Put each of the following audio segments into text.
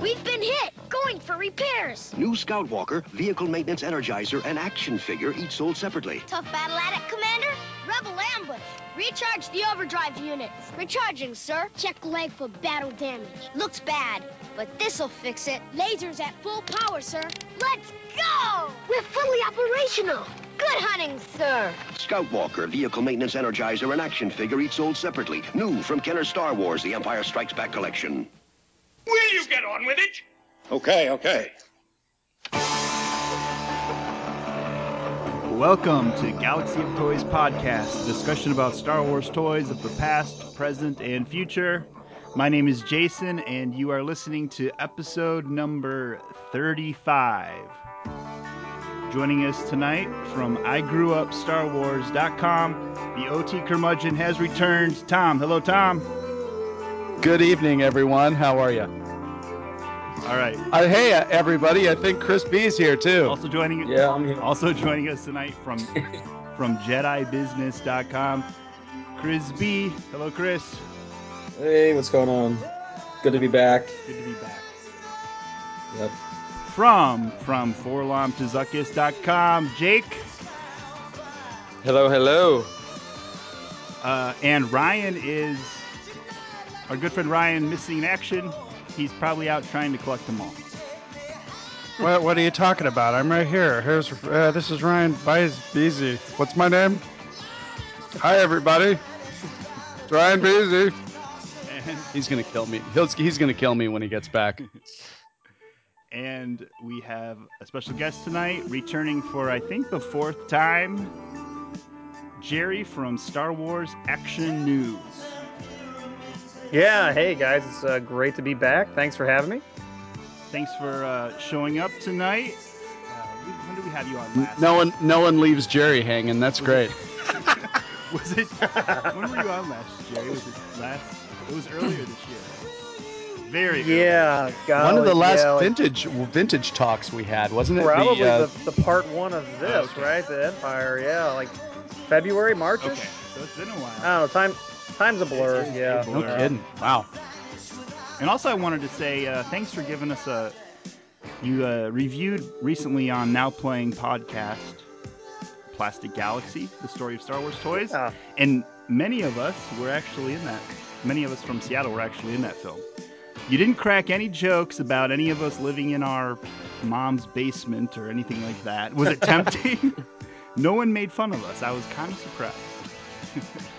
We've been hit. Going for repairs. New Scout Walker, Vehicle Maintenance Energizer, and Action Figure each sold separately. Tough battle at it, Commander? Rebel ambush. Recharge the overdrive units. Recharging, sir. Check leg for battle damage. Looks bad, but this'll fix it. Lasers at full power, sir. Let's go! We're fully operational. Good hunting, sir. Scout Walker, Vehicle Maintenance Energizer, and Action Figure each sold separately. New from Kenner Star Wars, The Empire Strikes Back collection. Will you get on with it? Okay, okay. Welcome to Galaxy of Toys podcast, a discussion about Star Wars toys of the past, present, and future. My name is Jason, and you are listening to episode number 35. Joining us tonight from igrewupstarwars.com, the OT curmudgeon has returned. Tom, hello, Tom. Good evening, everyone. How are you? All right. Uh, hey, uh, everybody. I think Chris B is here too. Also joining, Yeah, I'm here. also joining us tonight from from JediBusiness.com, Chris B. Hello, Chris. Hey, what's going on? Good to be back. Good to be back. Yep. From from forlomtozukis.com, Jake. Hello, hello. Uh, and Ryan is our good friend Ryan missing in action. He's probably out trying to collect them all. What, what are you talking about? I'm right here. Here's uh, this is Ryan Bies- Beasy. What's my name? Hi, everybody. It's Ryan Beasy. He's gonna kill me. He'll, he's gonna kill me when he gets back. and we have a special guest tonight, returning for I think the fourth time. Jerry from Star Wars Action News. Yeah, hey guys, it's uh, great to be back. Thanks for having me. Thanks for uh, showing up tonight. Uh, when did we have you on last? No one, no one leaves Jerry hanging. That's great. Was it? when were you on last, Jerry? Was it last? It was earlier this year. Very. early. Yeah, golly, One of the last yeah, like, vintage vintage talks we had, wasn't it? probably the, uh, the, the part one of this, okay. right? The Empire, yeah, like February, March. Okay, so it's been a while. I don't know. Time, time's a blur. It's a Yeah. blur. no kidding. Wow. And also, I wanted to say uh, thanks for giving us a. You uh, reviewed recently on Now Playing podcast, Plastic Galaxy, the story of Star Wars toys, Yeah. and many of us were actually in that. Many of us from Seattle were actually in that film. You didn't crack any jokes about any of us living in our mom's basement or anything like that. Was it tempting? no one made fun of us. I was kind of surprised.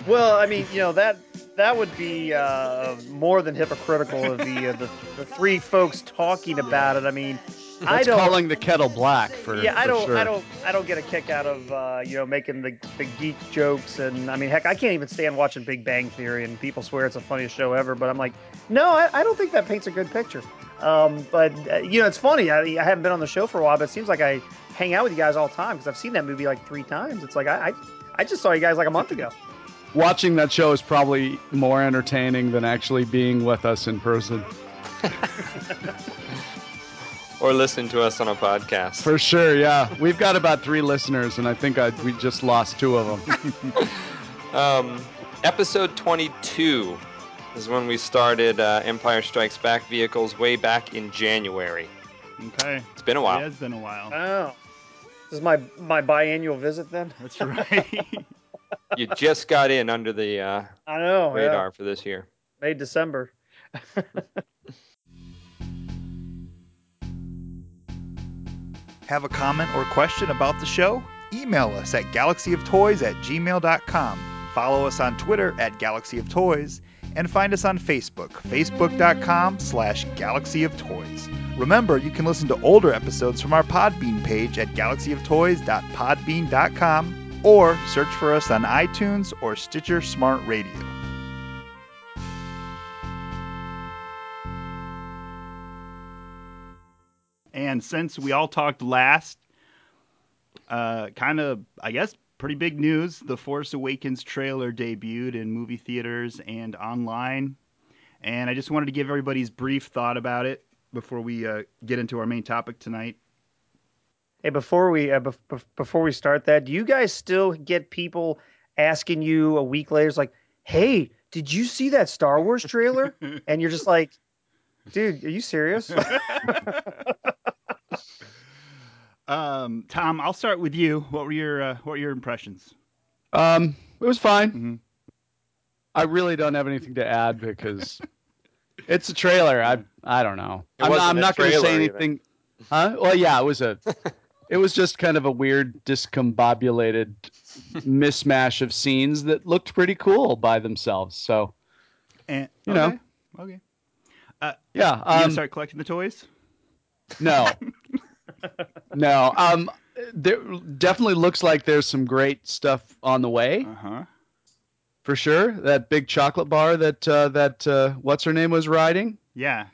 Well, I mean, you know that that would be uh, more than hypocritical of the, uh, the the three folks talking about it. I mean, I That's don't. calling the kettle black for. Sure. Yeah, I don't, sure. I don't, I don't get a kick out of uh, you know making the, the geek jokes, and I mean, heck, I can't even stand watching Big Bang Theory, and people swear it's the funniest show ever, but I'm like, no, I, I don't think that paints a good picture. Um, but uh, you know, it's funny. I, I haven't been on the show for a while, but it seems like I hang out with you guys all the time because I've seen that movie like three times. It's like I, I, I just saw you guys like a month ago. Watching that show is probably more entertaining than actually being with us in person. Or listen to us on a podcast. For sure, yeah. We've got about three listeners, and I think I, we just lost two of them. Um, episode 22 is when we started uh, Empire Strikes Back vehicles way back in January. Okay. It's been a while. It has been a while. Oh, this is my my biannual visit then. That's right. You just got in under the uh, I know. yeah. radar for this year. May December. Have a comment or question about the show? Email us at galaxyoftoys at gmail.com. Follow us on Twitter at Galaxy of Toys, and find us on Facebook, facebook.com slash Galaxy of Toys. Remember, you can listen to older episodes from our Podbean page at galaxyoftoys.podbean.com or search for us on iTunes or Stitcher Smart Radio. And since we all talked last, uh, kind of, I guess, pretty big news. The Force Awakens trailer debuted in movie theaters and online. And I just wanted to give everybody's brief thought about it before we uh, get into our main topic tonight. Hey, before we uh, bef- bef- before we start that, do you guys still get people asking you a week later, it's like, "Hey, did you see that Star Wars trailer?" and you're just like, dude, are you serious? Um, Tom, I'll start with you. What were your uh, what were your impressions? Um, it was fine. Mhm. I really don't have anything to add because it's a trailer. I I don't know. It I'm, wasn't I'm not going to say trailer either. anything. Huh? Well, yeah, it was a. it was just kind of a weird, discombobulated mismatch of scenes that looked pretty cool by themselves. So And You okay. know. okay. yeah, You gonna um, start collecting the toys? no, no. Um, there definitely looks like there's some great stuff on the way. Uh huh. for sure. That big chocolate bar that uh, that uh, what's her name was riding, Yeah.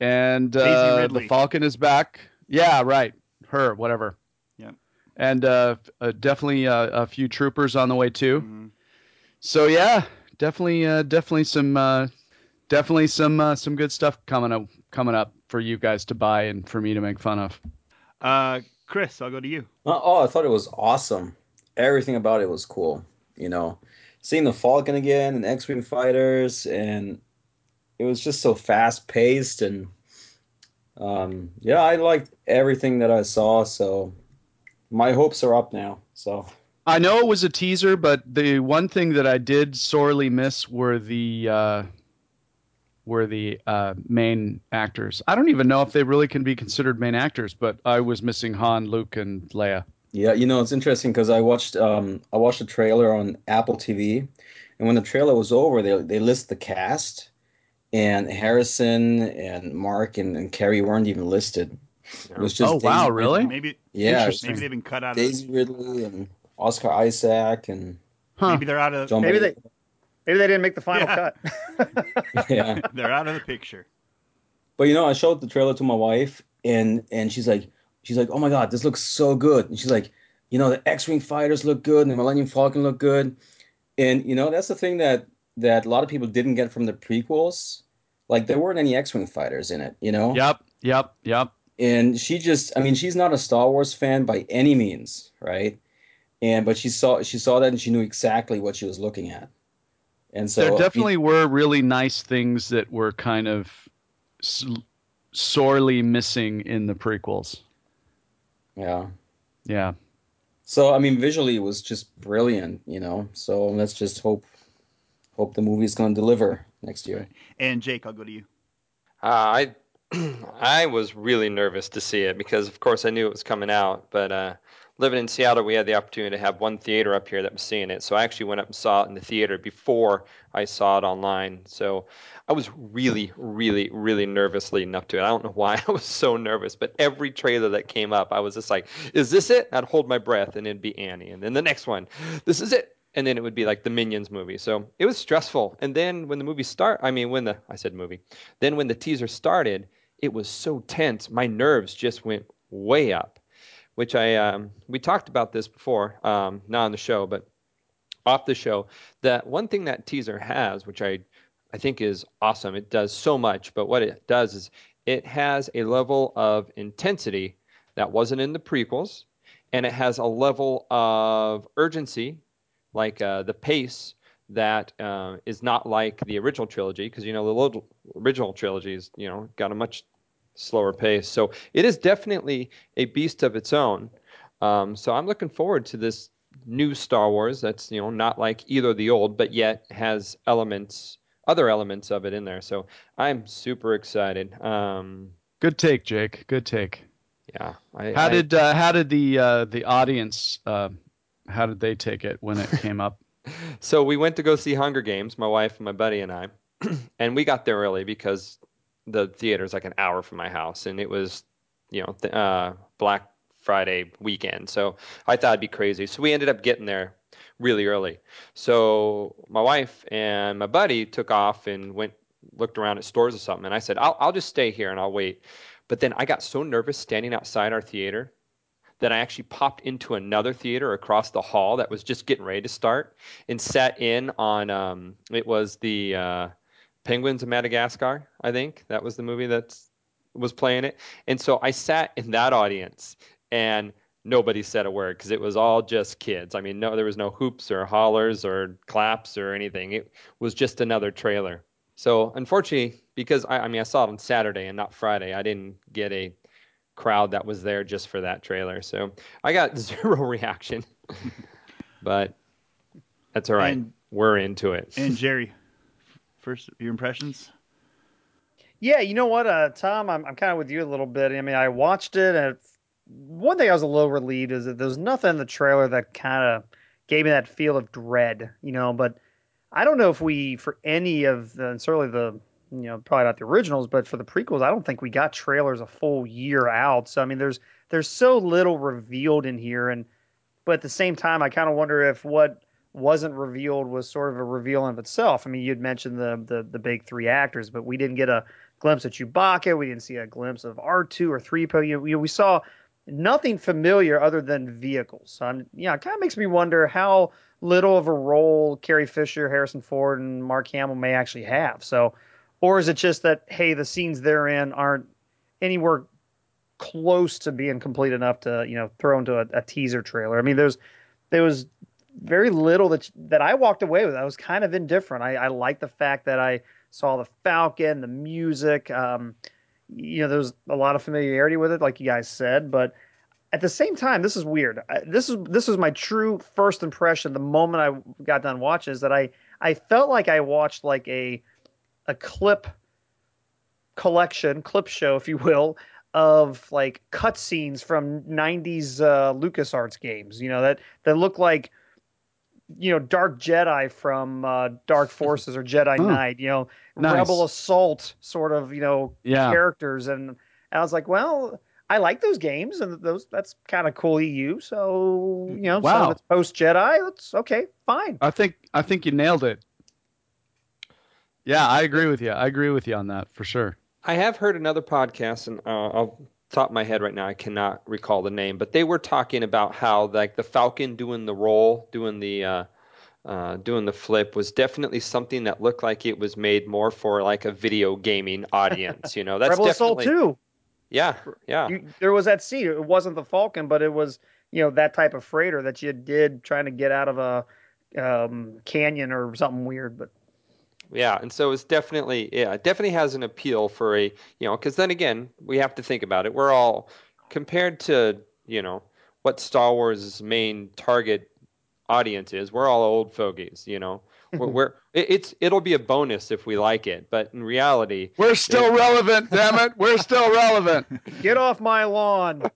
and uh, the Falcon is back. Yeah, right. Her, whatever. Yep. And uh, uh, definitely uh, a few troopers on the way too. Mhm. So yeah, definitely, uh, definitely some, uh, definitely some, uh, some good stuff coming up, coming up for you guys to buy and for me to make fun of. Uh, Chris, I'll go to you. Uh, Oh, I thought it was awesome. Everything about it was cool. You know, seeing the Falcon again and X-wing fighters, and it was just so fast paced. And um, yeah, I liked everything that I saw. So my hopes are up now. So I know it was a teaser, but the one thing that I did sorely miss were the uh, were the uh, main actors. I don't even know if they really can be considered main actors, but I was missing Han, Luke, and Leia. yeah, you know, it's interesting because I watched um, I watched a trailer on Apple TV, and when the trailer was over, they they list the cast, and Harrison and Mark and, and Carrie weren't even listed. It was just Oh, wow, Daisy really? Maybe Yeah, maybe they've been cut out of. Daisy Ridley and Oscar Isaac and Huh. Maybe they're out of. John. Maybe Boyega. they maybe they didn't make the final Yeah. cut. yeah. They're out of the picture. But you know, I showed the trailer to my wife, and and she's like, she's like, oh my god, this looks so good. And she's like, you know, the X-wing fighters look good, and the Millennium Falcon look good, and you know, that's the thing that that a lot of people didn't get from the prequels. Like there weren't any X-wing fighters in it, you know. Yep, yep, yep. And she just, I mean, she's not a Star Wars fan by any means, right? And but she saw she saw that and she knew exactly what she was looking at. And so there definitely were really nice things that were kind of s- sorely missing in the prequels. yeah. Yeah. So I mean, visually it was just brilliant, you know. So let's just hope hope the movie's going to deliver next year. And Jake, I'll go to you. Uh, I I was really nervous to see it because, of course, I knew it was coming out. But uh, living in Seattle, we had the opportunity to have one theater up here that was seeing it. So I actually went up and saw it in the theater before I saw it online. So I was really, really, really nervous leading up to it. I don't know why I was so nervous, but every trailer that came up, I was just like, "Is this it?" I'd hold my breath, and it'd be Annie, and then the next one, "This is it." and then it would be like the Minions movie. So it was stressful. And then when the movie start, I mean when the I said movie, then when the teaser started, it was so tense. My nerves just went way up, which I um, we talked about this before, um, not on the show, but off the show. That one thing that teaser has, which I I think is awesome. It does so much, but what it does is it has a level of intensity that wasn't in the prequels, and it has a level of urgency like uh, the pace that uh, is not like the original trilogy because you know the original trilogies you know got a much slower pace so it is definitely a beast of its own um, so i'm looking forward to this new star wars that's you know not like either of the old but yet has elements other elements of it in there so i'm super excited um, Good take, Jake. Good take. yeah I, How I- did uh, how did the uh, the audience uh, how did they take it when it came up? So we went to go see Hunger Games, my wife and my buddy and I, and we got there early because the theater's like an hour from my house, and it was, you know, th- uh, Black Friday weekend. So I thought it'd be crazy. So we ended up getting there really early. So my wife and my buddy took off and went looked around at stores or something, and I said, I'll I'll just stay here and I'll wait. But then I got so nervous standing outside our theater that I actually popped into another theater across the hall that was just getting ready to start and sat in on um, it was the uh, Penguins of Madagascar, I think that was the movie that was playing it, and so I sat in that audience and nobody said a word because it was all just kids. I mean, no, there was no hoops or hollers or claps or anything. It was just another trailer. So unfortunately, because I, I mean I saw it on Saturday and not Friday, I didn't get a crowd that was there just for that trailer. So I got zero reaction. but that's all right. And- We're into it. And Jerry, first your impressions? Yeah, you know what, uh, Tom, I'm, I'm kind of with you a little bit. I mean, I watched it, and one thing I was a little relieved is that there's nothing in the trailer that kind of gave me that feel of dread, you know. But I don't know if we, for any of the, and certainly the, you know, probably not the originals, but for the prequels, I don't think we got trailers a full year out. So I mean, there's there's so little revealed in here, and but at the same time, I kind of wonder if what wasn't revealed was sort of a reveal in of itself. I mean, you'd mentioned the the the big three actors, but we didn't get a glimpse of Chewbacca. We didn't see a glimpse of R2 or 3PO. You know, we saw nothing familiar other than vehicles. So I'm, yeah, it kind of makes me wonder how little of a role Carrie Fisher, Harrison Ford, and Mark Hamill may actually have. So, or is it just that hey, the scenes they're in aren't anywhere close to being complete enough to you know throw into a, a teaser trailer? I mean, there's there was very little that that I walked away with. I was kind of indifferent. I, I like the fact that I saw the Falcon, the music. Um, you know, there's a lot of familiarity with it, like you guys said, but at the same time, this is weird. I, this is this was my true first impression. The moment I got done watching is that I I felt like I watched like a a clip collection, clip show, if you will, of like cutscenes from '90s uh, LucasArts games. You know that that look like you know Dark Jedi from uh, Dark Forces or Jedi Huh. Knight. You know, Nice. Rebel Assault sort of you know Yeah. characters, and I was like, well. I like those games, and those that's kind of cool EU. So you know, Wow. of it's post Jedi. That's okay, fine. I think I think you nailed it. Yeah, I agree with you. I agree with you on that for sure. I have heard another podcast, and uh, I'll top of my head right now, I cannot recall the name, but they were talking about how like the Falcon doing the roll, doing the uh, uh, doing the flip was definitely something that looked like it was made more for like a video gaming audience. You know, that's Rebel Assault definitely too. yeah, yeah. You, there was that scene. It wasn't the Falcon, but it was you know that type of freighter that you did trying to get out of a um, canyon or something weird. But Yeah, and so it's definitely yeah, it definitely has an appeal for a you know because then again we have to think about it. We're all compared to you know what Star Wars' main target audience is. We're all old fogies, you know. We're, we're it, it's it'll be a bonus if we like it, but in reality, We're still relevant, damn it. We're still relevant. get off my lawn.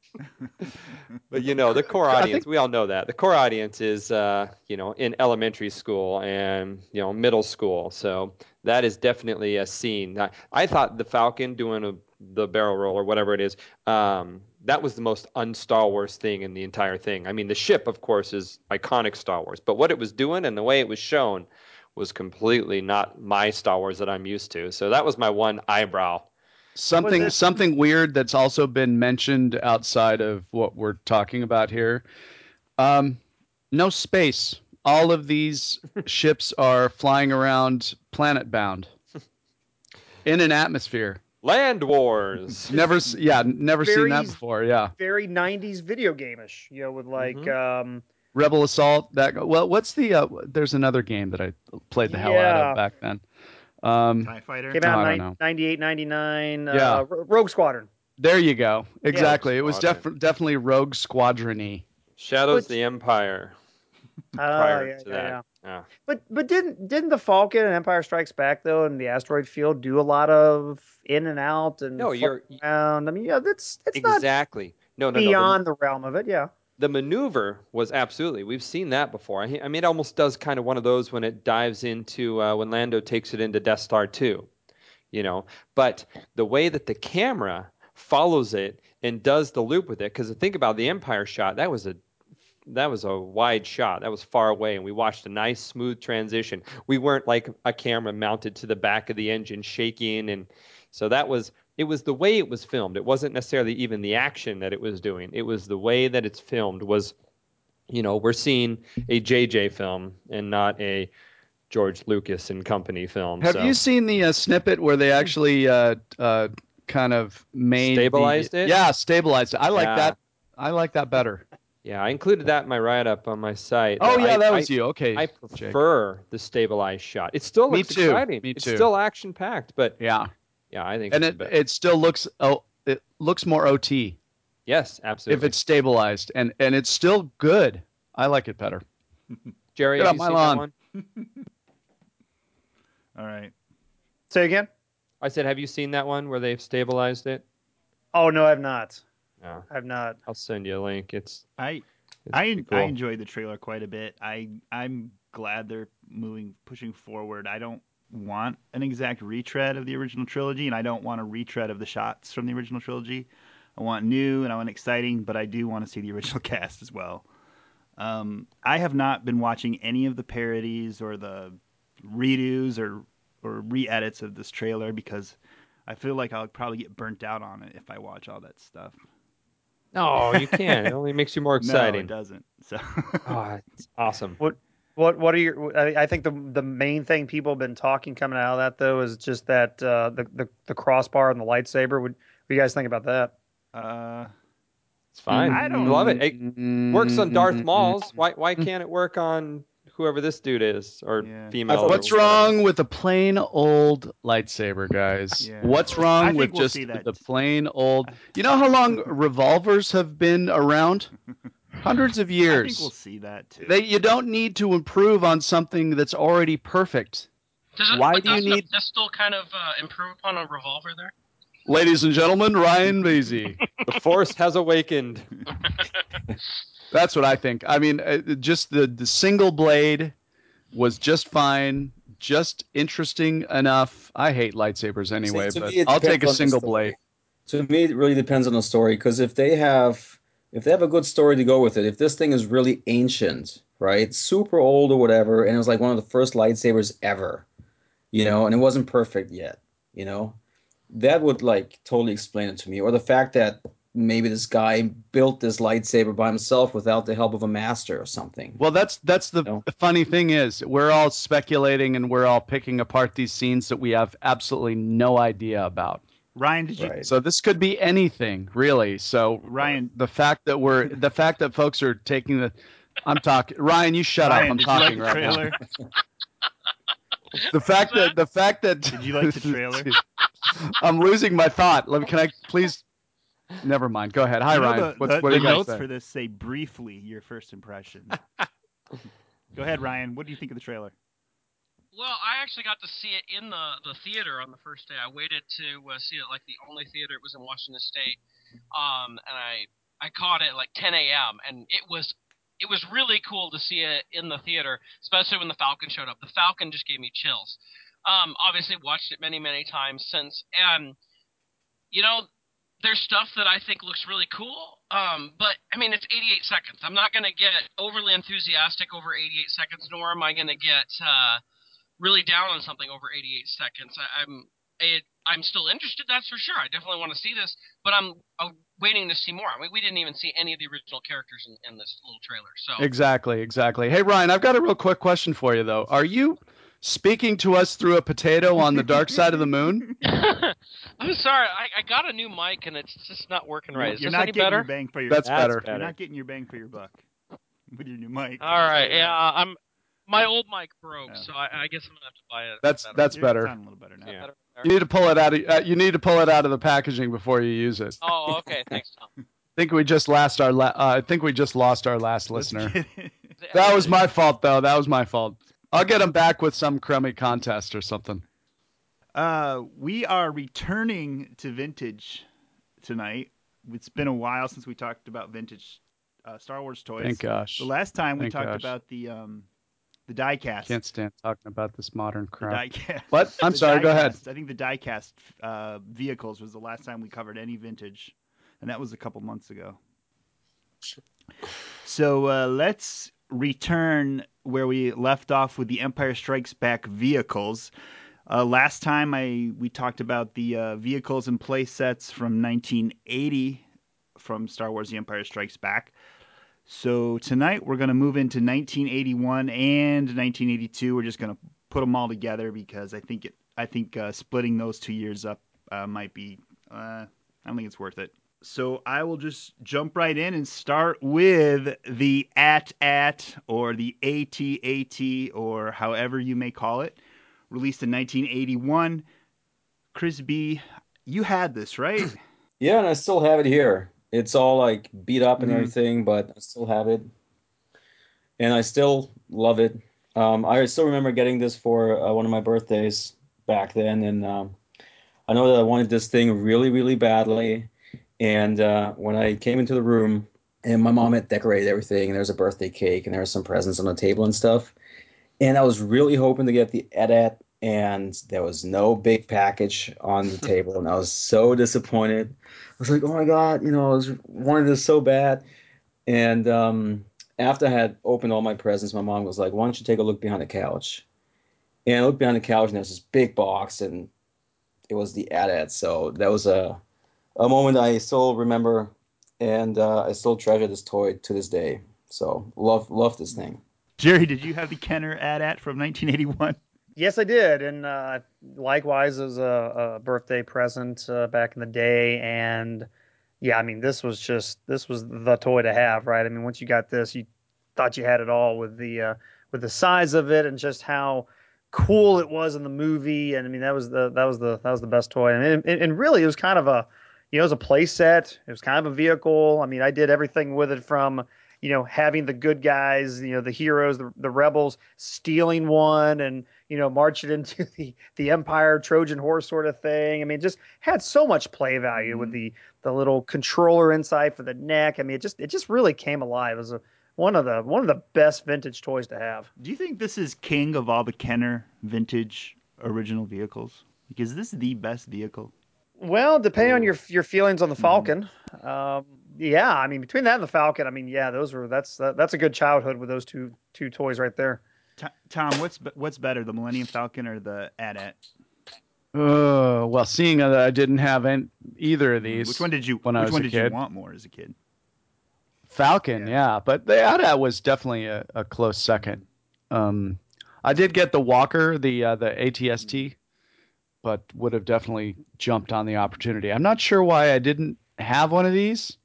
But you know, the core I audience, we all know that. The core audience is uh, you know, in elementary school and, you know, middle school. So that is definitely a scene. I, I thought the Falcon doing a, the barrel roll or whatever it is, um, that was the most un-Star Wars thing in the entire thing. I mean, the ship, of course, is iconic Star Wars, but what it was doing and the way it was shown was completely not my Star Wars that I'm used to. So that was my one eyebrow. Something something weird that's also been mentioned outside of what we're talking about here. Um, no space. All of these ships are flying around planet bound in an atmosphere. Land Wars. Never, yeah, never seen that before. Yeah, Very '90s video game-ish. You know, with like um, Rebel Assault. That well, what's the? Uh, there's another game that I played the hell out of back then. Um, Tie Fighter. came out I in don't 98, 99. Yeah. Uh, Rogue Squadron. there you go. Exactly. it was Squadron. def- definitely Rogue Squadron-y. Shadows of But- the Empire. Oh, Prior yeah, to yeah, that. yeah. Yeah. But but didn't didn't the Falcon and Empire Strikes Back though and the asteroid field do a lot of in and out and No, you're- around? I mean, yeah, that's it's not Exactly. No, no, no. the- beyond the realm of it. Yeah. The maneuver was absolutely we've seen that before. I I mean it almost does kind of one of those when it dives into uh, when lando takes it into death star 2 you know? But the way that the camera follows it and does the loop with it because think about the empire shot that was a that was a wide shot. That was far away and we watched a nice smooth transition. We weren't like a camera mounted to the back of the engine shaking and so that was it was the way it was filmed. It wasn't necessarily even the action that it was doing. It was the way that it's filmed was you know, we're seeing a JJ film and not a George Lucas and company film. Have so. you seen the uh, snippet where they actually uh, uh, kind of made the- Stabilized it? Yeah, stabilized it. I like Yeah. that. I like that better. Yeah, I included that in my write up on my site. Oh yeah, I- that was I- you. Okay. I Jake. prefer the stabilized shot. It still Me looks too. exciting. Me It's still action packed, but Yeah, yeah, I think and it it still looks oh it looks more OT yes, absolutely. if it's stabilized, and and it's still good. I like it better. Jerry, Get have you my seen lawn. that one? All right. Say again? I said, have you seen that one where they've stabilized it? Oh no, I've not. No, I've not. I'll send you a link. It's, I it's I pretty cool. I enjoyed the trailer quite a bit. I I'm glad they're moving pushing forward. I don't want an exact retread of the original trilogy, and I don't want a retread of the shots from the original trilogy. I want new and I want exciting, but I do want to see the original cast as well. Um, I have not been watching any of the parodies or the redos or or re-edits of this trailer because I feel like I'll probably get burnt out on it if I watch all that stuff. No, you can't. it only makes you more No, exciting. it doesn't. So oh, it's awesome. What what What are your? I I think the the main thing people have been talking coming out of that though is just that uh, the, the the crossbar and the lightsaber. Would what do you guys think about that? uh, It's fine. I don't- love it. It works on Darth Mm-hmm. Maul's. Why why can't it work on whoever this dude is or Yeah. female? What's whatever? wrong with a plain old lightsaber, guys? Yeah. What's wrong with we'll just the plain old? You know how long revolvers have been around? Hundreds of years. I years. think we'll see that too. They, you don't need to improve on something that's already perfect. Does it, Why do you need- That still kind of uh, improve upon a revolver there. Ladies and gentlemen, Ryan Vasey. The Force has awakened. That's what I think. I mean, uh, just the the single blade was just fine, just interesting enough. I hate lightsabers anyway, to but I'll take a single story. blade. To me, it really depends on the story because if they have if they have a good story to go with it, if this thing is really ancient, right, super old or whatever, and it was like one of the first lightsabers ever, you know, and it wasn't perfect yet, you know, that would like totally explain it to me. Or the fact that maybe this guy built this lightsaber by himself without the help of a master or something. Well, that's that's the No. funny thing is we're all speculating and we're all picking apart these scenes that we have absolutely no idea about. Ryan, did you? Right. So this could be anything, really. So Ryan, the fact that we're the fact that folks are taking the I'm talking Ryan, you shut Ryan, up. I'm talking like the right trailer? now. The fact that the fact that Did you like the trailer? I'm losing my thought. Let me can I please Never mind. Go ahead. Hi You know Ryan. The, What's, the, what do the you guys notes say? for this say briefly your first impression. Go ahead, Ryan. What do you think of the trailer? Well, I actually got to see it in the, the theater on the first day. I waited to uh, see it like the only theater it was in Washington State, um, and I I caught it at like 10 a.m. and it was it was really cool to see it in the theater, especially when the Falcon showed up. The Falcon just gave me chills. Um, obviously watched it many many times since, and you know there's stuff that I think looks really cool. Um, but I mean, it's 88 seconds. I'm not going to get overly enthusiastic over 88 seconds, nor am I going to get uh, really down on something over 88 seconds. I, I'm it, I'm still interested, that's for sure. I definitely want to see this, but I'm uh, waiting to see more. I mean, we didn't even see any of the original characters in, in this little trailer. So Exactly, exactly. Hey Ryan, I've got a real quick question for you though. Are you speaking to us through a potato on the dark side of the moon? I'm sorry, I, I got a new mic and it's just not working right. Is You're this not any getting better? your bang for your. That's That's better. You're not getting your bang for your buck with your new mic. All right, yeah, I'm. My old mic broke, Yeah. so I, I guess I'm gonna have to buy it. That's better. that's You're better. sounding a little better now. Yeah. You need to pull it out of uh, you need to pull it out of the packaging before you use it. Oh, okay. Thanks, Tom. think we just lost our la- uh, I think we just lost our last listener. That was my fault though. That was my fault. I'll get him back with some crummy contest or something. Uh, we are returning to vintage tonight. It's been a while since we talked about vintage uh, Star Wars toys. Thank gosh. The last time we Thank talked gosh. about the um, the diecast. Can't stand talking about this modern crap. diecast. What? I'm the sorry, go ahead. I think the diecast uh, vehicles was the last time we covered any vintage, and that was a couple months ago. So uh, let's return where we left off with the Empire Strikes Back vehicles. Uh, last time I we talked about the uh, vehicles and play sets from 1980 from Star Wars: The Empire Strikes Back. So tonight we're going to move into 1981 and 1982. We're just going to put them all together because I think it I think uh, splitting those two years up uh, might be uh, I don't think it's worth it. So I will just jump right in and start with the at at or the AT-AT or however you may call it, released in 1981. Chris B, you had this, right? Yeah, and I still have it here. It's all like beat up and Mhm. everything, but I still have it, and I still love it. Um, I still remember getting this for uh, one of my birthdays back then, and um, I know that I wanted this thing really, really badly. And uh, when I came into the room, and my mom had decorated everything, and there was a birthday cake, and there were some presents on the table and stuff, and I was really hoping to get the AT-AT, and there was no big package on the table, and I was so disappointed. I was like, oh my god, you know, I was wanted this so bad. And um, after I had opened all my presents, my mom was like, why don't you take a look behind the couch? And I looked behind the couch, and there was this big box, and it was the AT-AT. So that was a a moment I still remember, and uh, I still treasure this toy to this day. So love love this thing. Jerry, did you have the Kenner AT-AT from 1981? Yes, I did, and uh, likewise as a, a birthday present uh, back in the day. And yeah, I mean, this was just this was the toy to have, right? I mean, once you got this, you thought you had it all with the uh, with the size of it and just how cool it was in the movie. And I mean, that was the that was the that was the best toy. And and, and really, it was kind of a you know, it was a play set. It was kind of a vehicle. I mean, I did everything with it from you know having the good guys, you know, the heroes, the, the rebels stealing one and you know march it into the the Empire Trojan horse sort of thing. I mean, just had so much play value with the the little controller inside for the neck. I mean, it just it just really came alive. It was a, one of the one of the best vintage toys to have. Do you think this is king of all the Kenner vintage original vehicles? Because this is the best vehicle. Well, depending on your your feelings on the Falcon, um, yeah, I mean between that and the Falcon, I mean yeah, those were that's that, that's a good childhood with those two two toys right there. T- Tom, what's be- what's better, the Millennium Falcon or the AT-AT? Uh, well, seeing that I didn't have any, either of these. Which one did you? when which I was one a did kid? you want more as a kid? Falcon, yeah, but the AT-AT was definitely a, a close second. Um, I did get the Walker, the uh, the ATST, but would have definitely jumped on the opportunity. I'm not sure why I didn't have one of these,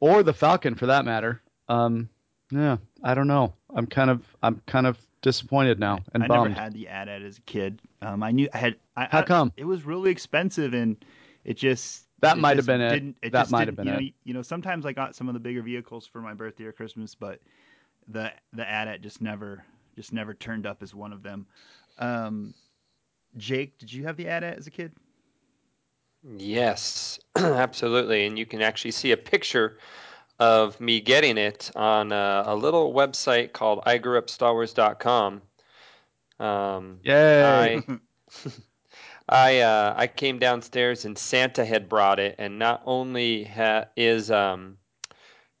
or the Falcon for that matter. Um, yeah, I don't know. I'm kind of I'm kind of disappointed now and I bummed. never had the AT-AT as a kid. Um, I knew I had. I, How I- come? It was really expensive, and it just That might have been it. didn't- it That might have been you know, it. You know, sometimes I got some of the bigger vehicles for my birthday or Christmas, but the the AT-AT just never just never turned up as one of them. Um, Jake, did you have the AT-AT as a kid? Yes, absolutely. And you can actually see a picture of me getting it on a, a little website called igrewupstarwars.com. Um, Yay! I I uh, I came downstairs and Santa had brought it, and not only ha- is um,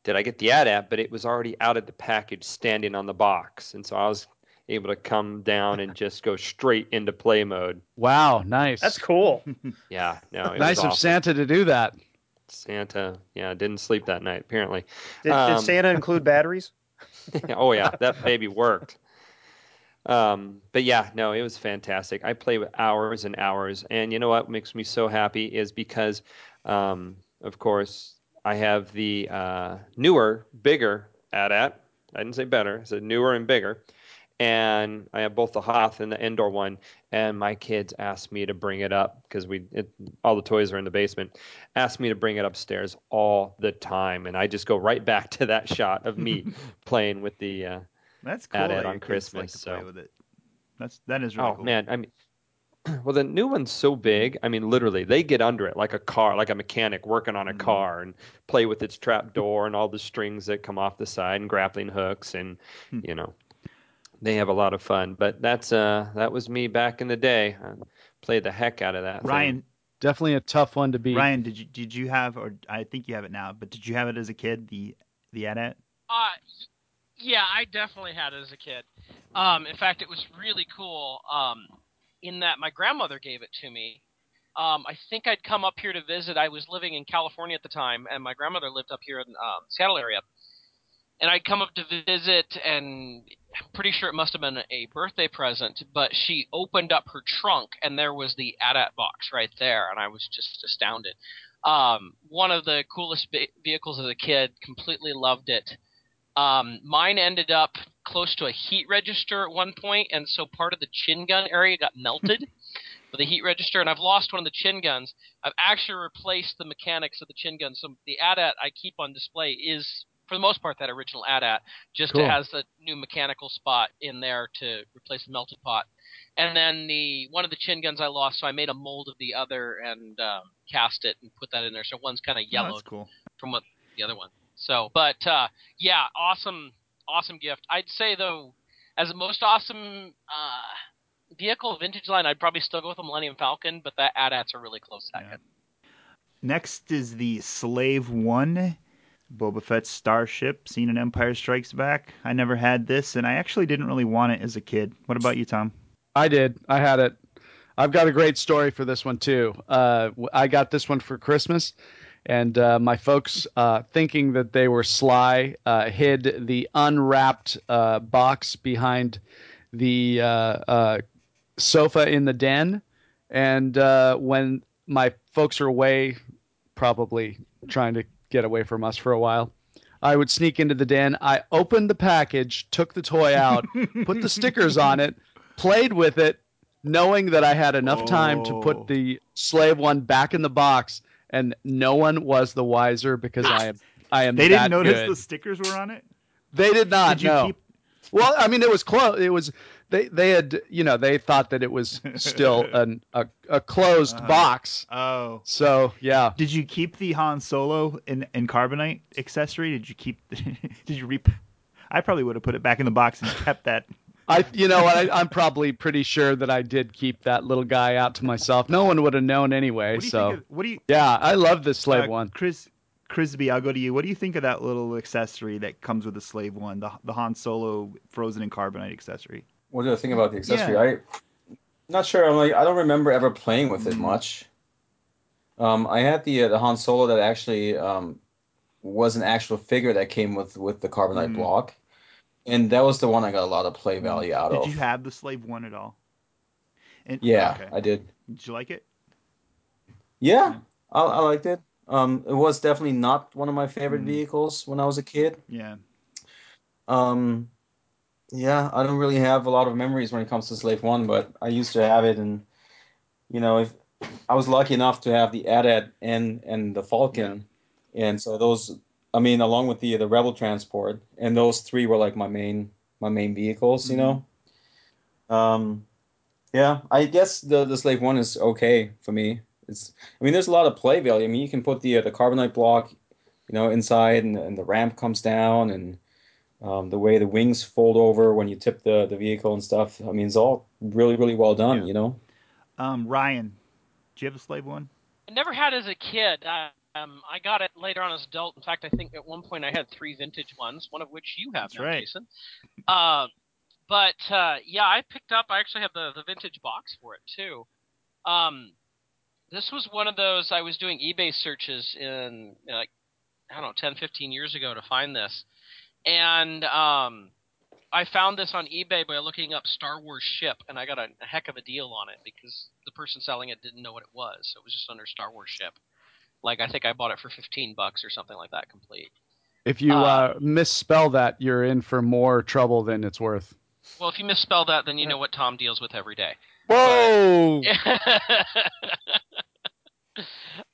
did I get the AT-AT, but it was already out of the package, standing on the box, and so I was able to come down and just go straight into play mode. Wow, nice. That's cool. Yeah, no, it nice was of awesome. Santa to do that. Santa, yeah, didn't sleep that night apparently. Did, Um, did Santa include batteries? oh yeah, that baby worked. Um, but yeah, no, it was fantastic. I played with hours and hours, and you know what makes me so happy is because, um, of course, I have the uh, newer, bigger AT-AT. I didn't say better. I said newer and bigger. And I have both the Hoth and the indoor one. And my kids asked me to bring it up because we it, all the toys are in the basement. Asked me to bring it upstairs all the time, and I just go right back to that shot of me playing with the uh, That's cool. AT-AT that on Christmas. Like so with it. That's that is really oh cool. man, I mean, well the new one's so big. I mean, literally, they get under it like a car, like a mechanic working on a Mm-hmm. car, and play with its trap door and all the strings that come off the side and grappling hooks, and Hmm. you know, they have a lot of fun. But that's uh, that was me back in the day. I played the heck out of that. thing. Ryan, Definitely a tough one to beat. Ryan, did you did you have or I think you have it now, but did you have it as a kid the the AT-AT? Uh, yeah, I definitely had it as a kid. Um, in fact, it was really cool. Um, in that my grandmother gave it to me. Um, I think I'd come up here to visit. I was living in California at the time, and my grandmother lived up here in um, Seattle area. And I'd come up to visit, and I'm pretty sure it must have been a birthday present. But she opened up her trunk, and there was the AT-AT box right there, and I was just astounded. Um, one of the coolest ve- vehicles as a kid. Completely loved it. Um, mine ended up close to a heat register at one point, and so part of the chin gun area got melted with a heat register, and I've lost one of the chin guns. I've actually replaced the mechanics of the chin gun. So the AT-AT I keep on display is, for the most part, that original AT-AT. Just Cool. it has a new mechanical spot in there to replace the melted pot. And then the one of the chin guns I lost, so I made a mold of the other and um, cast it and put that in there. So one's kind of Oh, yellowed that's cool. from what the other one. So, but uh, yeah, awesome, awesome gift. I'd say though, as the most awesome uh, vehicle vintage line, I'd probably still go with the Millennium Falcon, but that AT-AT's a really close second. Next is the Slave One, Boba Fett's starship, seen in Empire Strikes Back. I never had this, and I actually didn't really want it as a kid. What about you, Tom? I did. I had it. I've got a great story for this one too. Uh, I got this one for Christmas, and uh, my folks, uh, thinking that they were sly, uh, hid the unwrapped uh, box behind the uh, sofa in the den. And when my folks are away, probably trying to get away from us for a while, I would sneak into the den. I opened the package, took the toy out, put the stickers on it, played with it, knowing that I had enough time to Oh. put the slave one back in the box, and no one was the wiser because I am I am. They didn't notice good. the stickers were on it. They did not. Did you no. keep? Well, I mean, it was close. It was they they had you know they thought that it was still an a, a closed Uh-huh. box. Oh, So yeah, did you keep the Han Solo in in carbonite accessory? Did you keep? did you reap? I probably would have put it back in the box and kept that. I you know I, I'm probably pretty sure that I did keep that little guy out to myself. No one would have known anyway. What do you so? Of, what do you? yeah, I love the slave uh, one. Chris Crisby, I'll go to you. What do you think of that little accessory that comes with the Slave One, the the Han Solo frozen in carbonite accessory? What do I think about the accessory? Yeah. I not sure. I'm like I don't remember ever playing with it Mm. much. Um, I had the uh, the Han Solo that actually um, was an actual figure that came with with the carbonite Mm. block, and that was the one I got a lot of play value out Did of. Did you have the Slave One at all? And, yeah, okay. I did. Did you like it? Yeah, I, I liked it. Um, it was definitely not one of my favorite Mm. vehicles when I was a kid. Yeah. Um, yeah, I don't really have a lot of memories when it comes to Slave One, but I used to have it, and you know, if I was lucky enough to have the AT-AT and and the Falcon, and so those, I mean, along with the the Rebel transport, and those three were like my main my main vehicles, you know. Um, yeah, I guess the the Slave One is okay for me. It's, I mean, there's a lot of play value. I mean, you can put the uh, the carbonite block, you know, inside, and, and the ramp comes down, and um, the way the wings fold over when you tip the, the vehicle and stuff. I mean, it's all really, really well done, Yeah. you know? Um, Ryan, do you have a Slave One? I never had as a kid. I, um, I got it later on as adult. In fact, I think at one point I had three vintage ones, one of which you have That's now, right. Jason. Uh, but uh, yeah, I picked up. I actually have the the vintage box for it too. Um, this was one of those I was doing eBay searches in you know, like I don't know 10, 15 years ago to find this, and um, I found this on eBay by looking up Star Wars ship, and I got a, a heck of a deal on it because the person selling it didn't know what it was, so it was just under Star Wars ship. Like I think I bought it for fifteen bucks or something like that, complete. If you Uh, uh, misspell that, you're in for more trouble than it's worth. Well, if you misspell that, then you know what Tom deals with every day. Whoa! Um,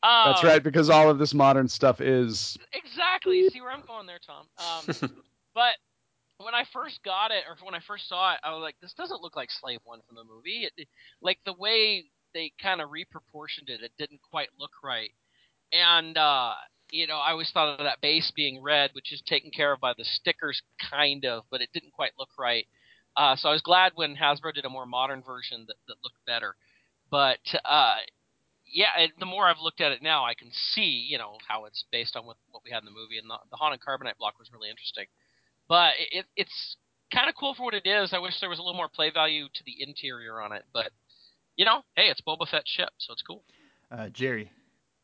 That's right, because all of this modern stuff is. Exactly. You see where I'm going there, Tom. Um, but when I first got it, or when I first saw it, I was like, "This doesn't look like Slave One from the movie." It, it- like the way they kind of reproportioned it, it didn't quite look right. And uh, you know, I always thought of that base being red, which is taken care of by the stickers, kind of, but it didn't quite look right. Uh, so I was glad when Hasbro did a more modern version that, that looked better. But uh, yeah, it, the more I've looked at it now, I can see, you know, how it's based on what, what we had in the movie, and the, the haunted carbonite block was really interesting. But it, it, it's kind of cool for what it is. I wish there was a little more play value to the interior on it, but you know, hey, it's Boba Fett's ship, so it's cool. Uh, Jerry.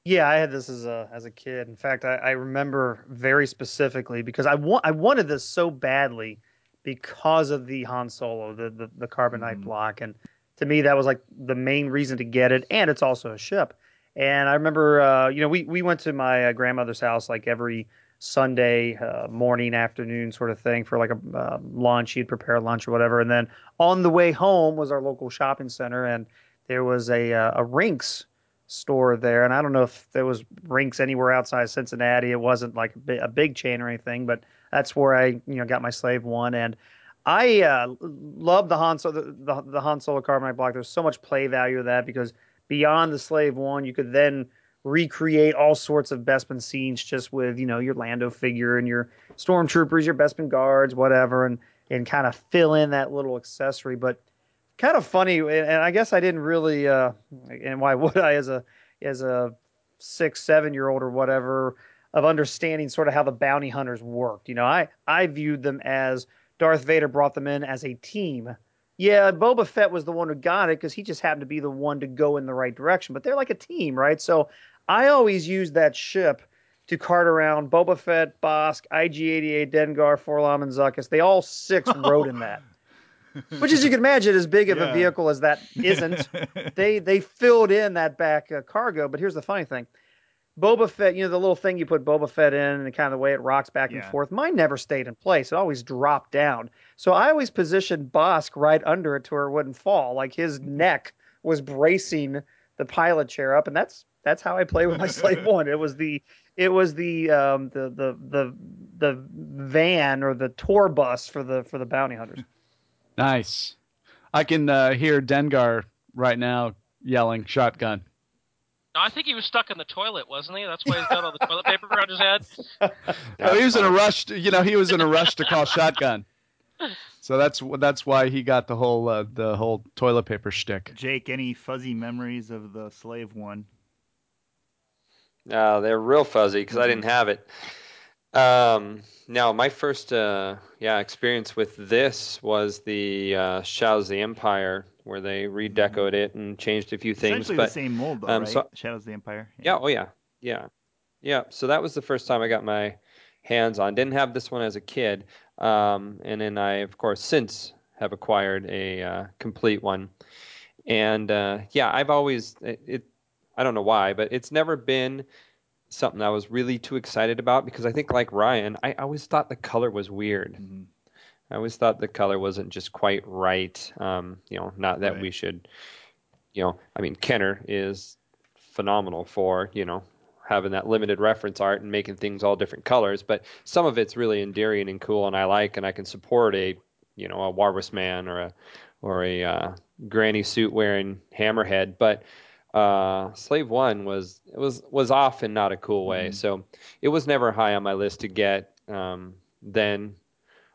Yeah, I had this as a as a kid. In fact, I, I remember very specifically because I want I wanted this so badly because of the Han Solo, the the, the carbonite Mhm. block, and to me that was like the main reason to get it, and it's also a ship. And I remember, uh, you know, we we went to my uh, grandmother's house like every Sunday uh, morning, afternoon sort of thing for like a uh, lunch. She'd prepare lunch or whatever, and then on the way home was our local shopping center, and there was a uh, a Rinks store there, and I don't know if there was Rinks anywhere outside of Cincinnati. It wasn't like a big chain or anything, but that's where I you know got my Slave One, and I uh, love the Han Solo the, the, the Han Solo carbonite block. There's so much play value of that because beyond the Slave One, you could then recreate all sorts of Bespin scenes just with you know your Lando figure and your stormtroopers, your Bespin guards, whatever, and and kind of fill in that little accessory. But kind of funny, and I guess I didn't really, uh, and why would I, as a as a six, seven year old or whatever, of understanding sort of how the bounty hunters worked. You know, I I viewed them as Darth Vader brought them in as a team. Yeah, Boba Fett was the one who got it because he just happened to be the one to go in the right direction. But they're like a team, right? So I always use that ship to cart around Boba Fett, Bossk, IG-88, Dengar, 4-LOM, and Zuckuss. They all six rode in that. Which, as you can imagine, as big of Yeah. a vehicle as that isn't, they they filled in that back uh, cargo. But here's the funny thing: Boba Fett, you know, the little thing you put Boba Fett in, and kind of the way it rocks back and forth. Mine never stayed in place; it always dropped down. So I always positioned Bossk right under it to where it wouldn't fall. Like his neck was bracing the pilot chair up, and that's that's how I play with my Slave One. It was the it was the um the the the the van or the tour bus for the for the bounty hunters. Nice. I can uh, hear Dengar right now yelling shotgun. No, I think he was stuck in the toilet, wasn't he? That's why he's got all the toilet paper around his head. Oh, he was in a rush. To, you know, he was in a rush to call shotgun. So that's that's why he got the whole uh, the whole toilet paper shtick. Jake, any fuzzy memories of the Slave One? Uh, they're real fuzzy because I didn't have it. Um, now, my first uh, yeah experience with this was the uh, Shadows of the Empire, where they redecoed it and changed a few things. But the same mold, though, um, right? so- Shadows of the Empire. yeah, oh yeah, yeah, yeah. So that was the first time I got my hands on. Didn't have this one as a kid, um, and then I, of course, since have acquired a uh, complete one. And uh, yeah, I've always it, it. I don't know why, but it's never been something I was really too excited about because I think, like Ryan, I always thought the color was weird. Mhm. I always thought the color wasn't just quite right. Um, you know, not that Right. we should, you know, I mean, Kenner is phenomenal for, you know, having that limited reference art and making things all different colors, but some of it's really endearing and cool and I like and I can support a, you know, a Walrus Man or a or a uh, granny suit wearing hammerhead, but uh, Slave One was it was was off in not a cool way. Mhm. So it was never high on my list to get um, then,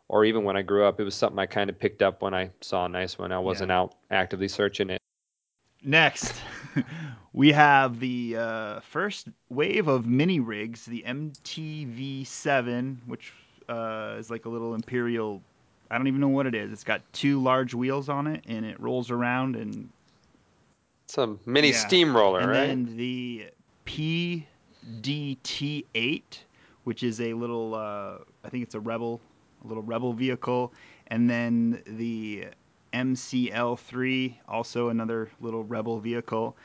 or even when I grew up. It was something I kind of picked up when I saw a nice one. I wasn't out actively searching it. Next, we have the uh, first wave of mini rigs, the MTV7, which uh, is like a little Imperial. I don't even know what it is. It's got two large wheels on it, and it rolls around. And It's a mini Yeah. steamroller, and right? then the PDT8, which is a little. Uh, I think it's a Rebel, a little Rebel vehicle, and then the MCL3, also another little Rebel vehicle.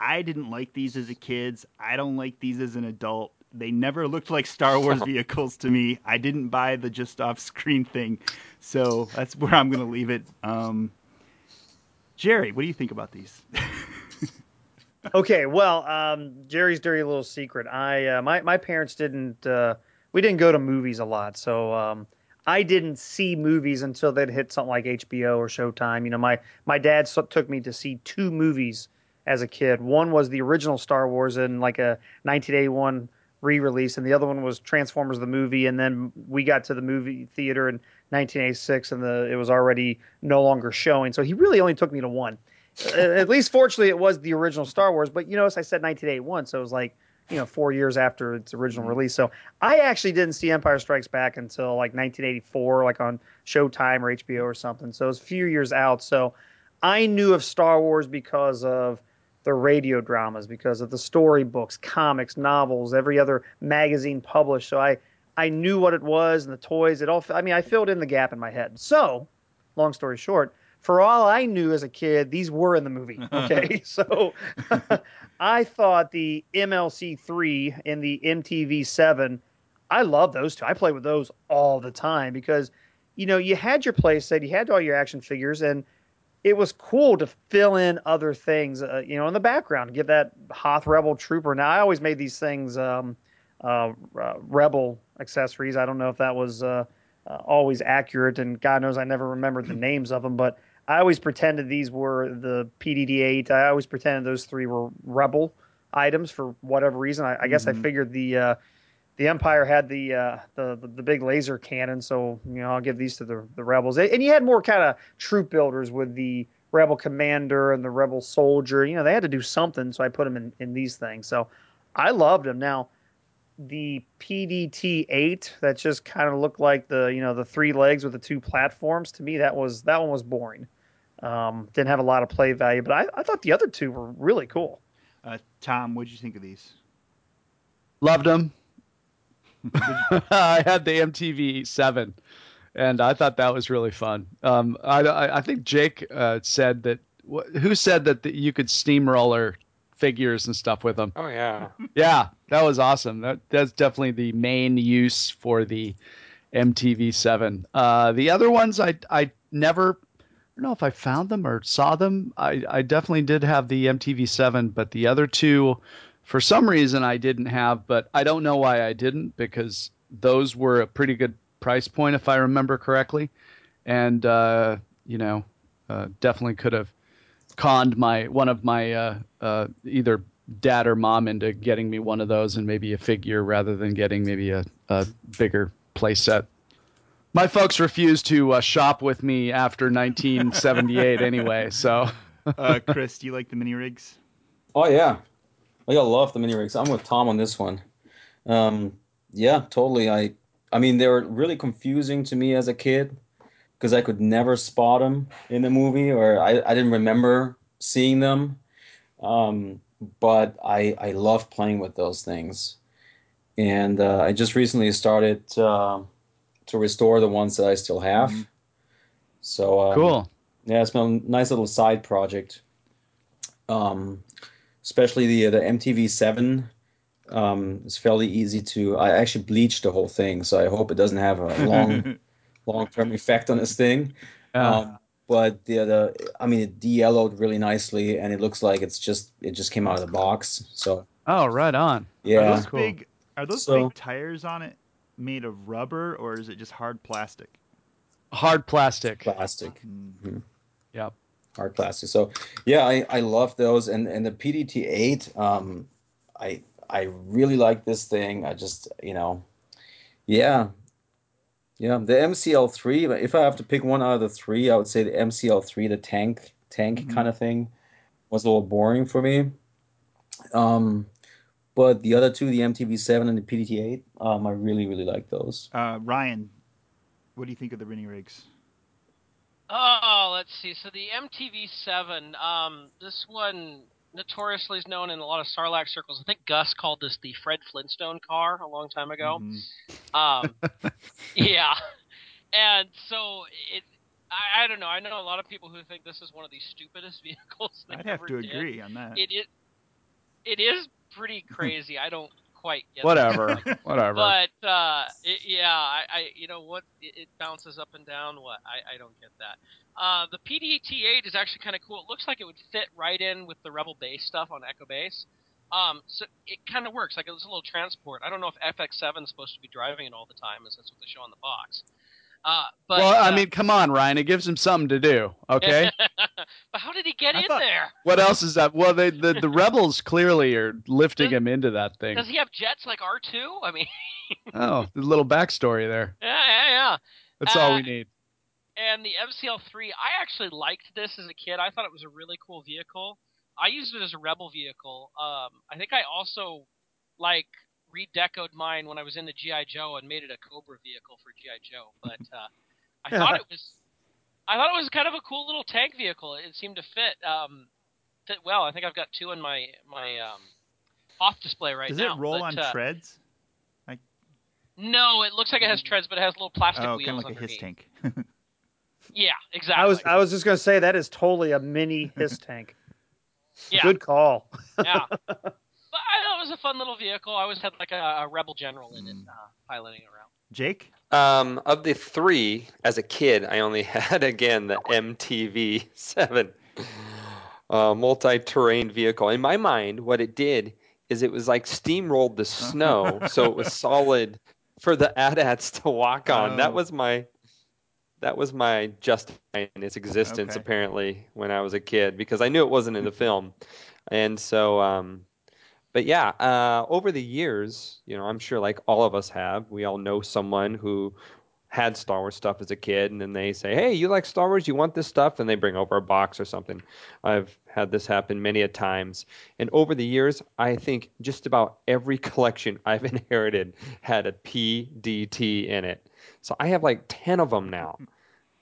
I didn't like these as a kid. I don't like these as an adult. They never looked like Star Wars vehicles to me. I didn't buy the just off screen thing. So that's where I'm going to leave it. Um, Jerry, what do you think about these? Okay, well, um, Jerry's dirty little secret. I uh, my my parents didn't. Uh, we didn't go to movies a lot, so um, I didn't see movies until they'd hit something like HBO or Showtime. You know, my my dad took me to see two movies as a kid. One was the original Star Wars in like a 1981 re-release, and the other one was Transformers the movie. And then we got to the movie theater in 1986, and the it was already no longer showing. So he really only took me to one. At least, fortunately, it was the original Star Wars. But you notice I said 1981, so it was like you know four years after its original mm-hmm. release. So I actually didn't see Empire Strikes Back until like 1984, like on Showtime or HBO or something. So it was a few years out. So I knew of Star Wars because of the radio dramas, because of the storybooks, comics, novels, every other magazine published. So I I knew what it was and the toys. It all. I mean, I filled in the gap in my head. So, long story short, for all I knew as a kid, these were in the movie. Okay, so I thought the MLC three and the MTV seven, I love those two. I play with those all the time because, you know, you had your playset, you had all your action figures, and it was cool to fill in other things, uh, you know, in the background, give that Hoth Rebel Trooper. Now I always made these things um, uh, uh, Rebel accessories. I don't know if that was uh, uh, always accurate, and God knows I never remembered the names of them, but I always pretended these were the PDD-8. I always pretended those three were Rebel items for whatever reason. I, I guess I Mhm. figured the uh, the Empire had the, uh, the the the big laser cannon, so you know I'll give these to the the rebels. And you had more kind of troop builders with the rebel commander and the rebel soldier. You know they had to do something, so I put them in in these things. So I loved them. Now the PDT-8 that just kind of looked like the you know the three legs with the two platforms. To me, that was that one was boring. Um, didn't have a lot of play value, but I, I thought the other two were really cool. Uh, Tom, what'd you think of these? Loved them. I had the MTV seven, and I thought that was really fun. Um, I, I, I think Jake uh, said that. wh- Who said that the, you could steamroller figures and stuff with them? Oh yeah. Yeah, that was awesome. That that's definitely the main use for the MTV7. Uh, the other ones, I I never. Don't know if I found them or saw them. I, I definitely did have the MTV7, but the other two, for some reason, I didn't have. But I don't know why I didn't because those were a pretty good price point, if I remember correctly. And, uh, you know, uh, definitely could have conned my one of my uh, uh, either dad or mom into getting me one of those and maybe a figure rather than getting maybe a, a bigger play set. My folks refused to uh, shop with me after 1978 anyway, so Uh, Chris, do you like the mini rigs? Oh yeah, like I love the mini rigs. I'm with Tom on this one. Um, yeah, totally. I I mean they were really confusing to me as a kid because I could never spot them in the movie or I, I didn't remember seeing them. Um, but I I love playing with those things, and uh, I just recently started uh, to restore the ones that I still have. Mhm. So um, cool. yeah, it's been a nice little side project. Um, especially the the MTV Seven. Um, it's fairly easy to. I actually bleached the whole thing, so I hope it doesn't have a long long term effect on this thing. Yeah. Um, but the the I mean it de-yellowed really nicely, and it looks like it's just it just came out of the box. So oh, right on. Yeah, Are those Cool. big? Are those So- big tires on it made of rubber or is it just hard plastic? Hard plastic. plastic. Mm. Yep. hard plastic. So yeah, I, I love those and and the PDT eight. Um, I I really like this thing. I just you know, yeah, yeah. The MCL three. If I have to pick one out of the three, I would say the MCL three, the tank tank Mhm. kind of thing, was a little boring for me. Um, but the other two, the MTV seven and the PDT eight, um, I really really like those. Uh, Ryan, what do you think of the mini rigs? Oh, let's see. So the MTV7, um, this one notoriously is known in a lot of Sarlacc circles. I think Gus called this the Fred Flintstone car a long time ago. Mhm. Um, yeah, and so it. I, I don't know. I know a lot of people who think this is one of the stupidest vehicles. I'd have to did. agree on that. It it it is pretty crazy. I don't quite get. Whatever. Whatever. but uh, it, yeah, I, I, you know what? It, it bounces up and down. What? I, I don't get that. Uh, the PDT-8 is actually kind of cool. It looks like it would fit right in with the Rebel base stuff on Echo Base. Um, so it kind of works. Like it's a little transport. I don't know if FX7 is supposed to be driving it all the time, as that's what they show on the box. Uh, but well, I uh, mean, come on, Ryan. It gives him something to do. Okay. but how did he get I in thought- there? what else is that? Well, they, the the rebels clearly are lifting Does- him into that thing. Does he have jets like R2? I mean, Oh, the little backstory there. yeah, yeah, yeah. That's all Uh, we need. And the MCL3, I actually liked this as a kid. I thought it was a really cool vehicle. I used it as a rebel vehicle. Um, I think I also like redecoed mine when I was in the GI Joe and made it a Cobra vehicle for GI Joe. But uh, I thought it was, I thought it was kind of a cool little tank vehicle. It seemed to fit um, fit well. I think I've got two in my my um, off display right Does now. Does it roll but, on uh, treads? No, it looks like it has treads, but it has little plastic Oh, wheels kind of like a HISS tank. Yeah, exactly. I was I was just gonna say that is totally a mini HISS tank. yeah, Good call. yeah. But I thought it was a fun little vehicle. I always had like a, a rebel general in it, Mm. uh, piloting around. Jake? Um, of the three, as a kid, I only had again the MTV seven, uh, multi-terrain vehicle. In my mind, what it did is it was like steamrolled the snow, so it was solid for the AT-ATs to walk on. Oh. That was my that was my justifying its existence Okay. apparently when I was a kid because I knew it wasn't in the film, and so um, but yeah, uh, over the years, you know, I'm sure like all of us have, we all know someone who had Star Wars stuff as a kid, and then they say, "Hey, you like Star Wars? You want this stuff?" And they bring over a box or something. I've had this happen many a times, and over the years, I think just about every collection I've inherited had a PDT in it. So I have like ten of them now,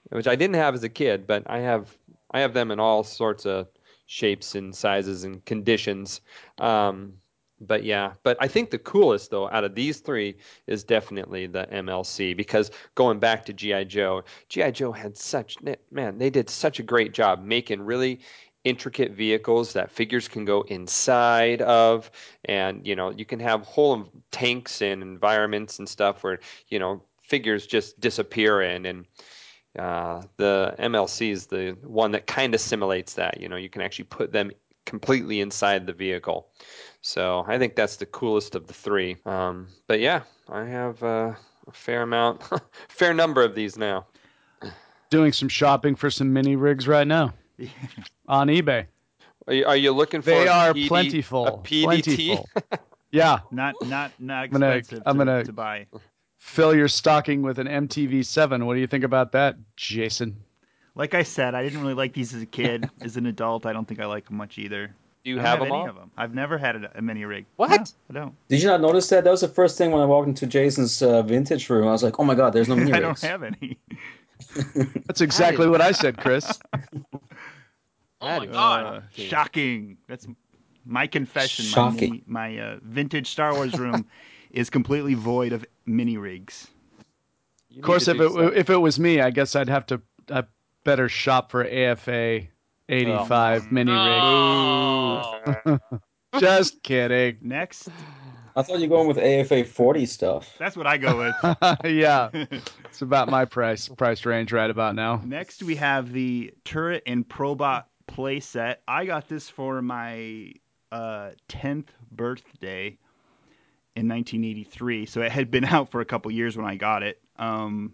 which I didn't have as a kid, but I have I have them in all sorts of shapes and sizes and conditions. Um, but yeah, but I think the coolest though out of these three is definitely the MLC because going back to GI Joe, GI Joe had such man, they did such a great job making really intricate vehicles that figures can go inside of and you know you can have whole tanks and environments and stuff where you know figures just disappear in and uh, the MLC is the one that kind of simulates that. You know, you can actually put them completely inside the vehicle. So I think that's the coolest of the three. Um, but yeah, I have uh, a fair amount, fair number of these now. Doing some shopping for some mini rigs right now on eBay. Are you, are you looking for? They a are PD plentiful. A PDT. Plentiful. Yeah, Not not not I'm gonna- expensive I'm gonna- to buy. fill your stocking with an MTV7. What do you think about that, Jason? Like I said, I didn't really like these as a kid. as an adult, I don't think I like them much either. Do you I have have them any all? of them. I've never had a, a mini rig. What? No, I don't. Did you not notice that? That was the first thing when I walked into Jason's uh, vintage room. I was like, oh my god, there's no mini rigs. I don't have any. That's exactly what I said, Chris. Oh my god. Uh, shocking. That's my confession. Shocking. My, my uh, vintage Star Wars room is completely void of mini rigs. You Of course, if it do if it was me, I guess I'd have to I better shop for AFA 85 mini rig. Oh. Just kidding. Next, I thought you were going with AFA 40 stuff. that's what I go with. yeah, it's about my price price range right about now. Next, we have the Turret and Probot playset. I got this for my uh, 10th birthday in 1983, so it had been out for a couple years when I got it. Um,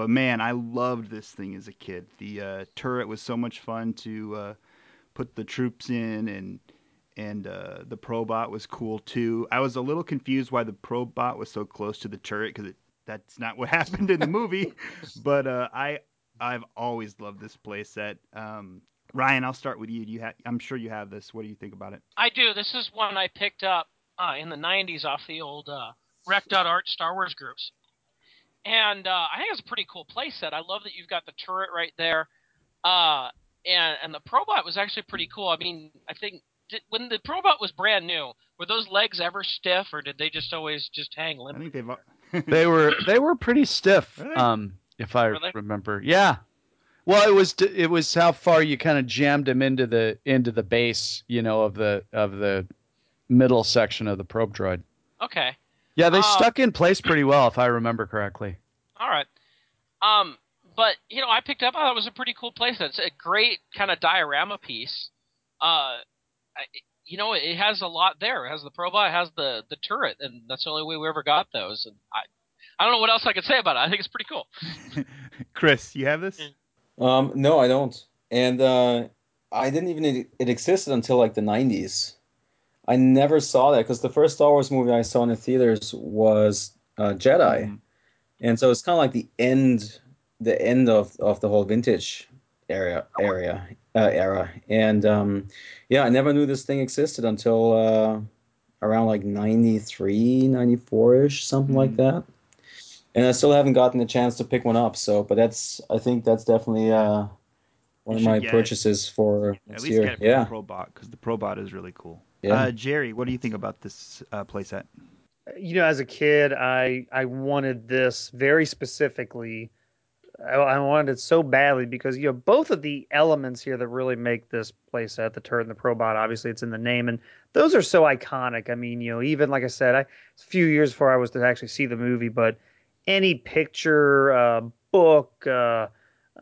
but man, I loved this thing as a kid. The uh, turret was so much fun to uh, put the troops in, and and uh, the Probot was cool too. I was a little confused why the Probot was so close to the turret because that's not what happened in the movie. but uh, I I've always loved this playset. Um, Ryan, I'll start with you. Do you have? I'm sure you have this. What do you think about it? I do. This is one I picked up uh, in the '90s off the old uh, Rec.Art Star Wars groups, and uh, I think it's a pretty cool playset. I love that you've got the turret right there, uh, and and the Probot was actually pretty cool. I mean, I think did, when the Probot was brand new, were those legs ever stiff, or did they just always just hang limp? I think they've. They were they were pretty stiff. Really? Um, if I Really? remember, yeah. Well, it was it was how far you kind of jammed them into the into the base, you know, of the of the middle section of the probe droid. Okay, Yeah, they Uh, stuck in place pretty well, if I remember correctly. all right. Um, but you know, I picked up. I thought it was a pretty cool place. It's a great kind of diorama piece. Uh, I, you know, it has a lot there. It has the Probot, it has the the turret, and that's the only way we ever got those. And I, I don't know what else I could say about it. I think it's pretty cool. Chris, you have this? Um, no, I don't. And uh, I didn't even it existed until like the 90s. I never saw that because the first Star Wars movie I saw in the theaters was uh, Jedi, Mhm. and so it's kind of like the end, the end of, of the whole vintage area area uh, era. And um, yeah, I never knew this thing existed until uh, around like 93, 94 ish, something like that. And I still haven't gotten the chance to pick one up. So, but that's I think that's definitely uh, one of my get it. purchases for At least year. get it yeah. the Probot because the Probot is really cool. Yeah. Uh, Jerry, what do you think about this uh, playset? you know, as a kid, I I wanted this very specifically I, I wanted it so badly because you know both of the elements here that really make this playset, the turret and the probot, obviously it's in the name, and those are so iconic. I mean, you know, even like I said, I, it's a few years before I was to actually see the movie, but any picture, uh, book, uh,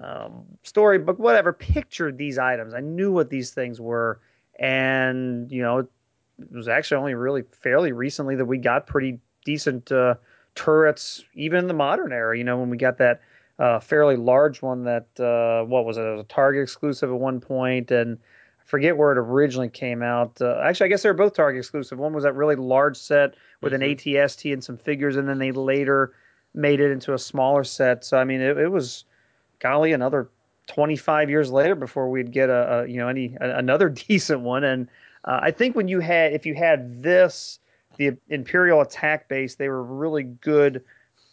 um, storybook, whatever, pictured these items. I knew what these things were, and you know, it was actually only really fairly recently that we got pretty decent uh, turrets, even in the modern era. You know, when we got that uh, fairly large one that uh, what was it? It was a Target exclusive at one point, and I forget where it originally came out. Uh, actually, I guess they were both Target exclusive. One was that really large set with an AT-ST and some figures, and then they later made it into a smaller set. So I mean, it, it was golly another 25 years later before we'd get a, a you know any a, another decent one. And uh, I think when you had if you had this the Imperial attack base, they were really good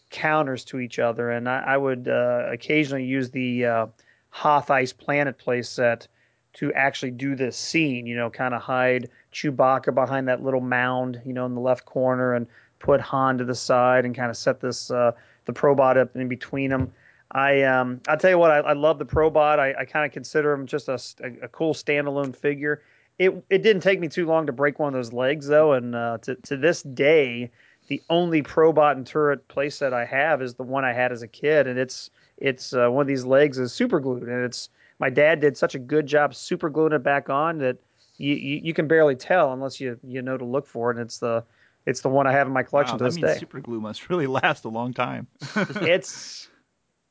counters to each other. And I, I would uh, occasionally use the uh, Hoth Ice Planet playset to actually do this scene. You know, kind of hide Chewbacca behind that little mound, you know, in the left corner, and put Han to the side, and kind of set this uh, the Probot up in between them. I um I'll tell you what I, I love the Probot. I, I kind of consider him just a, a, a cool standalone figure. It it didn't take me too long to break one of those legs though, and uh, to to this day, the only Probot and turret playset I have is the one I had as a kid, and it's it's uh, one of these legs is super glued, and it's my dad did such a good job super gluing it back on that you, you, you can barely tell unless you you know to look for it. And it's the it's the one I have in my collection wow, to that this means day. super glue must really last a long time. it's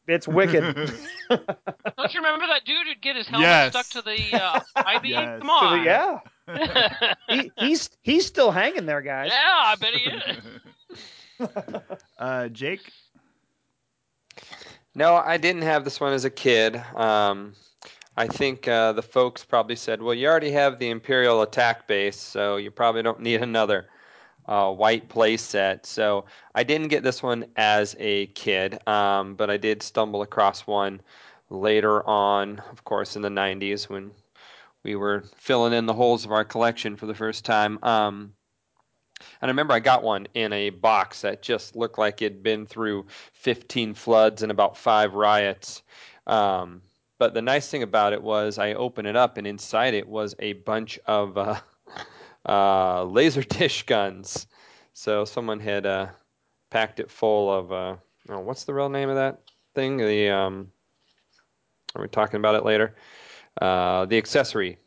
it's wicked. Don't you remember that dude who'd get his helmet Yes. stuck to the uh, I-beam? Yes. Come So the- on. yeah, he, he's he's still hanging there, guys. Yeah, I bet he is. uh, Jake, No, I didn't have this one as a kid. Um, I think uh, the folks probably said, "Well, you already have the Imperial attack base, so you probably don't need another uh, white play set." So I didn't get this one as a kid, um, but I did stumble across one later on, of course, in the '90s when we were filling in the holes of our collection for the first time. Um, and I remember I got one in a box that just looked like it'd been through 15 floods and about five riots. Um, but the nice thing about it was I opened it up, and inside it was a bunch of uh, uh, laser dish guns. So someone had uh, packed it full of uh, oh, what's the real name of that thing? The um, are we talking about it later? Uh, the accessory.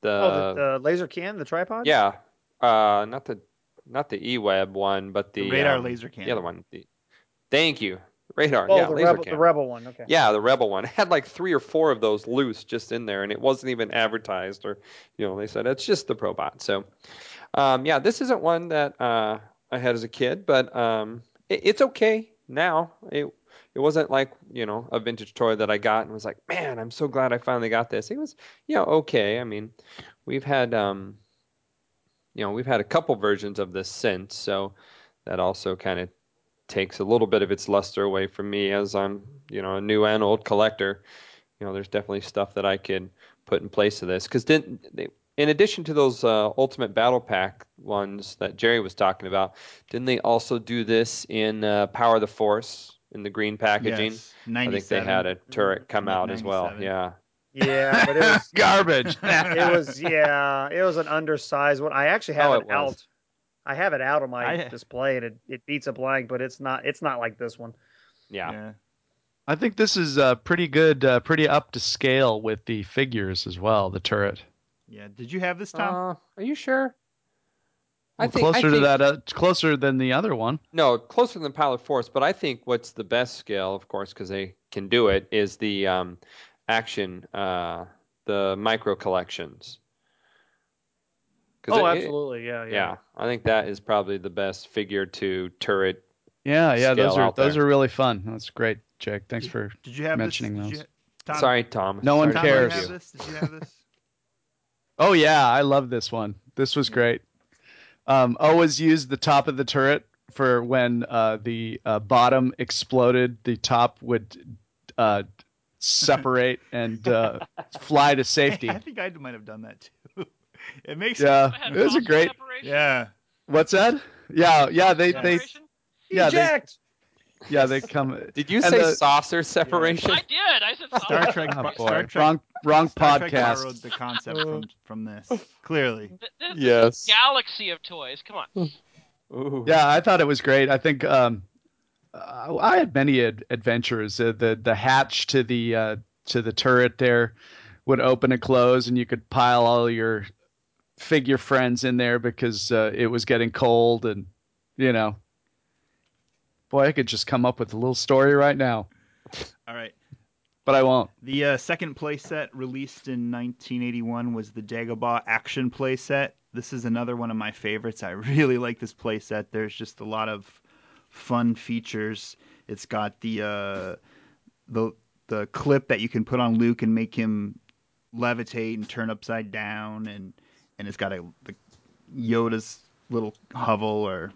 The, oh, the, the laser can, the tripod. yeah, uh, not the not the E-Web one, but the, The radar um, laser can. The other one. The, thank you, radar. Oh, yeah, the rebel, the rebel one. Okay. Yeah, the Rebel one. It had like three or four of those loose just in there, and it wasn't even advertised, or you know, they said it's just the Probot. So, um, yeah, this isn't one that uh, I had as a kid, but um, it, it's okay now. It it wasn't like you know a vintage toy that I got and was like, man, I'm so glad I finally got this. It was you know okay. I mean, we've had um, you know we've had a couple versions of this since, so that also kind of takes a little bit of its luster away from me as I'm, you know, a new and old collector. You know, there's definitely stuff that I could put in place of this because didn't they? In addition to those uh, Ultimate Battle Pack ones that Jerry was talking about, didn't they also do this in uh, Power of the Force in the green packaging? Yes, I think they had a turret come out as well. Yeah. Yeah, but it was Garbage. it was yeah, it was an undersized one. I actually have Oh, it, it was. out. I have it out on my I- display, and it, it beats a blank, but it's not it's not like this one. Yeah. Yeah. I think this is uh, pretty good, uh, pretty up to scale with the figures as well. The turret, Yeah. Did you have this, Tom? Uh, are you sure? I Well, think- I closer to think- that, uh, closer than the other one. No, closer than Pilot Force, but I think what's the best scale, of course, because they can do it, is the um, action, uh, the micro collections. 'Cause Oh, it- it- absolutely, yeah, yeah. yeah, I think that is probably the best figure to turret. Yeah, yeah, those are those there. are really fun. That's great, Jake. Thanks for Did you have mentioning this? Did those. you, Tom, Sorry, Tom. No one Sorry to Tom, did you cares. have this? Did you have this? Oh yeah, I love this one. This was great. Um, always use the top of the turret for when uh, the uh, bottom exploded. The top would uh, separate and uh, fly to safety. I think I might have done that too. It makes Yeah, Had it was a great. separation? Yeah. What's that? Yeah, yeah. They they Separation? yeah they Yeah, they come. Did you and say the- saucer separation? I did. I said Star saucer. Trek. Oh, Star. Trek. Wrong, wrong Star Trek podcast. borrowed the concept from from this. Clearly. Th- This Yes. galaxy of toys. Come on. Ooh. Yeah, I thought it was great. I think um, uh, I had many ad- adventures. Uh, the the hatch to the uh, to the turret there would open and close, and you could pile all your figure friends in there because uh, it was getting cold, and you know, boy, I could just come up with a little story right now, All right. but I won't. The uh, second playset released in 1981 was the Dagobah Action playset. This is another one of my favorites. I really like this playset. There's just a lot of fun features. It's got the uh, the the clip that you can put on Luke and make him levitate and turn upside down, and and it's got a the Yoda's little hovel or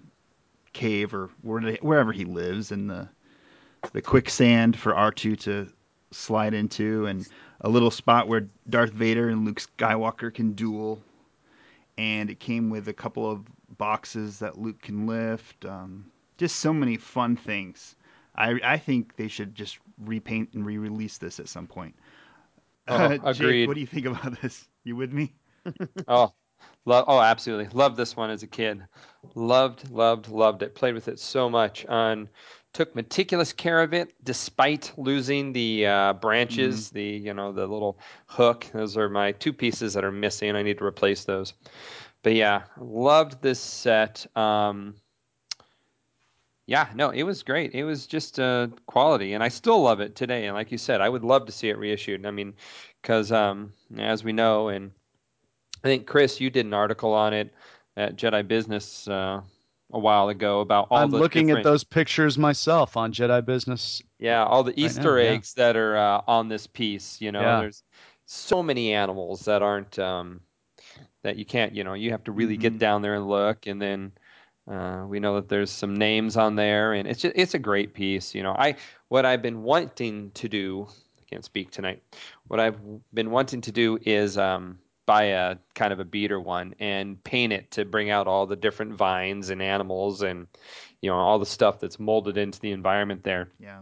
cave or wherever he lives, and the the quicksand for R2 to slide into, and a little spot where Darth Vader and Luke Skywalker can duel. And it came with a couple of boxes that Luke can lift. Um, just so many fun things. I I think they should just repaint and re-release this at some point. Oh, Uh, Jake, agreed. what do you think about this? You with me? Oh, lo- oh, absolutely. Loved this one as a kid. Loved, loved, loved it. Played with it so much. On took meticulous care of it, despite losing the uh, branches, the you know the little hook. Those are my two pieces that are missing. I need to replace those. But yeah, loved this set. Um, yeah, no, it was great. It was just uh, quality, and I still love it today. And like you said, I would love to see it reissued. I mean, because um, as we know, and I think Chris, you did an article on it at Jedi Business uh, a while ago about all I'm looking at those pictures myself on Jedi Business. yeah, all the now, Easter yeah. eggs that are uh, on this piece. You know, Yeah. there's so many animals that aren't um, that you can't. You know, you have to really get Mhm. down there and look, and then uh, we know that there's some names on there, and it's just, it's a great piece. You know, I what I've been wanting to do. I can't speak tonight. What I've been wanting to do is um, buy a kind of a beater one and paint it to bring out all the different vines and animals and you know all the stuff that's molded into the environment there. Yeah.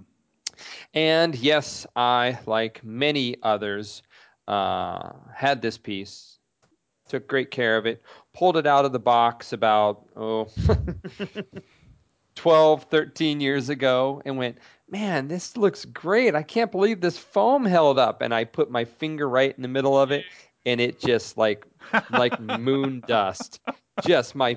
And yes, I, like many others, uh, had this piece, took great care of it, pulled it out of the box about, oh, 12, 13 years ago, and went, man, this looks great. I can't believe this foam held up. And I put my finger right in the middle of it, and it just like, like moon dust. Just my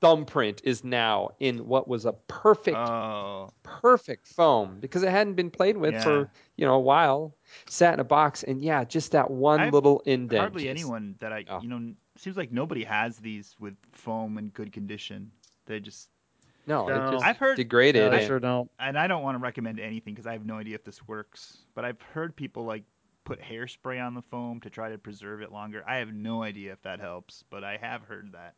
thumbprint is now in what was a perfect Oh. perfect foam because it hadn't been played with Yeah. for you know a while. Sat in a box, and yeah, just that one I've little indent. Hardly just- anyone that I, oh. you know, seems like nobody has these with foam in good condition. They just, No, No. it just I've heard- degraded. I sure don't. and I don't want to recommend anything because I have no idea if this works. But I've heard people like put hairspray on the foam to try to preserve it longer. I have no idea if that helps, but I have heard that.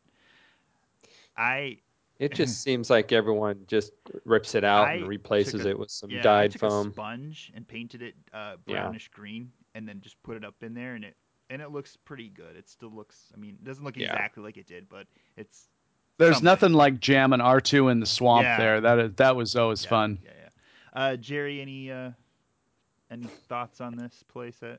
I It just seems like everyone just rips it out I and replaces a- it with some yeah, I dyed took foam. a sponge and painted it uh, Yeah. brownish green, and then just put it up in there, and it and it looks pretty good. It still looks. I mean, it doesn't look Yeah. exactly like it did, but it's There's something. nothing like jamming R2 in the swamp Yeah. there. That is, that was always Yeah, fun. Yeah, yeah. Uh, Jerry, any uh, any thoughts on this playset?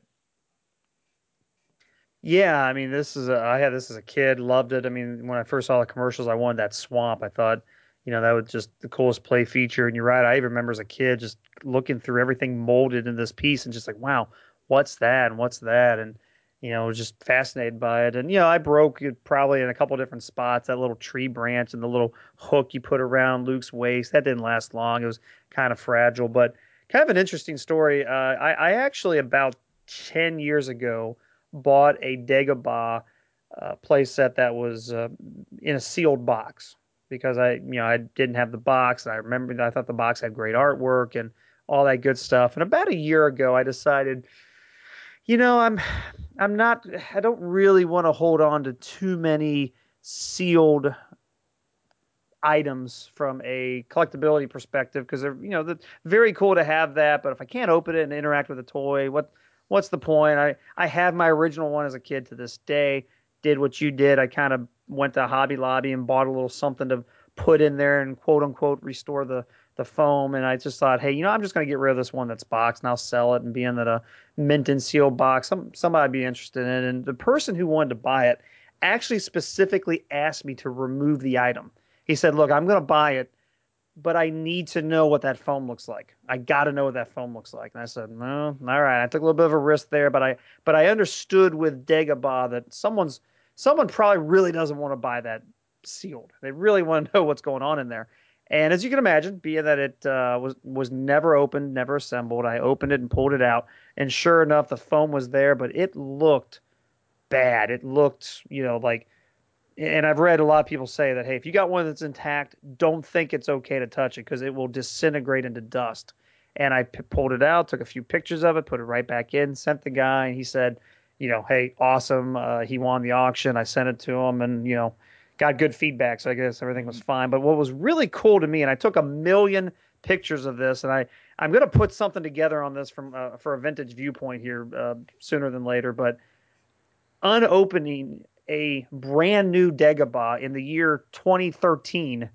Yeah, I mean, this is a, I had this as a kid, loved it. I mean, when I first saw the commercials, I wanted that swamp. I thought, you know, that was just the coolest play feature. And you're right, I even remember as a kid just looking through everything molded in this piece and just like, wow, what's that and what's that? And you know, just fascinated by it. And you know, I broke it probably in a couple different spots. That little tree branch and the little hook you put around Luke's waist that didn't last long. It was kind of fragile, but kind of an interesting story. Uh, I, I actually about ten years ago bought a Dagobah uh, playset that was uh, in a sealed box because I, you know, I didn't have the box. And I remember I thought the box had great artwork and all that good stuff. And about a year ago, I decided, you know, I'm, I'm not, I don't really want to hold on to too many sealed items from a collectability perspective because they're, you know, the, very cool to have that. But if I can't open it and interact with the toy, what, what's the point? I, I have my original one as a kid to this day. Did what you did. I kind of went to Hobby Lobby and bought a little something to put in there and quote unquote restore the the foam. And I just thought, hey, you know, I'm just going to get rid of this one that's boxed and I'll sell it. And being that a mint and seal box, some somebody would be interested in. And the person who wanted to buy it actually specifically asked me to remove the item. He said, look, I'm going to buy it, but I need to know what that foam looks like. I got to know what that foam looks like. And I said, no, all right. I took a little bit of a risk there, but I but I understood with Dagobah that someone's someone probably really doesn't want to buy that sealed. They really want to know what's going on in there. And as you can imagine, being that it uh, was was never opened, never assembled, I opened it and pulled it out, and sure enough, the foam was there, but it looked bad. It looked, you know, like. And I've read a lot of people say that, hey, if you got one that's intact, don't think it's okay to touch it because it will disintegrate into dust. And I p- pulled it out, took a few pictures of it, put it right back in, sent the guy, and he said, you know, hey, awesome. Uh, he won the auction. I sent it to him, and you know, got good feedback, so I guess everything was fine. But what was really cool to me, and I took a million pictures of this, and I I'm gonna put something together on this from uh, for a vintage viewpoint here uh, sooner than later. But unopening a brand new Dagobah in the year 2013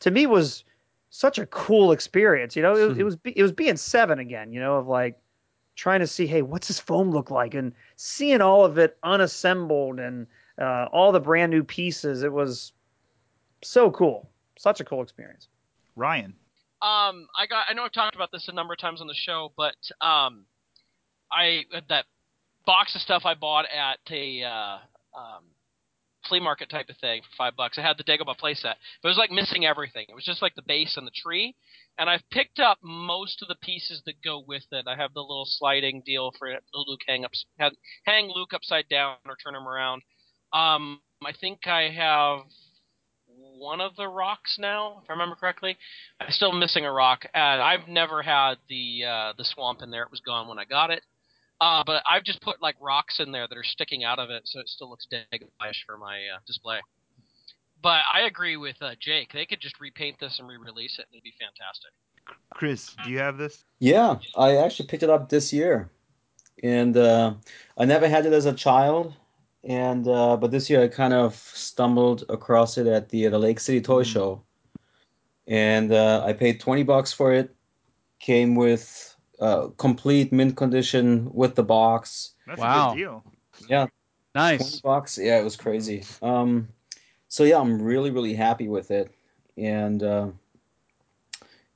to me was such a cool experience. You know, it, it was it was being seven again. You know, of like trying to see, hey, what's this foam look like, and seeing all of it unassembled and uh, all the brand new pieces. It was so cool, such a cool experience. Ryan. Um, I got. I know I've talked about this a number of times on the show, but um, I that box of stuff I bought at a uh, um, flea market type of thing for five bucks. I had the Dagobah playset, but it was like missing everything. It was just like the base and the tree. And I've picked up most of the pieces that go with it. I have the little sliding deal for Luke hang up, hang Luke upside down or turn him around. Um, I think I have one of the rocks now, if I remember correctly. I'm still missing a rock, and I've never had the uh, the swamp in there. It was gone when I got it. Uh, but I've just put like rocks in there that are sticking out of it, so it still looks Dagobah-ish for my uh, display. But I agree with uh, Jake. They could just repaint this and re-release it, and it'd be fantastic. Chris, do you have this? Yeah, I actually picked it up this year, and uh, I never had it as a child and uh, but this year I kind of stumbled across it at the the Lake City Toy mm. Show, and uh, I paid twenty bucks for it. Came with uh, complete mint condition with the box. That's wow. a good deal. Yeah, nice. Twenty bucks. Yeah, it was crazy. Um, so yeah, I'm really really happy with it, and uh,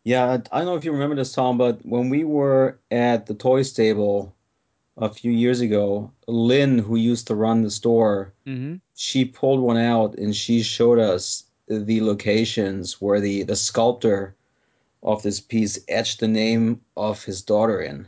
yeah, I don't know if you remember this, Tom, but when we were at the toy stable a few years ago, Lynn, who used to run the store, mm-hmm. she pulled one out and she showed us the locations where the, the sculptor of this piece etched the name of his daughter in.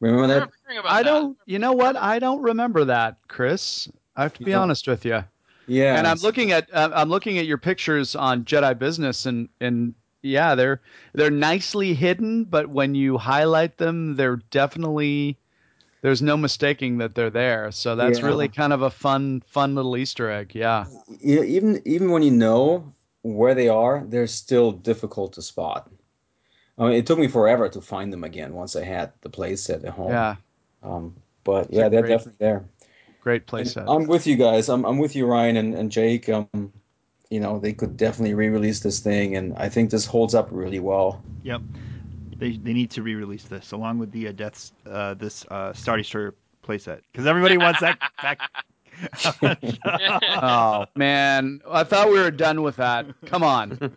Remember that? I don't. You know what? I don't remember that, Chris. I have to be yeah. honest with you. Yeah. And I'm looking at uh, I'm looking at your pictures on Jedi Business, and and yeah, they're they're nicely hidden, but when you highlight them, they're definitely there's no mistaking that they're there. So that's yeah. really kind of a fun, fun little Easter egg. Yeah. yeah. Even even when you know where they are, they're still difficult to spot. I mean, it took me forever to find them again once I had the playset at home. Yeah. Um, but it's yeah, they're great, definitely there. Great playset. I'm with you guys. I'm I'm with you, Ryan and, and Jake. Um, you know, they could definitely re-release this thing, and I think this holds up really well. Yep they they need to re-release this along with the uh, deaths uh, this uh, Star Destroyer playset because everybody wants that back. Oh man, I thought we were done with that. Come on,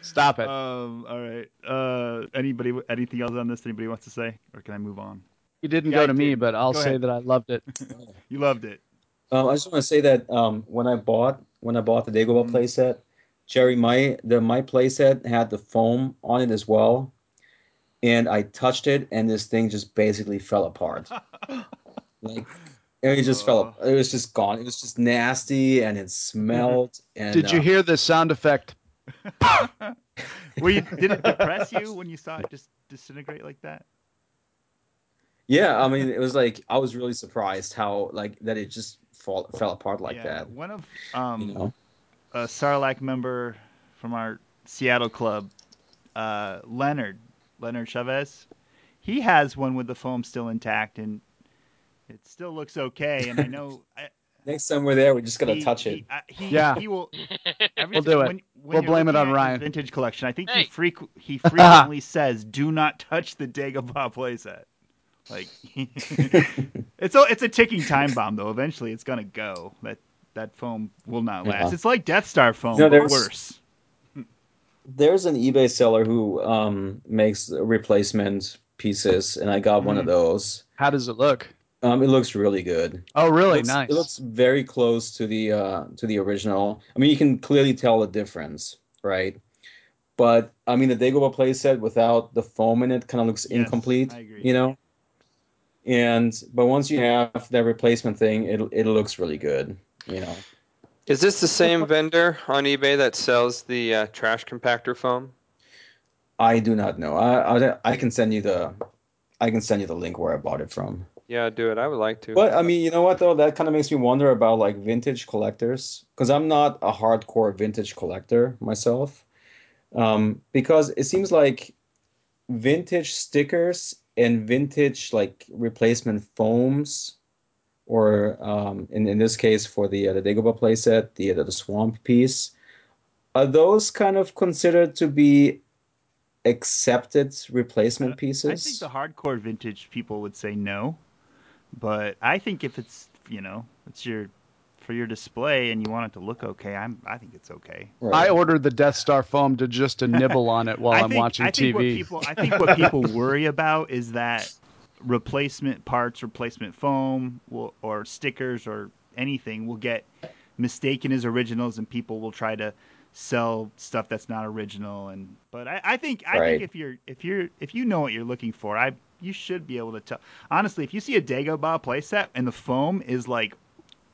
stop it. Um, all right. Uh, anybody? Anything else on this? Anybody wants to say, or can I move on? You didn't yeah, go to me, but I'll go say that I loved it. you loved it. Um, I just want to say that um, when I bought when I bought the Dagobah mm-hmm. playset, Jerry, my the my playset had the foam on it as well, and I touched it, and this thing just basically fell apart. like it just fell. Up. It was just gone. It was just nasty, and it smelled. And did you uh, hear the sound effect? Were you, did it depress you when you saw it just disintegrate like that? Yeah, I mean, it was like I was really surprised how like that it just fall, fell apart like yeah, that. One of um, you know? a Sarlacc member from our Seattle club, uh, Leonard, Leonard Chavez. He has one with the foam still intact, and it still looks okay. And I know. I, Next time we're there, we're just gonna he, touch it. He, uh, he, yeah, he will. we'll do it. When, when We'll blame it on Ryan. Vintage collection. I think Hey. he frequ- he frequently says, "Do not touch the Dagobah playset." Like it's a it's a ticking time bomb though. Eventually, it's gonna go. That that foam will not last. Yeah. It's like Death Star foam, No, but worse. There's an eBay seller who um, makes replacement pieces, and I got one of Mm. those. How does it look? Um, it looks really good. Oh, really? It looks, nice. It looks very close to the uh, to the original. I mean, you can clearly tell the difference, right? But I mean, the Dagobah playset without the foam in it kind of looks Yes, incomplete. I agree. You know. And but once you have that replacement thing, it it looks really good. You know. Is this the same vendor on eBay that sells the uh, trash compactor foam? I do not know. I, I I can send you the I can send you the link where I bought it from. Yeah, do it. I would like to. But I mean, you know what though? That kind of makes me wonder about like vintage collectors because I'm not a hardcore vintage collector myself. Um, because it seems like vintage stickers and vintage like replacement foams, or um, in in this case for the uh, the Dagobah playset, the the swamp piece, are those kind of considered to be accepted replacement pieces? I think the hardcore vintage people would say no, but I think if it's you know it's your for your display and you want it to look okay, I'm I think it's okay. I ordered the Death Star foam to just to nibble on it while I I'm think, watching I think What TV. people, I think what people worry about is that replacement parts, replacement foam, will, or stickers, or anything will get mistaken as originals, and people will try to sell stuff that's not original. And but I, I think I Right. think if you're if you're if you know what you're looking for, I you should be able to tell. Honestly, if you see a Dagobah playset and the foam is like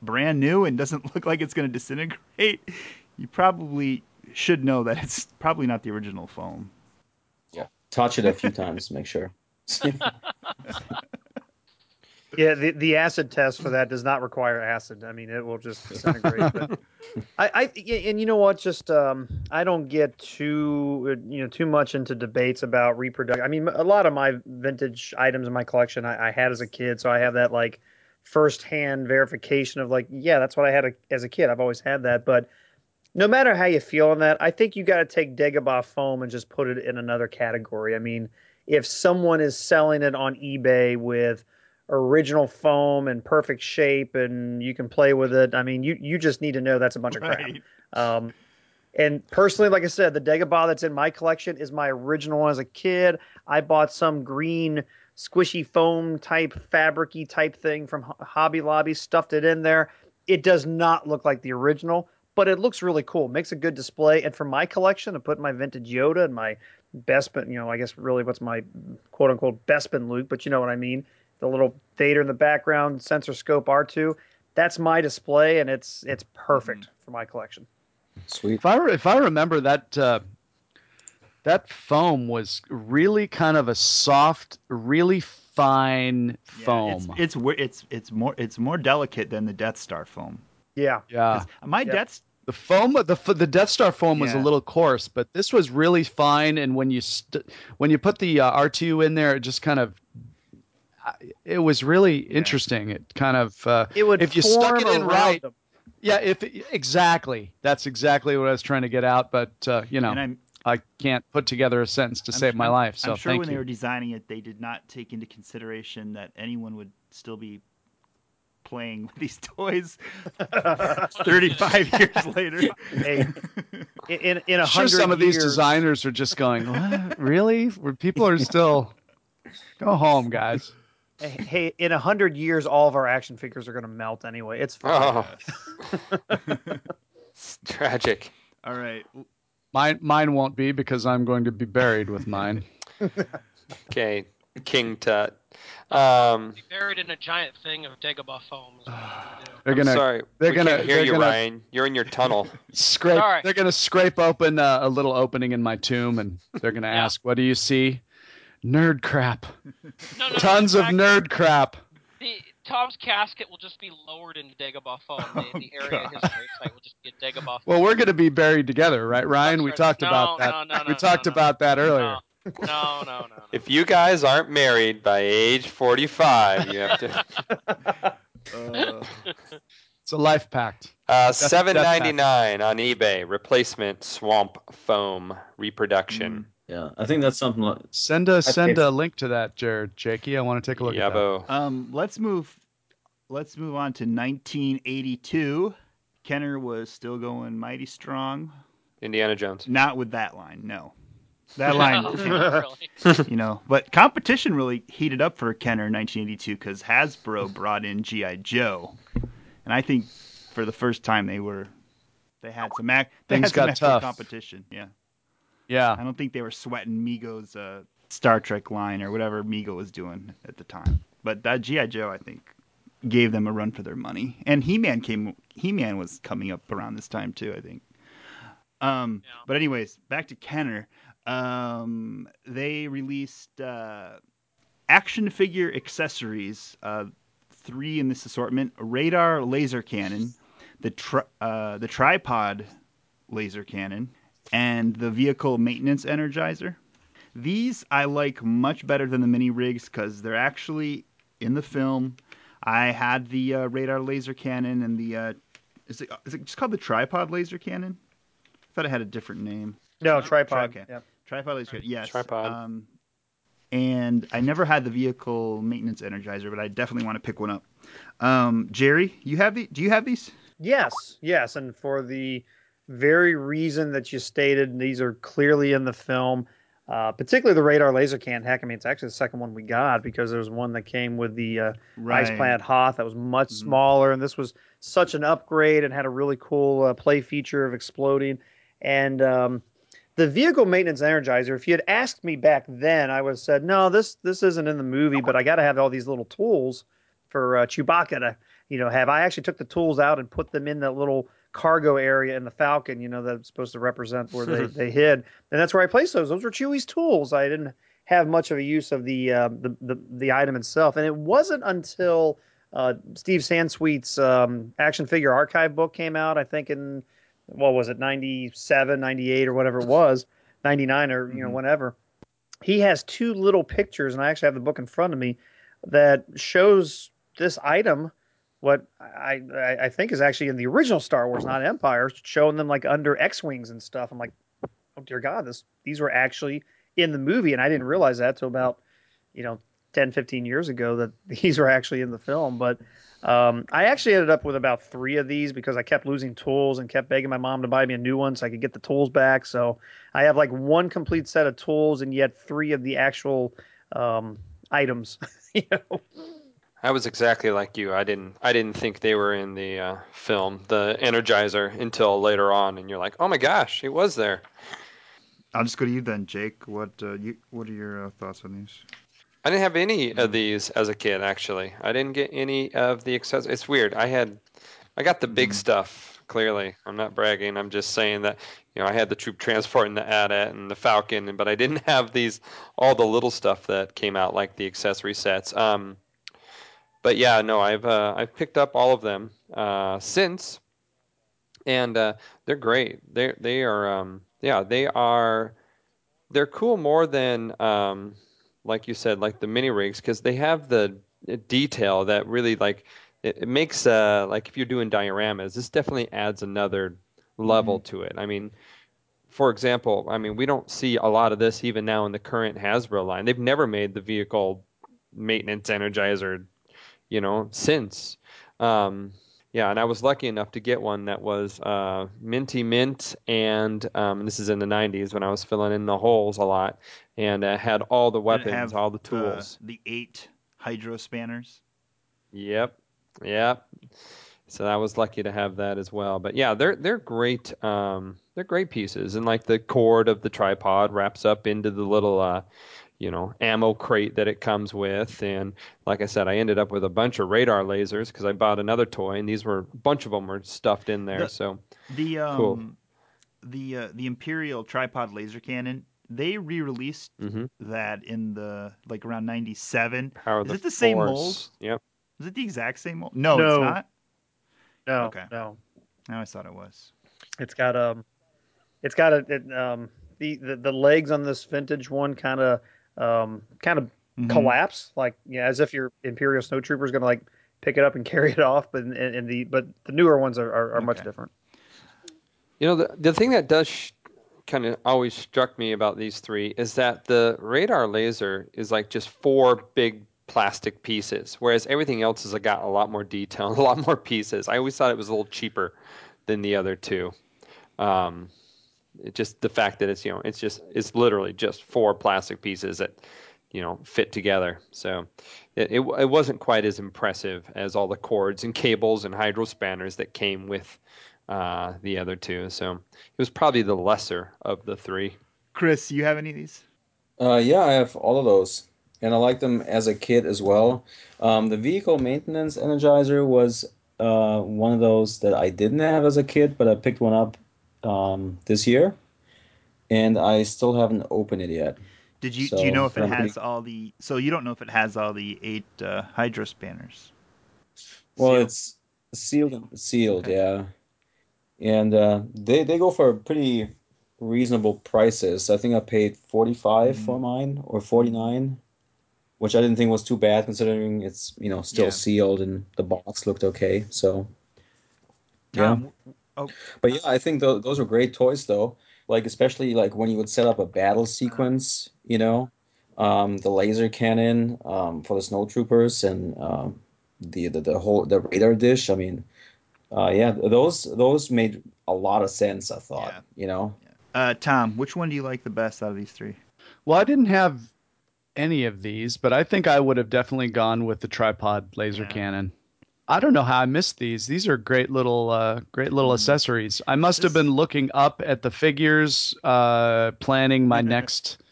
brand new and doesn't look like it's going to disintegrate, you probably should know that it's probably not the original foam. yeah, touch it a few times, make sure. Yeah, the, the acid test for that does not require acid. I mean, it will just disintegrate. but I, I, and you know what? Just um, I don't get too, uh, you know, too much into debates about reproduction. I mean, a lot of my vintage items in my collection I, I had as a kid, so I have that like firsthand verification of like, yeah, that's what I had a, as a kid. I've always had that, but no matter how you feel on that, I think you got to take Dagobah foam and just put it in another category. I mean, if someone is selling it on eBay with original foam and perfect shape and you can play with it, I mean, you you just need to know that's a bunch of crap. Um, and personally, like I said, the Dagobah that's in my collection is my original one as a kid. I bought some green squishy foam type fabricy type thing from Ho- Hobby Lobby, stuffed it in there. It does not look like the original, but it looks really cool. Makes a good display. And for my collection, I put my vintage Yoda and my Bespin, you know, I guess really what's my quote unquote Bespin Luke, but you know what I mean. The little Vader in the background, sensor scope R2. That's my display, and it's it's perfect for my collection. Sweet. If I if I remember that uh, that foam was really kind of a soft, really fine Yeah, foam. It's it's it's it's more it's more delicate than the Death Star foam. Yeah. yeah. My Yeah. Death The foam, the the Death Star foam was a little coarse, but this was really fine. And when you st- when you put the uh, R2 in there, it just kind of it was really interesting. It kind of uh, It would if you stuck it in right. them. Yeah, if exactly, that's exactly what I was trying to get out. But uh, you know, and I'm can't put together a sentence to I'm- save my life. So I'm sure thank when you. they were designing it, they did not take into consideration that anyone would still be playing with these toys 35 years later. Hey, in in a I'm sure some of these designers are just going, "What? really? Where people are still go home, guys." Hey, in a hundred years, all of our action figures are going to melt anyway. It's fine. Oh, it's tragic. All right. Mine mine won't be because I'm going to be buried with mine. Okay, King Tut. Um, Be buried in a giant thing of Dagobah foam. Is what I'm gonna. They're I'm gonna sorry, they're we gonna- can't hear they're you, gonna- Ryan. You're in your tunnel. scrape. Sorry. They're gonna scrape open uh, a little opening in my tomb, and they're gonna Yeah. ask, "What do you see?" Nerd crap. No, no, Tons in of nerd crap. The, Tom's casket will just be lowered into Dagobah foam. The, the area of his gravesite will just be a Dagobah foam. Well, we're gonna be buried together, right, Ryan? We talked right. about that. no, no, we no, talked no, no. about that earlier. No, no, no, no. no. If you guys aren't married by age 45, you have to. Uh, It's a life pact. Uh, Death- seven Death on eBay. Replacement swamp foam reproduction. Yeah, I think that's something. Like, Send a send paid- a link to that, Jared Jakey. I want to take a look at that. Yabo. Um, let's move. Let's move on to 1982. Kenner was still going mighty strong. Indiana Jones. Not with that line, no. That line, you know. But competition really heated up for Kenner in 1982 because Hasbro brought in GI Joe, and I think for the first time they were they had some act they Things had some got tough. competition. Yeah, Yeah. I don't think they were sweating Mego's uh, Star Trek line or whatever Mego was doing at the time. But that GI Joe, I think, gave them a run for their money. And He Man came. He Man was coming up around this time too, I think. Um, Yeah. but anyways, back to Kenner. Um, they released uh, action figure accessories. Uh, three in this assortment: radar laser cannon, the tri- uh, the tripod laser cannon, and the vehicle maintenance energizer. These I like much better than the mini rigs because they're actually in the film. I had the uh, radar laser cannon and the uh, is it is it just called the tripod laser cannon? I thought it had a different name. No, tripod. Okay. Yep. Tripod laser cannon. Yes. Tripod. Um, and I never had the vehicle maintenance energizer, but I definitely want to pick one up. Um, Jerry, you have the? Do you have these? Yes, yes, and for the very reason that you stated, these are clearly in the film. Uh, particularly the radar laser can. Heck, I mean, it's actually the second one we got because there was one that came with the uh, Ice Planet Hoth that was much Mhm. smaller, and this was such an upgrade and had a really cool uh, play feature of exploding. And um, the vehicle maintenance energizer. If you had asked me back then, I would have said, no, this this isn't in the movie, but I got to have all these little tools for uh, Chewbacca to you know have. I actually took the tools out and put them in that little cargo area in the Falcon. You know that's supposed to represent where they they hid, and that's where I placed those. Those were Chewie's tools. I didn't have much of a use of the uh, the, the the item itself, and it wasn't until uh, Steve Sansweet's um, action figure archive book came out. I think in what was it 97 98 or whatever it was 99 or you know Mhm. whatever he has two little pictures and i actually have the book in front of me that shows this item what I, I i think is actually in the original star wars not empire showing them like under x-wings and stuff i'm like oh dear god this these were actually in the movie and i didn't realize that till about you know 10 15 years ago that these were actually in the film but um, I actually ended up with about three of these because I kept losing tools and kept begging my mom to buy me a new one so I could get the tools back. So I have like one complete set of tools and yet three of the actual um, items. you know? I was exactly like you. I didn't I didn't think they were in the uh, film, the Energizer, until later on, and you're like, oh my gosh, it was there. I'll just go to you then, Jake. What uh, you what are your uh, thoughts on these? I didn't have any of these as a kid. Actually, I didn't get any of the accessories. It's weird. I had, I got the big Mhm. stuff. Clearly, I'm not bragging. I'm just saying that you know I had the troop transport and the AT-AT and the Falcon, but I didn't have these all the little stuff that came out like the accessory sets. Um, but yeah, no, I've uh, I've picked up all of them uh, since, and uh, they're great. They they are um, yeah they are they're cool more than um, like you said like the mini rigs because they have the detail that really like it, it makes uh like if you're doing dioramas this definitely adds another level to it. I mean. For example, I mean, we don't see a lot of this even now in the current Hasbro line. They've never made the vehicle maintenance energizer you know, since. Um, yeah, and I was lucky enough to get one that was uh, minty mint, and um, this is in the 90s when I was filling in the holes a lot, and uh, had all the weapons, have all the tools. The, eight hydro spanners. Yep, yep. So I was lucky to have that as well. But yeah, they're they're great. Um, they're great pieces, and like the cord of the tripod wraps up into the little, uh, you know, ammo crate that it comes with. And like I said, I ended up with a bunch of radar lasers because I bought another toy, and these were a bunch of them were stuffed in there. The- so The um, Cool. the uh, the Imperial tripod laser cannon. They re-released mhm. that in the like around '97. power Is the it the same Force. mold? Yep. Is it the exact same mold? No, No. it's not. No, Okay. no. I always thought it was. It's got um, it's got a it, um the, the the legs on this vintage one kind of um kind of Mhm. collapse like yeah as if your Imperial snowtrooper is gonna like pick it up and carry it off. But in, in the but the newer ones are, are, are much different. You know, the, the thing that does sh- kind of always struck me about these three is that the radar laser is like just four big plastic pieces, whereas everything else has got a lot more detail, a lot more pieces. I always thought it was a little cheaper than the other two. Um, it just the fact that it's you know it's just it's literally just four plastic pieces that you know fit together. So it, it, it wasn't quite as impressive as all the cords and cables and hydro spanners that came with uh, the other two. So it was probably the lesser of the three. Chris, you have any of these? Uh, yeah, I have all of those, and I like them as a kid as well. Um, the vehicle maintenance energizer was uh, one of those that I didn't have as a kid, but I picked one up um, this year, and I still haven't opened it yet. Did you do you know if it has all the? So you don't know if it has all the eight uh, hydro spanners. Well, Sealed. it's sealed. Sealed, Okay. yeah. And uh, they they go for pretty reasonable prices. I think I paid 45 Mhm. for mine or 49, which I didn't think was too bad considering it's, you know, still Yeah. sealed and the box looked okay. So, yeah. Tom, oh, But yeah, I think tho- those were great toys though. Like especially like when you would set up a battle sequence, you know, um, the laser cannon um, for the snow troopers and um, the, the the whole the radar dish. I mean, uh, yeah, those those made a lot of sense. I thought, Yeah. you know. uh, Tom, which one do you like the best out of these three? Well, I didn't have any of these, but I think I would have definitely gone with the tripod laser Yeah. cannon. I don't know how I missed these. These are great little, uh, great little Mhm. accessories. I must have been looking up at the figures, uh, planning my next,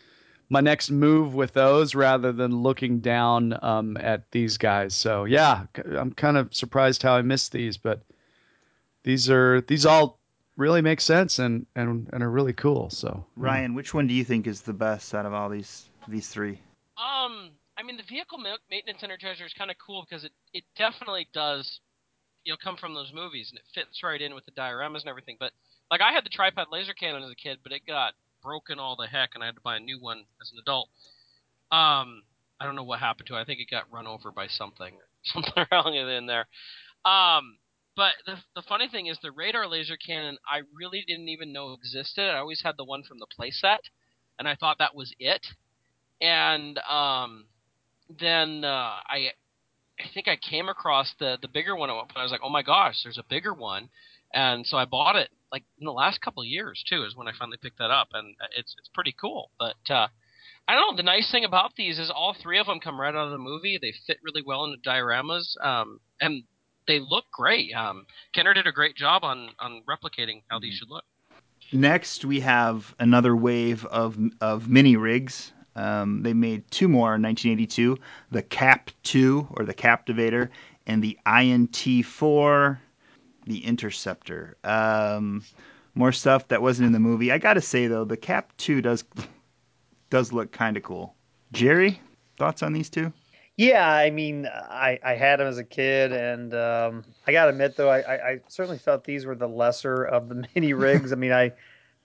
my next move with those, rather than looking down um, at these guys. So yeah, I'm kind of surprised how I missed these, but these are these all really make sense and and and are really cool. So Ryan, which one do you think is the best out of all these these three? Um, I mean, the vehicle ma- maintenance energizer is kind of cool because it, it definitely does, you know, come from those movies and it fits right in with the dioramas and everything. But like, I had the tripod laser cannon as a kid, but it got broken all the heck, and I had to buy a new one as an adult. Um, I don't know what happened to it. I think it got run over by something, something wrong in there. Um, but the the funny thing is, the radar laser cannon I really didn't even know existed. I always had the one from the playset, and I thought that was it and um, then uh, I I think I came across the the bigger one at one point. I was like, oh my gosh, there's a bigger one, and so I bought it like in the last couple of years too. Is when I finally picked that up, and it's it's pretty cool. But uh, I don't know. The nice thing about these is all three of them come right out of the movie. They fit really well into dioramas, um, and they look great. Um, Kenner did a great job on on replicating how these should look. Next, we have another wave of of mini rigs. Um, they made two more in 1982: the Cap 2 or the Captivator, and the INT 4, the Interceptor. Um, more stuff that wasn't in the movie. I gotta say though, the Cap 2 does does look kind of cool. Jerry, thoughts on these two? Yeah, I mean, I, I had them as a kid, and um, I gotta admit though, I, I, I certainly felt these were the lesser of the mini rigs. I mean, I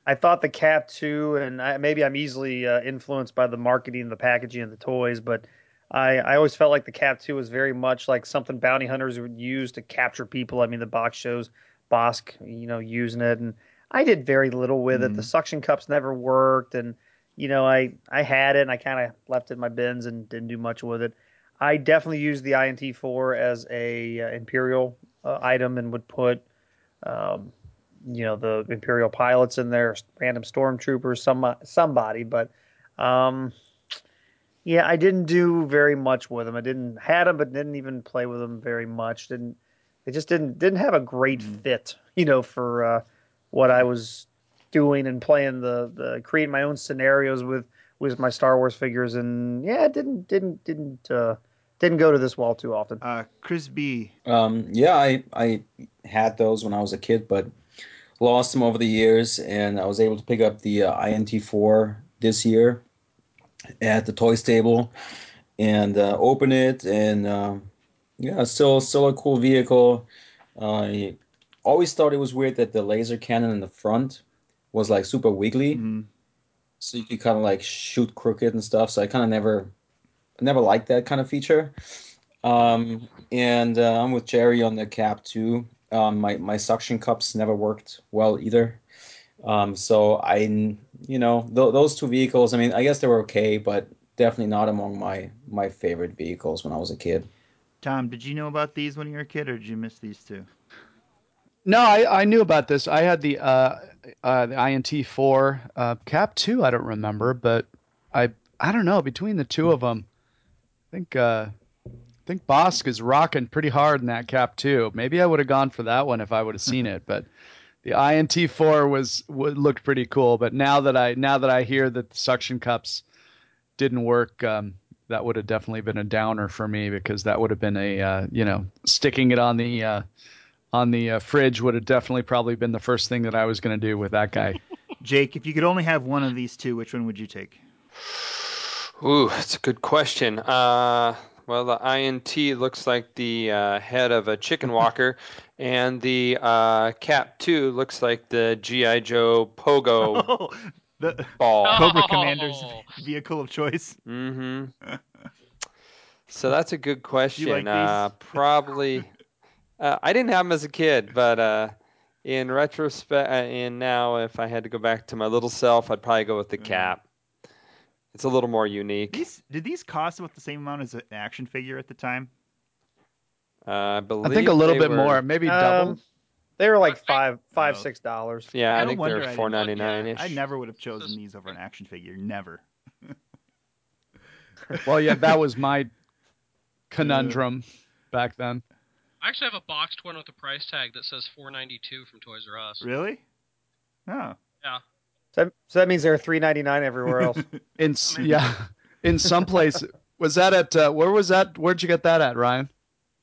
I thought the Cap two, and I, maybe I'm easily uh, influenced by the marketing, the packaging, and the toys, but I I always felt like the Cap two was very much like something bounty hunters would use to capture people. I mean, the box shows Bossk, you know, using it, and I did very little with it. The suction cups never worked, and you know, I I had it, and I kind of left it in my bins and didn't do much with it. I definitely used the INT4 as a uh, Imperial uh, item and would put, um, you know, the Imperial pilots in there, random stormtroopers, some somebody. But um, yeah, I didn't do very much with them. I didn't had them, but didn't even play with them very much. Didn't they just didn't didn't have a great fit, you know, for uh, what I was doing and playing the the creating my own scenarios with with my Star Wars figures. And yeah, didn't didn't didn't uh, didn't go to this wall too often. Uh, Chris B. Um, yeah, I I had those when I was a kid, but lost them over the years, and I was able to pick up the uh, INT4 this year at the toy stable and uh, open it, and um, yeah, still still a cool vehicle. I always thought it was weird that the laser cannon in the front was like super wiggly, Mhm. so you could kind of like shoot crooked and stuff. So I kind of never never liked that kind of feature. Um, and uh, I'm with Jerry on the Cap 2. Um, my my suction cups never worked well either. Um, so I, you know, th- those two vehicles. I mean, I guess they were okay, but definitely not among my my favorite vehicles when I was a kid. Tom, did you know about these when you were a kid, or did you miss these two? No, I, I knew about this. I had the uh, uh, the INT four uh, Cap two. I don't remember, but I I don't know between the two of them. I think uh, I think Bossk is rocking pretty hard in that Cap 2. Maybe I would have gone for that one if I would have seen it, but the INT four was would, looked pretty cool. But now that I now that I hear that the suction cups didn't work, um, that would have definitely been a downer for me because that would have been a uh, you know sticking it on the uh, on the uh, fridge would have definitely probably been the first thing that I was going to do with that guy. Jake, if you could only have one of these two, which one would you take? Ooh, that's a good question. Uh, well, the INT looks like the uh, head of a chicken walker, and the uh, Cap 2 looks like the G.I. Joe Pogo Oh, the ball. Cobra. Commander's vehicle of choice. hmm So that's a good question. like uh, probably. Uh, I didn't have them as a kid, but uh, in retrospect, uh, and now if I had to go back to my little self, I'd probably go with the Mhm. cap. It's a little more unique. These did these cost about the same amount as an action figure at the time? Uh, I believe. I think a little bit were- more, maybe double. Um, they were like I- five, five, Oh. six dollars. Yeah, I No think they're didn't four look, ninety nine ish. I never would have chosen these over an action figure. Never. Well, yeah, that was my conundrum back then. I actually have a boxed one with a price tag that says 492 from Toys R Us. Really? Oh. Yeah. So, that- so that means they're three ninety nine everywhere else. In yeah, in some place was that at uh, where was that? Where'd you get that at, Ryan?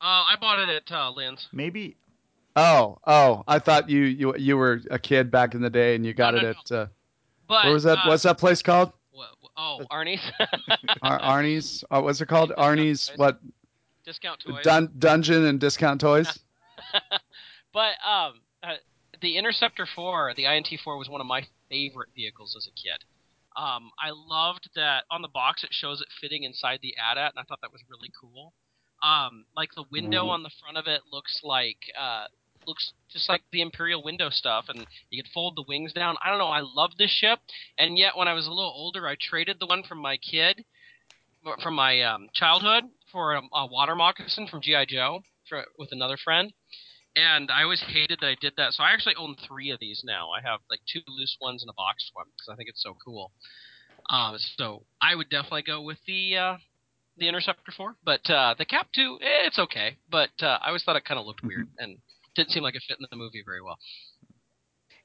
Uh, I bought it at uh, Lynn's. Maybe Oh, oh, I thought you you you were a kid back in the day and you got No, it no, at uh, But where was that? Uh, What's that place called? oh, Arnie's. Ar- Arnie's. Uh, what's it called? Arnie's. What? Discount toys. Dun- dungeon and discount toys. but um, the Interceptor 4, the INT 4, was one of my favorite vehicles as a kid. Um, I loved that on the box it shows it fitting inside the AT-AT, and I thought that was really cool. Um, like the window Mhm. on the front of it looks like uh, looks just like the Imperial window stuff, and you could fold the wings down. I don't know. I love this ship, and yet when I was a little older, I traded the one from my kid, from my um, childhood, for a, a water moccasin from GI Joe for, with another friend. And I always hated that I did that. So I actually own three of these now. I have like two loose ones and a boxed one because I think it's so cool. Um, so I would definitely go with the uh, the Interceptor 4. But uh, the Cap 2, eh, it's okay. But uh, I always thought it kind of looked weird and didn't seem like it fit in the movie very well.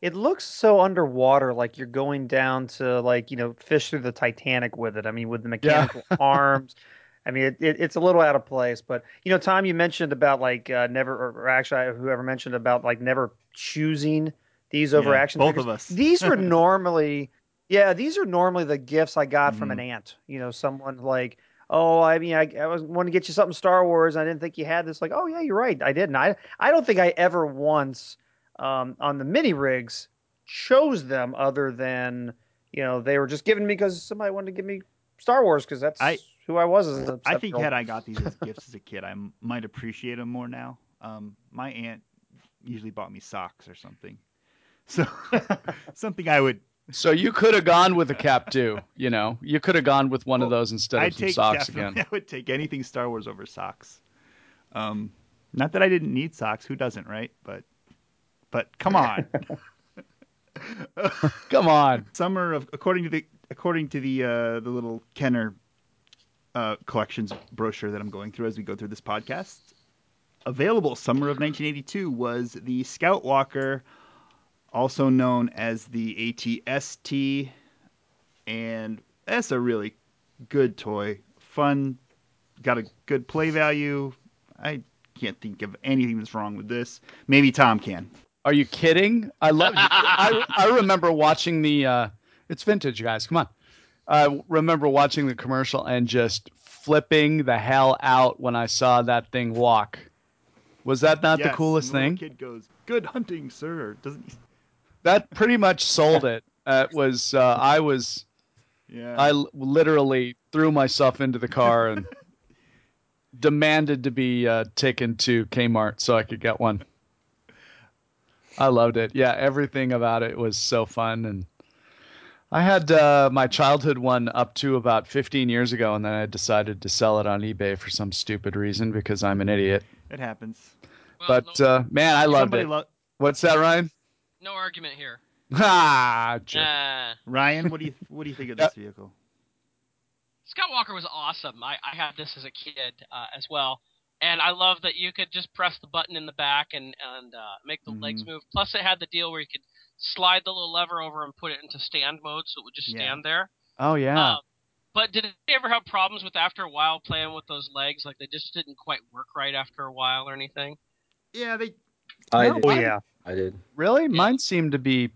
It looks so underwater, like you're going down to like you know fish through the Titanic with it. I mean, with the mechanical arms. I mean, it, it, it's a little out of place. But you know, Tom, you mentioned about like uh, never, or, or actually, whoever mentioned about like never choosing these over Yeah, action. both figures. of us. These were normally, yeah, these are normally the gifts I got from Mhm. an aunt. You know, someone like. Oh, I mean, I, I was want to get you something Star Wars. I didn't think you had this. Like, oh yeah, you're right. I didn't. I I don't think I ever once um, on the mini rigs chose them other than you know they were just given me because somebody wanted to give me Star Wars because that's I- who I was as a I think seven-year-old. had I got these as gifts as a kid, I m- might appreciate them more now. Um, my aunt usually bought me socks or something, so something I would So you could have gone with a Cap 2. You know, you could have gone with one of those instead of I'd some take socks again. I would take anything Star Wars over socks. Um, not that I didn't need socks. Who doesn't, right? But but come on. Come on. Summer of according to the according to the uh, the little Kenner uh, collections brochure that I'm going through as we go through this podcast. Available summer of 1982 was the Scout Walker, also known as the AT-ST, and that's a really good toy. Fun, got a good play value. I can't think of anything that's wrong with this. Maybe Tom can. Are you kidding? I love. I I remember watching the. Uh, it's vintage, guys. Come on. I remember watching the commercial and just flipping the hell out when I saw that thing walk. Was that not the coolest little thing? Kid goes, "Good hunting, sir." Doesn't he? That pretty much sold it. Uh, it was. Uh, I was. Yeah. I literally threw myself into the car and demanded to be uh, taken to Kmart so I could get one. I loved it. Yeah, everything about it was so fun, and I had uh, my childhood one up to about 15 years ago, and then I decided to sell it on eBay for some stupid reason because I'm an idiot. It happens. Well, But no, uh, man, I loved it. lo- What's that, Ryan? no argument here. Ah, jerk. Nah. Ryan, what do you what do you think of this vehicle? Scout Walker was awesome. I, I had this as a kid uh, as well, and I love that you could just press the button in the back and and uh, make the legs Mhm. move. Plus, it had the deal where you could slide the little lever over and put it into stand mode, so it would just Yeah. stand there. oh yeah. Um, but did it ever have problems with after a while playing with those legs? Like they just didn't quite work right after a while or anything? Yeah, they I No, did. Oh yeah. I did. really? Mine seemed to be.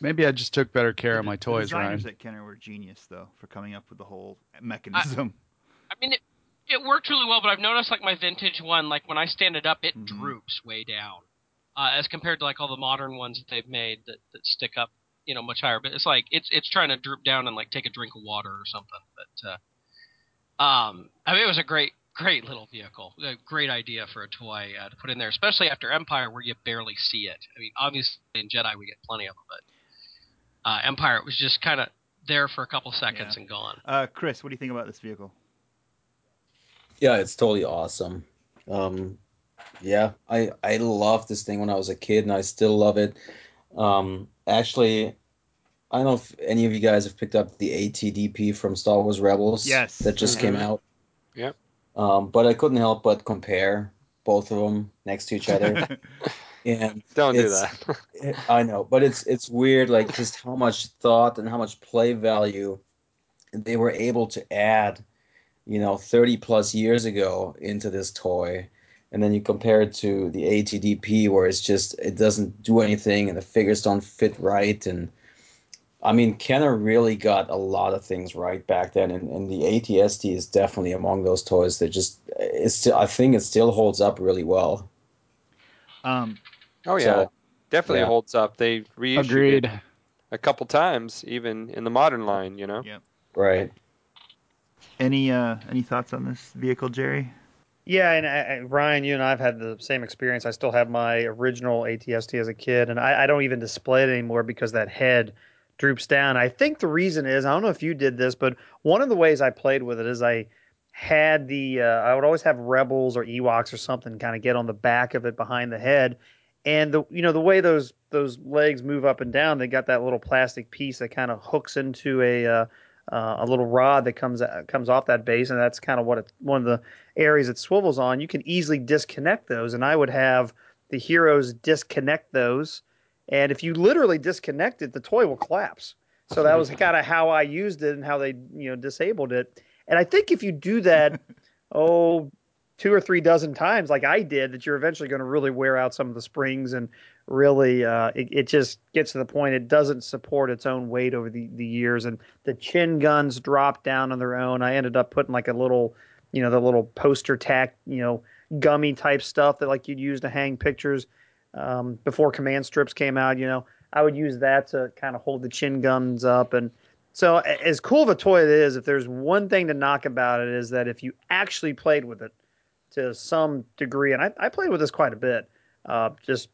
Maybe I just took better care of my toys. the toys, designers Ryan. at Kenner were genius though for coming up with the whole mechanism. I mean, it, it worked really well, but I've noticed like my vintage one, like when I stand it up, it Mhm. droops way down, uh, as compared to like all the modern ones that they've made that, that stick up, you know, much higher. But it's like it's it's trying to droop down and like take a drink of water or something. But uh, um, I mean, it was a great great little vehicle, a great idea for a toy uh, to put in there, especially after Empire where you barely see it. I mean, obviously in Jedi we get plenty of them, but uh, Empire it was just kind of there for a couple seconds Yeah. and gone. Uh, Chris, what do you think about this vehicle? Yeah, it's totally awesome. Um, yeah, I I loved this thing when I was a kid, and I still love it. Um, actually, I don't know if any of you guys have picked up the AT-DP from Star Wars Rebels. Yes. that just came Mhm. out. Yep. Um, but I couldn't help but compare both of them next to each other, and Don't do It's- that. I know, but it's it's weird, like just how much thought and how much play value they were able to add, you know, 30 plus years ago into this toy, and then you compare it to the AT-DP, where it's just it doesn't do anything and the figures don't fit right, and I mean, Kenner really got a lot of things right back then, and, and the AT-ST is definitely among those toys that just it's still, I think it still holds up really well. um, Oh yeah, So, definitely yeah. holds up. They reissued Agreed. it a couple times, even in the modern line. You know. Yeah. Right. any uh, any thoughts on this vehicle, Jerry? Yeah, and I, I- Ryan, you and I have had the same experience. I still have my original AT-ST as a kid, and I, I don't even display it anymore because that head droops down. I think the reason is I don't know if you did this, but one of the ways I played with it is I had the uh, I would always have Rebels or Ewoks or something kind of get on the back of it behind the head, and the you know the way those those legs move up and down, they got that little plastic piece that kind of hooks into a uh, uh, a little rod that comes comes off that base, and that's kind of what it, one of the areas it swivels on. You can easily disconnect those, and I would have the heroes disconnect those, and if you literally disconnect it, the toy will collapse. So that was kind of how I used it and how they you know disabled it. And I think if you do that, oh, two or three dozen times like I did, that you're eventually going to really wear out some of the springs and really uh, it, it just gets to the point it doesn't support its own weight over the, the years and the chin guns drop down on their own. I ended up putting like a little, you know, the little poster tack, you know, gummy type stuff that like you'd use to hang pictures um, before command strips came out. You know, I would use that to kind of hold the chin guns up and. So as cool of a toy it is, if there's one thing to knock about it is that if you actually played with it to some degree, and I, I played with this quite a bit, uh, just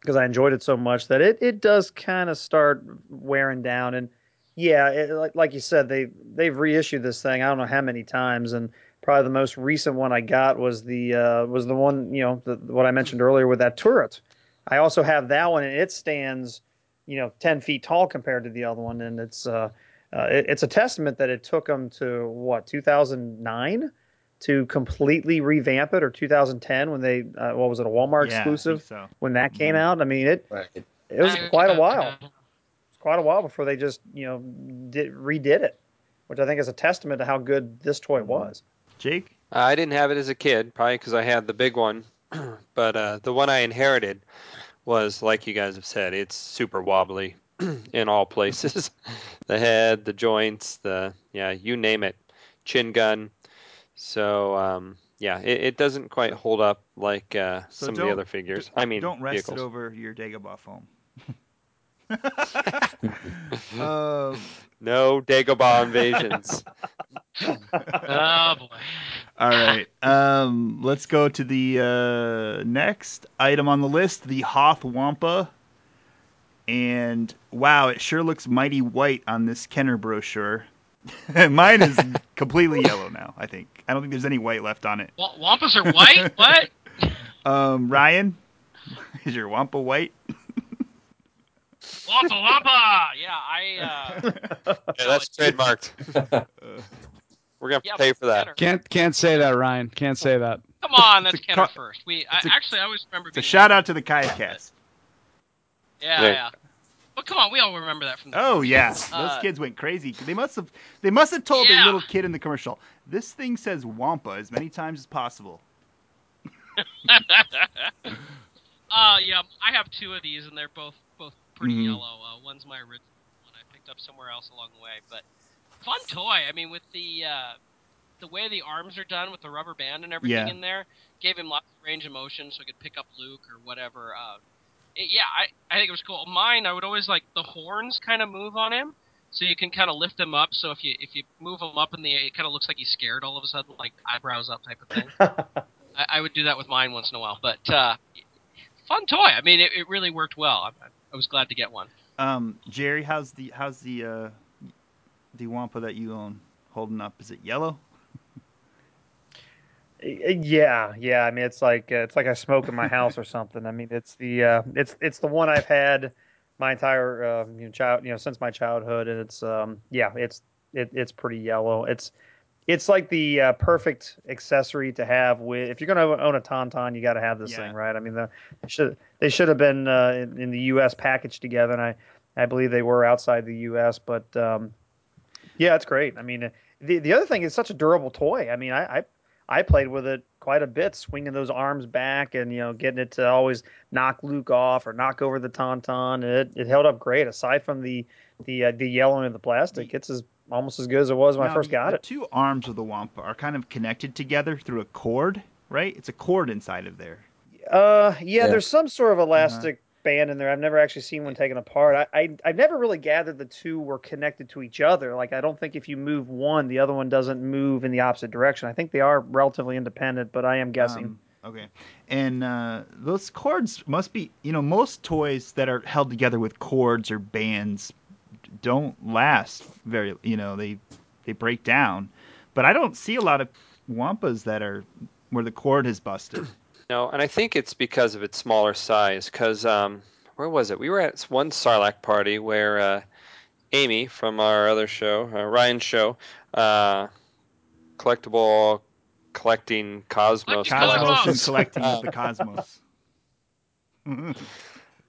because I enjoyed it so much that it, it does kind of start wearing down. And yeah, it, like, like you said, they they've reissued this thing. I don't know how many times, and probably the most recent one I got was the uh, was the one you know the, what I mentioned earlier with that turret. I also have that one, and it stands you know ten feet tall compared to the other one, and it's uh, uh, it, it's a testament that it took them to what 2009 to completely revamp it, or 2010 when they uh, what was it a Walmart Yeah, exclusive so. when that came Mhm. out. I mean it Right. it was Uh, quite a uh, while. uh, It's quite a while before they just you know did, redid it, which I think is a testament to how good this toy was. Jake? I didn't have it as a kid, probably because I had the big one. but uh, the one I inherited was, like you guys have said, it's super wobbly in all places. the head, the joints, the yeah, you name it, chin gun. So um, yeah, it, it doesn't quite hold up like uh, So some of the other figures. d- I mean, don't rest vehicles. it over your Dagobah foam. um, No Dagobah invasions. Oh boy. All right. Um, let's go to the uh, next item on the list, the Hoth Wampa. And wow, it sure looks mighty white on this Kenner brochure. Mine is completely yellow now. I think. I don't think there's any white left on it. Wa- Wampas are white? what? Um, Ryan, is your Wampa white? Wampa Wampa! Yeah, I. Uh, Yeah, that's trademarked. We're gonna yeah, pay for that. Kenner. Can't can't say that, Ryan. Can't say that. Come on, that's It's a Kenner car- first. We I, it's a- actually I always remember. It's a shout out to the Kayakcast. Yeah, yeah. But come on, we all remember that from. The Oh yeah, those Uh, kids went crazy. They must have. They must have told Yeah. the little kid in the commercial. This thing says Wampa as many times as possible. uh, yeah, I have two of these, and they're both both pretty Mhm. yellow. Uh, one's my original one I picked up somewhere else along the way, but fun toy. I mean, with the uh, the way the arms are done with the rubber band and everything Yeah. in there, gave him lots of range of motion, so he could pick up Luke or whatever. Uh, yeah, I I think it was cool. Mine, I would always like the horns kind of move on him. So you can kind of lift him up. So if you if you move him up in the, it kind of looks like he's scared all of a sudden, like eyebrows up type of thing. I, I would do that with mine once in a while, but uh, fun toy. I mean, it, it really worked well. I, I was glad to get one. Um, Jerry, how's the how's the uh, the Wampa that you own holding up? Is it yellow? Yeah, yeah. I mean, it's like uh, it's like I smoke in my house or something. I mean, it's the uh, it's it's the one I've had my entire uh, you know, child you know since my childhood, and it's um yeah, it's it, it's pretty yellow. It's it's like the uh, perfect accessory to have with if you're gonna own a tauntaun, you got to have this Yeah. thing, right? I mean, the, they should they should have been uh, in, in the U.S. packaged together, and I I believe they were outside the U.S. But um, yeah, it's great. I mean, the the other thing is such a durable toy. I mean, I, I I played with it quite a bit, swinging those arms back and you know getting it to always knock Luke off or knock over the tauntaun. It it held up great. Aside from the the uh, the yellowing of the plastic, it's as almost as good as it was when I first the- got the it. two arms of the Wampa are kind of connected together through a cord, right? It's a cord inside of there. Uh, yeah, Yeah. there's some sort of elastic band in there. I've never actually seen one taken apart. I, I I've never really gathered the two were connected to each other. Like I don't think if you move one, the other one doesn't move in the opposite direction. I think they are relatively independent, but I am guessing. Um, okay. And uh, those cords must be, you know, most toys that are held together with cords or bands don't last very, you know, they they break down. But I don't see a lot of Wampas that are where the cord has busted. No, and I think it's because of its smaller size. Because um, where was it? We were at one Sarlacc party where uh, Amy from our other show, uh, Ryan's show, uh, collectible collecting Cosmos. Cosmos. Cosmos and collecting with the Cosmos.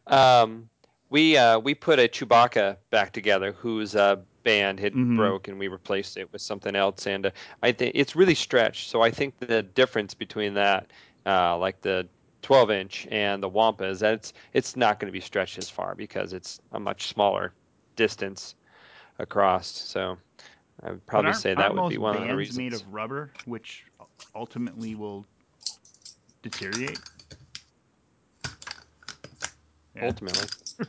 Um, we uh, we put a Chewbacca back together, whose uh, band had Mhm. broke, and we replaced it with something else. And uh, I think it's really stretched. So I think the difference between that, uh, like the 12 inch and the Wampa, is that it's it's not going to be stretched as far because it's a much smaller distance across. So I would probably say that would be one of the bands reasons. made of rubber, which ultimately will deteriorate. Yeah. Ultimately,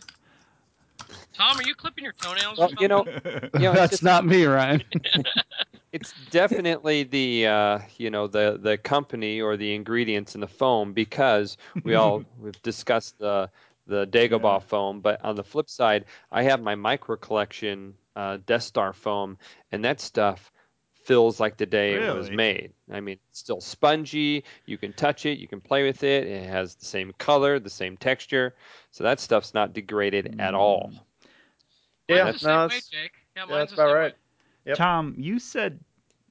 Tom, are you clipping your toenails? or well, you know, you know, it's That's just- not me, Ryan. it's definitely the uh, you know the the company or the ingredients in the foam because we all we've discussed the the Dagobah Yeah. foam, but on the flip side, I have my micro collection uh, Death Star foam, and that stuff feels like the day it was made. I mean, it's still spongy. You can touch it, you can play with it. It has the same color, the same texture, so that stuff's not degraded at all. yeah, Mine's no, same way, that's- Jake. Yeah, yeah, that's about right. way. Yep. Tom, you said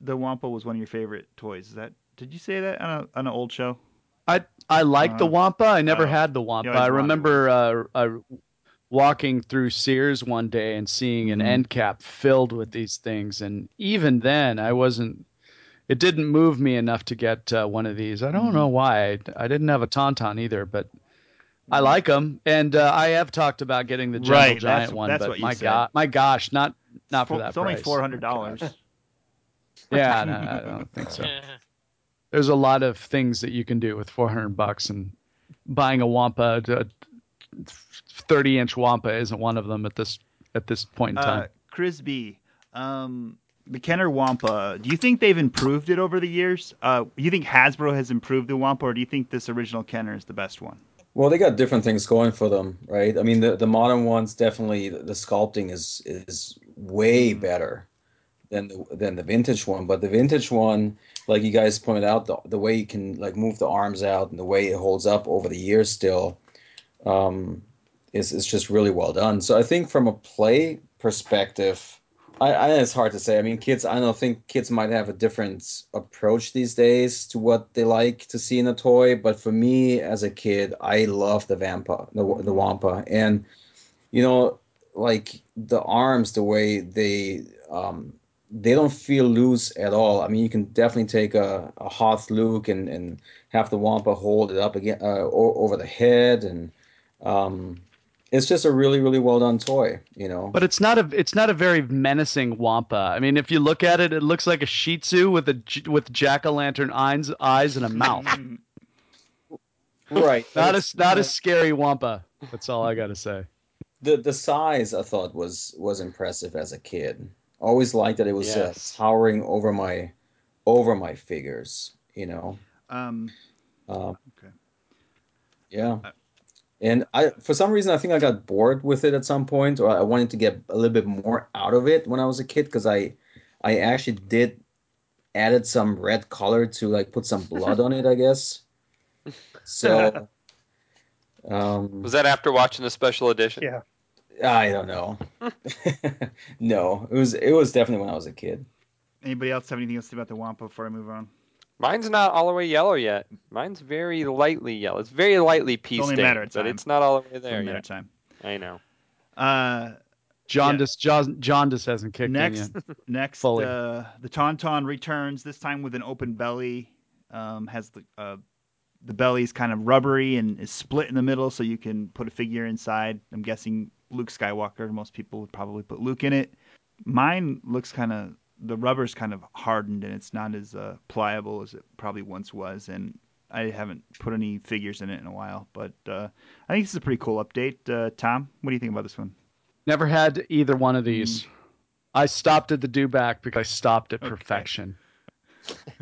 the Wampa was one of your favorite toys. Is that? Did you say that on, a, on an old show? I I like the Uh, Wampa. I never oh. had the Wampa. I remember uh, uh, walking through Sears one day and seeing an Mhm. end cap filled with these things, and even then, I wasn't. It didn't move me enough to get uh, one of these. I don't Mhm. know why. I, I didn't have a Tauntaun either, but I like them, and uh, I have talked about getting the Gentle Right, that's- Giant one. that's but what you my said. god, my gosh, not not for Four- that It's only four hundred dollars. Yeah, no, I don't think so. There's a lot of things that you can do with 400 bucks and buying a wampa a 30 inch wampa isn't one of them at this at this point in time Uh, Chris B. Um, the Kenner Wampa. Do you think they've improved it over the years? Uh, you think Hasbro has improved the Wampa, or do you think this original Kenner is the best one? Well, they got different things going for them, right? I mean, the, the modern ones definitely the sculpting is is way better than the than the vintage one. But the vintage one, like you guys pointed out, the the way you can like move the arms out and the way it holds up over the years still, um, is is just really well done. So I think from a play perspective, I, I it's hard to say. I mean, kids. I don't think kids might have a different approach these days to what they like to see in a toy. But for me, as a kid, I love the Vampa, the the Wampa, and you know, like the arms, the way they um, they don't feel loose at all. I mean, you can definitely take a, a Hoth Luke and, and have the Wampa hold it up again uh, over the head, and um, it's just a really really well done toy, you know. But it's not a it's not a very menacing Wampa. I mean, if you look at it, it looks like a Shih Tzu with a with jack o' lantern eyes eyes and a mouth. right. not a not a scary Wampa. That's all I got to say. the the size I thought was was impressive as a kid. Always liked that it was Yes. uh, towering over my over my figures, you know. Um, Um, Okay. Yeah. And I, for some reason, I think I got bored with it at some point, or I wanted to get a little bit more out of it when I was a kid, because I, I actually did added some red color to like put some blood on it, I guess. So, um, Was that after watching the special edition? Yeah. I don't know. no, it was it was definitely when I was a kid. anybody else have anything else to say about the Wampa before I move on? Mine's not all the way yellow yet. Mine's very lightly yellow. It's very lightly pea only a stained, matter of but time. it's not all the way It's there a yet. time. I know. Uh, Jaundice Jaun- jaundice hasn't kicked next, in yet. next, Fully. uh, the Tauntaun returns this time with an open belly. Um, has the uh, the belly's kind of rubbery and is split in the middle, so you can put a figure inside. I'm guessing Luke Skywalker. Most people would probably put Luke in it. Mine looks kind of the rubber's kind of hardened and it's not as uh, pliable as it probably once was. And I haven't put any figures in it in a while, but uh, I think this is a pretty cool update. Uh, Tom, what do you think about this one? Never had either one of these. I stopped at the dewback because I stopped at Okay. perfection.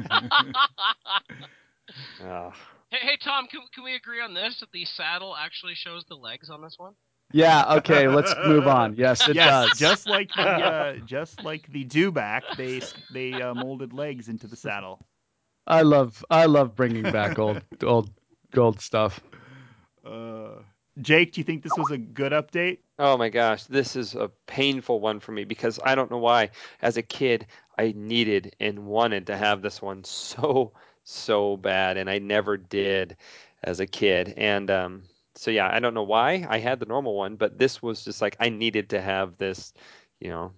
Hey, hey Tom, can, can we agree on this? That the saddle actually shows the legs on this one? Yeah. Okay. Let's move on. Yes, it yes, does. just like the uh, just like the dewback, they they uh, molded legs into the saddle. I love I love bringing back old old gold stuff. Uh, Jake, do you think this was a good update? Oh my gosh, this is a painful one for me because I don't know why. As a kid, I needed and wanted to have this one so so bad, and I never did as a kid. And um, so yeah, I don't know why I had the normal one, but this was just like I needed to have this, you know.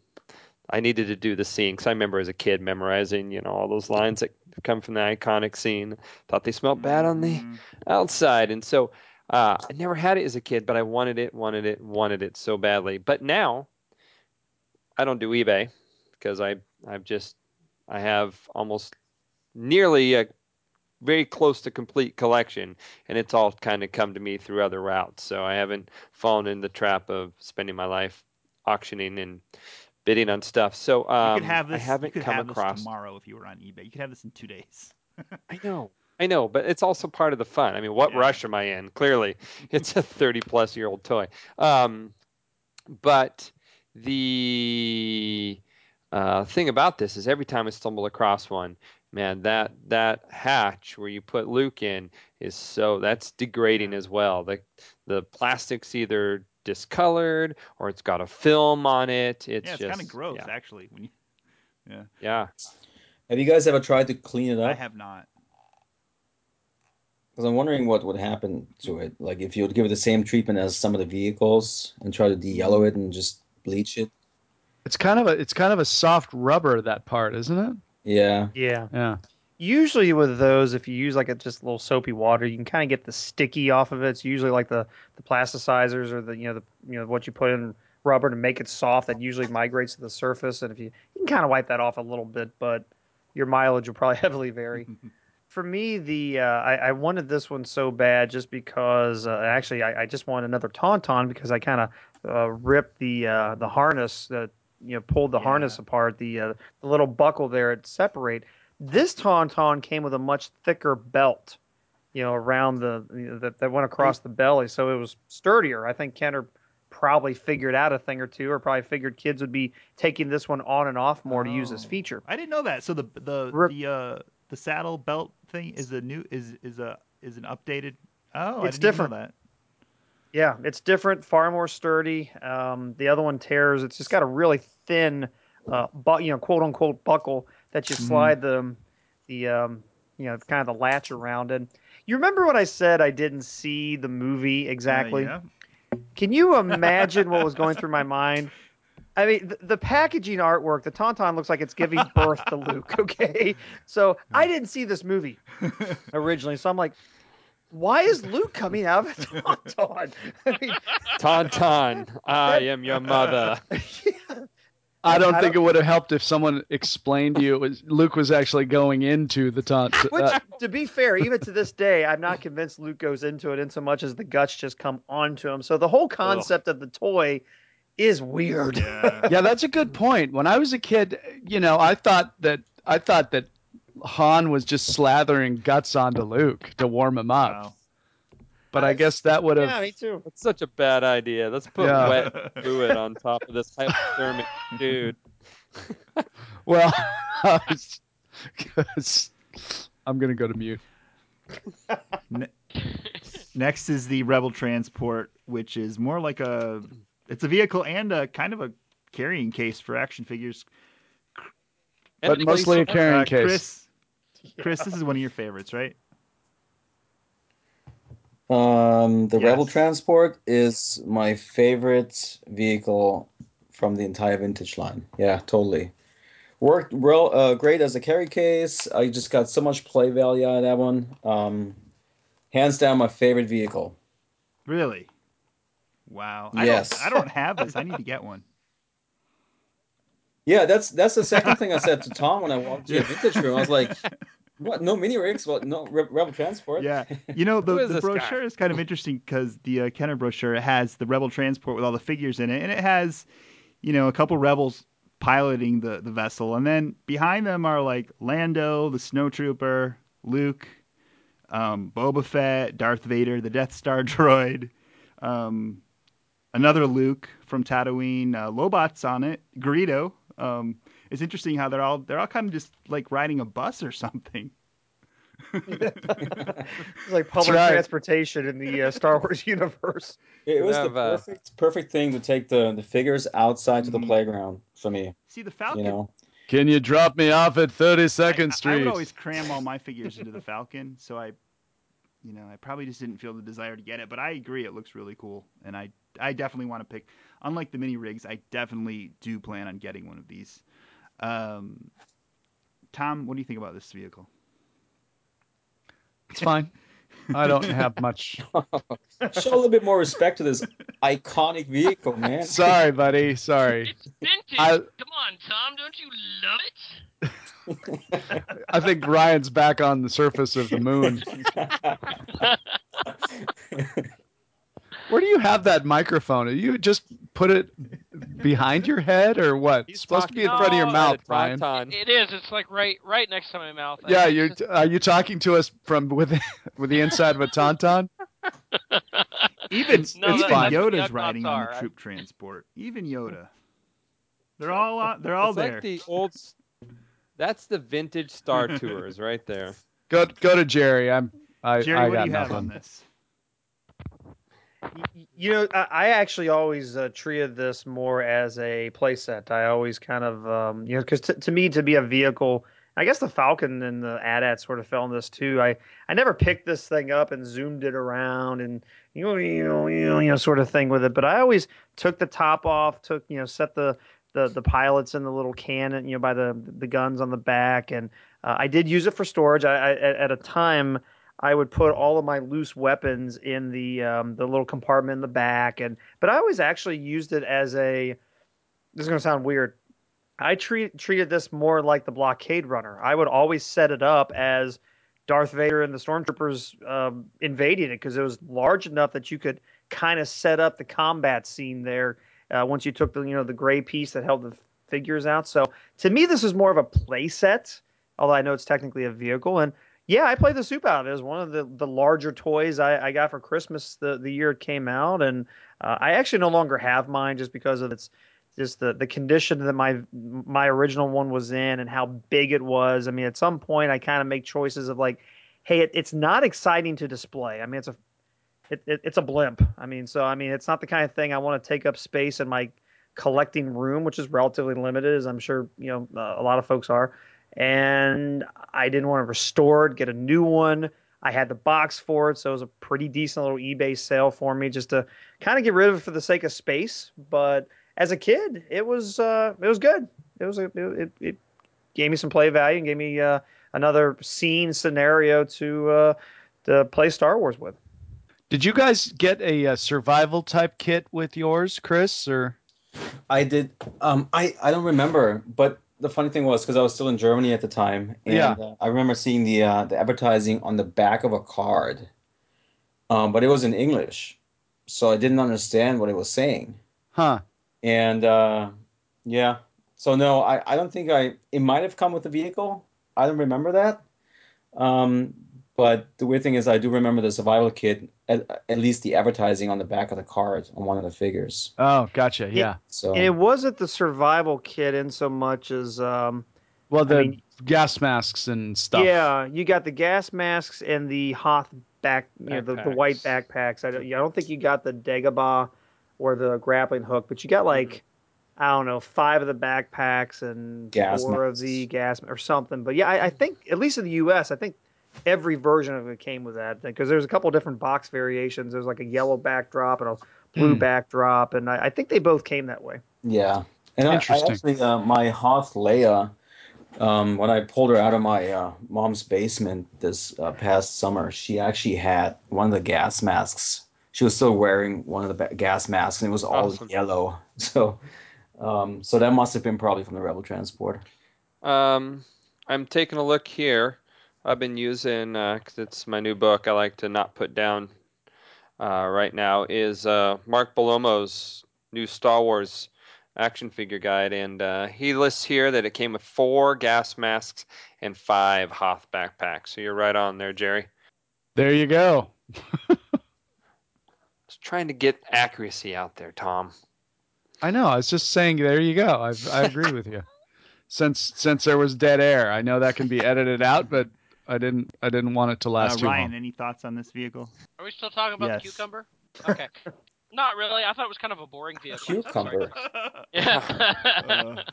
I needed to do the scene because I remember as a kid memorizing, you know, all those lines that come from the iconic scene. Thought they smelled bad on the Mm, outside. And so uh, I never had it as a kid, but I wanted it, wanted it, wanted it so badly. But now I don't do eBay because I I've just I have almost nearly a very close to complete collection, and it's all kind of come to me through other routes. So I haven't fallen in the trap of spending my life auctioning and bidding on stuff. So um, you could have I haven't you could come have across. this tomorrow if you were on eBay. You could have this in two days. I know. I know, but it's also part of the fun. I mean, what Yeah. rush am I in? Clearly, it's a 30 plus year old toy. Um, but the uh, thing about this is every time I stumble across one, man, that that hatch where you put Luke in is so that's degrading as well. The the plastic's either discolored or it's got a film on it. It's yeah, it's just kind of gross Yeah, actually. When you, yeah, yeah. Have you guys ever tried to clean it up I have not. Because I'm wondering what would happen to it. Like if you would give it the same treatment as some of the vehicles and try to de-yellow it and just bleach it. It's kind of a it's kind of a soft rubber that part, isn't it? Yeah. Yeah. Yeah. Usually with those, if you use like a just a little soapy water, you can kind of get the sticky off of it. It's usually like the the plasticizers or the you know the you know what you put in rubber to make it soft that usually migrates to the surface. And if you you can kind of wipe that off a little bit, but your mileage will probably heavily vary. For me, the uh, I, I wanted this one so bad just because uh, actually I, I just wanted another tauntaun because I kind of uh, ripped the uh, the harness that you know pulled the harness apart, the uh, the little buckle there it separate. This tauntaun came with a much thicker belt, you know, around the you know, that that went across the belly, so it was sturdier. I think Kenner probably figured out a thing or two, or probably figured kids would be taking this one on and off more to use this Oh. feature. I didn't know that. So the the Re- the uh the saddle belt thing is a new is is a is an updated. Oh, It's I didn't even know different. Yeah, it's different, far more sturdy. Um, the other one tears. It's just got a really thin, uh, bu- you know, quote unquote buckle that you Mhm. slide the, the, um, you know, kind of the latch around. And you remember what I said I didn't see the movie exactly? Uh, Can you imagine what was going through my mind? I mean, the, the packaging artwork, the Tauntaun looks like it's giving birth to Luke. Okay, so I didn't see this movie originally, so I'm like, why is Luke coming out of a Tauntaun? I mean, Tauntaun, I am your mother. I don't I think don't- it would have helped if someone explained to you it was Luke was actually going into the taunt. Which, uh, to be fair, even to this day, I'm not convinced Luke goes into it in so much as the guts just come onto him. So the whole concept of the toy is weird. yeah, that's a good point. When I was a kid, you know, I thought that I thought that Han was just slathering guts onto Luke to warm him up. But I guess that would have. Yeah, me too. That's such a bad idea. Let's put Yeah. wet fluid on top of this hypothermic dude. Well, because I'm gonna go to mute. Ne- Next is the Rebel Transport, which is more like a it's a vehicle and a kind of a carrying case for action figures. But mostly a carrying Uh, case. Chris, Chris, this is one of your favorites, right? Um, the Rebel Transport is my favorite vehicle from the entire vintage line. Yeah, totally. Worked real uh, great as a carry case. I just got so much play value out of that one. Um, hands down, my favorite vehicle. Really? Wow. I Yes. Don't, I don't have this. I need to get one. Yeah, that's that's the second thing I said to Tom when I walked into the vintage room. I was like, "What? No mini rigs? What? No Re- Rebel Transport?" Yeah. You know, the, Who is the this guy? brochure is kind of interesting because the uh, Kenner brochure has the Rebel transport with all the figures in it, and it has, you know, a couple rebels piloting the, the vessel, and then behind them are like Lando, the Snowtrooper, Luke, um, Boba Fett, Darth Vader, the Death Star droid, um, another Luke from Tatooine, uh, Lobot's on it, Greedo. Um, it's interesting how they're all they're all kind of just like riding a bus or something. It's like public right. transportation in the uh, Star Wars universe. It was the have, uh, perfect perfect thing to take the the figures outside to the playground for me. See the Falcon. You know. Can you drop me off at 32nd Street? I Street? would always cram all my figures into the Falcon, so I, you know, I probably just didn't feel the desire to get it. But I agree, it looks really cool, and I, I definitely want to pick. Unlike the mini rigs, I definitely do plan on getting one of these. Um, Tom, what do you think about this vehicle? It's fine. I don't have much. Show a little bit more respect to this iconic vehicle, man. Sorry, buddy. Sorry. It's Vintage. I- Come on, Tom. Don't you love it? I think Ryan's back on the surface of the moon. Where do you have that microphone? Are you just put it behind your head or what? It's supposed to be in front of your mouth, at a Ryan. tauntaun. It is. It's like right, right next to my mouth. Yeah, you're. Are you talking to us from within, with the inside of a tauntaun? Even It's- even it's fine. Yoda's Yuck riding on Notar, the right? troop transport. Even Yoda. They're all on, they're all it's there. like the old. That's the vintage Star Tours right there. Go go to Jerry. I'm. I, Jerry, I what do you have on this? You know, I, actually always uh, treated this more as a playset. I always kind of, um, you know, because t- to me, to be a vehicle, I guess the Falcon and the AT-AT sort of fell in this too. I, I never picked this thing up and zoomed it around and you know, you know, you know, you know, sort of thing with it. But I always took the top off, took you know, set the the the pilots in the little cannon, you know, by the the guns on the back, and uh, I did use it for storage. I, I at a time. I would put all of my loose weapons in the um, the little compartment in the back, and but I always actually used it as a. This is gonna sound weird. I treat treated this more like the blockade runner. I would always set it up as Darth Vader and the stormtroopers um, invading it because it was large enough that you could kind of set up the combat scene there. Uh, once you took the you know the gray piece that held the figures out. So to me, this is more of a play set, although I know it's technically a vehicle. And yeah, I played the soup out it. Was one of the, the larger toys I, I got for Christmas the, the year it came out. And uh, I actually no longer have mine just because of its just the, the condition that my my original one was in and how big it was. I mean, at some point I kind of make choices of like, hey, it, it's not exciting to display. I mean, it's a it, it, it's a blimp. I mean, so I mean, it's not the kind of thing I want to take up space in my collecting room, which is relatively limited, as I'm sure you know uh, a lot of folks are. And I didn't want to restore it, get a new one. I had the box for it, so it was a pretty decent little eBay sale for me, just to kind of get rid of it for the sake of space. But as a kid, it was uh, it was good. It was a, it, it gave me some play value and gave me uh, another scene scenario to uh, to play Star Wars with. Did you guys get a, a, survival type kit with yours, Chris? Or I did. Um, I I don't remember, but the funny thing was because I was still in Germany at the time, and Yeah. uh, I remember seeing the uh, the advertising on the back of a card, um, but it was in English, so I didn't understand what it was saying. huh? And uh, yeah, so no, I, I don't think I. It might have come with the vehicle. I don't remember that. Um, but the weird thing is, I do remember the survival kit. At, at least the advertising on the back of the card on one of the figures. Oh, gotcha. Yeah. So And it wasn't the survival kit in so much as um, Well, the mean- gas masks and stuff. Yeah, you got the gas masks and the Hoth back, you know, the, the white backpacks. I don't, I don't think you got the Dagobah or the grappling hook, but you got like, I don't know, five of the backpacks and Gas four of the gas or something. But yeah, I, I think at least in the U.S., I think every version of it came with that because there's a couple different box variations. There's like a yellow backdrop and a blue Hmm. backdrop, and I, I think they both came that way. Yeah, and I, I actually uh, my Hoth Leia, um, when I pulled her out of my uh, mom's basement this uh, past summer, she actually had one of the gas masks. She was still wearing one of the ba- gas masks, and it was all Awesome. yellow. So, um, so that must have been probably from the Rebel transport. Um, I'm taking a look here. I've been using because it's my new book. I like to not put down uh, right now is uh, Mark Bellomo's new Star Wars action figure guide, and uh, he lists here that it came with four gas masks and five Hoth backpacks. So you're right on there, Jerry. There you go. Just trying to get accuracy out there, Tom. I know. I was just saying. There you go. I I agree with you. Since since there was dead air, I know that can be edited out, but I didn't I didn't want it to Uh, last too Ryan, long. any thoughts on this vehicle? Are we still talking about Yes. the cucumber? Okay. Not really. I thought it was kind of a boring vehicle. Cucumber. Yeah.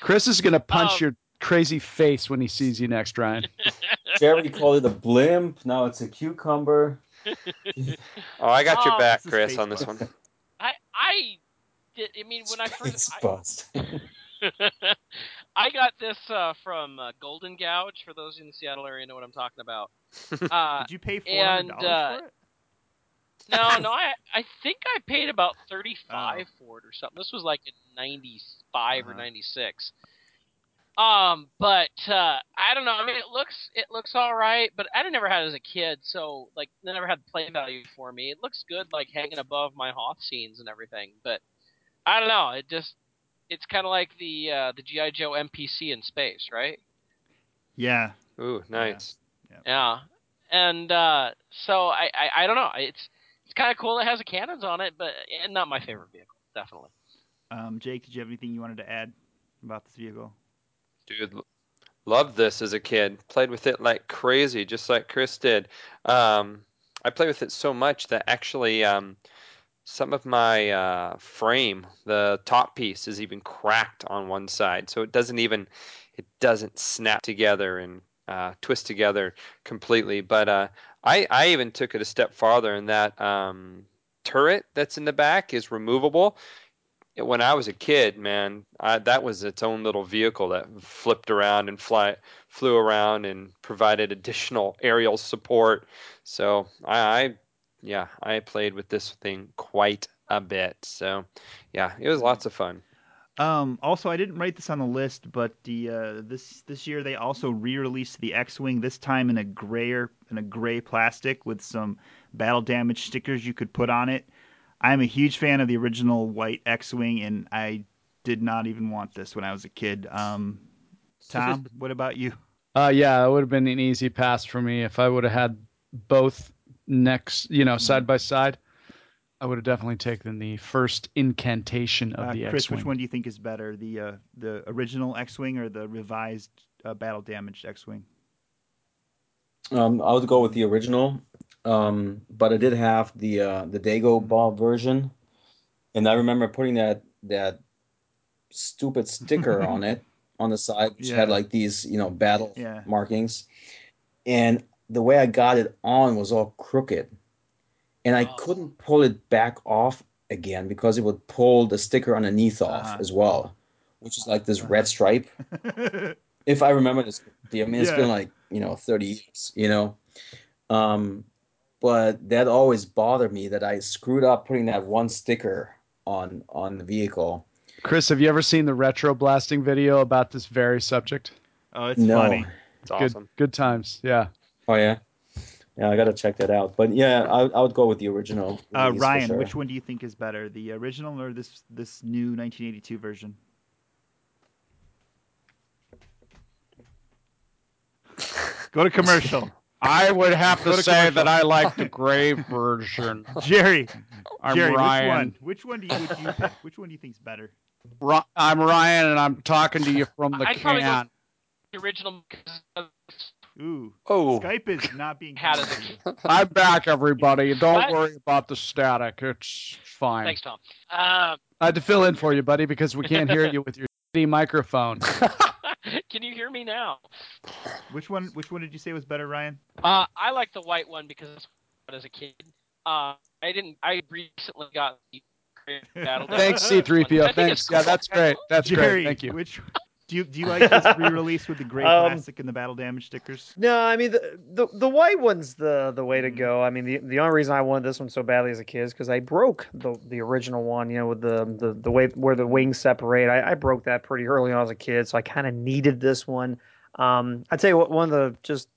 Chris is gonna punch Oh. your crazy face when he sees you next, Ryan. Jerry called it a blimp. Now it's a cucumber. Oh, I got your Oh, back, Chris, on this bus. one. I I did. I mean, when I Space first I, bust. I got this uh, from uh, Golden Gouge. For those in the Seattle area, know what I'm talking about. Uh, Did you pay four and, hundred dollars uh, for it? no, no, I I think I paid about thirty Oh. five for it or something. This was like in ninety five or Uh-huh. ninety six. Um, but uh, I don't know. I mean, it looks it looks all right, but I never had it as a kid, so like it never had play value for me. It looks good, like hanging above my Hoth scenes and everything, but I don't know. It just it's kind of like the uh, the GI Joe APC in space, right? Yeah. Ooh, nice. Yeah, and uh, so I, I I don't know. It's it's kind of cool. It has a cannons on it, but and not my favorite vehicle, definitely. Um, Jake, did you have anything you wanted to add about this vehicle? Dude, loved this as a kid. Played with it like crazy, just like Chris did. Um, I played with it so much that actually um, some of my uh, frame, the top piece, is even cracked on one side, so it doesn't even it doesn't snap together and uh, twist together completely. But uh, I I even took it a step farther, and that um, turret that's in the back is removable when I was a kid, man, I, that was its own little vehicle that flipped around and fly, flew around and provided additional aerial support. So I, I, yeah, I played with this thing quite a bit. So yeah, it was lots of fun. Um, also, I didn't write this on the list, but the uh, this this year they also re-released the X-wing. This time in a grayer in a gray plastic with some battle damage stickers you could put on it. I'm a huge fan of the original white X-wing, and I did not even want this when I was a kid. Um, Tom, what about you? Uh, yeah, it would have been an easy pass for me if I would have had both next, you know, side by side. I would have definitely taken the first incantation of Uh, the X-wing. which one do you think is better, the uh, the original X-wing or the revised uh, battle damaged X-wing? Um, I would go with the original, um, but I did have the uh, the Dagobah version, and I remember putting that that stupid sticker on it on the side, which had like these you know battle Yeah. markings, and the way I got it on was all crooked, and I couldn't pull it back off again because it would pull the sticker underneath off Uh-huh. as well, which is like this red stripe. if I remember this, I mean, it's Yeah. been like you know thirty years, you know. Um, but that always bothered me that I screwed up putting that one sticker on on the vehicle. Chris, have you ever seen the Retroblasting video about this very subject? Oh, it's No. funny. It's Good, awesome. good times. Yeah. Oh yeah, yeah, I gotta check that out. But yeah, I, I would go with the original. Uh, Ryan, sure. which one do you think is better, the original or this this new 1982 version? Go to commercial. I would have to to say commercial. that I like the gray version. Jerry, I'm Jerry, Ryan. which one? Which one do you would you pick? Which one do you think's better? I'm Ryan, and I'm talking to you from the I'd probably go can. The original because Ooh, Oh, Skype is not being Had kind it. to you. I'm back, everybody. Don't What? worry about the static. It's fine. thanks, Tom. Um, I had to fill in for you, buddy, because we can't hear you with your shitty microphone. can you hear me now? Which one? Which one did you say was better, Ryan? Uh, I like the white one because as a kid, uh, I didn't. I recently got the battle. Thanks, Damage one, which I C3PO. Thanks. Yeah, cool. that's great. That's Jerry, great. Thank you. Which do you do you like this re-release with the gray Um, plastic and the battle damage stickers? No, I mean the, the the white one's the the way to go. I mean the the only reason I wanted this one so badly as a kid is because I broke the the original one. You know, with the the, the way where the wings separate. I, I broke that pretty early I was a kid, so I kind of needed this one. Um, I tell you what, one of the just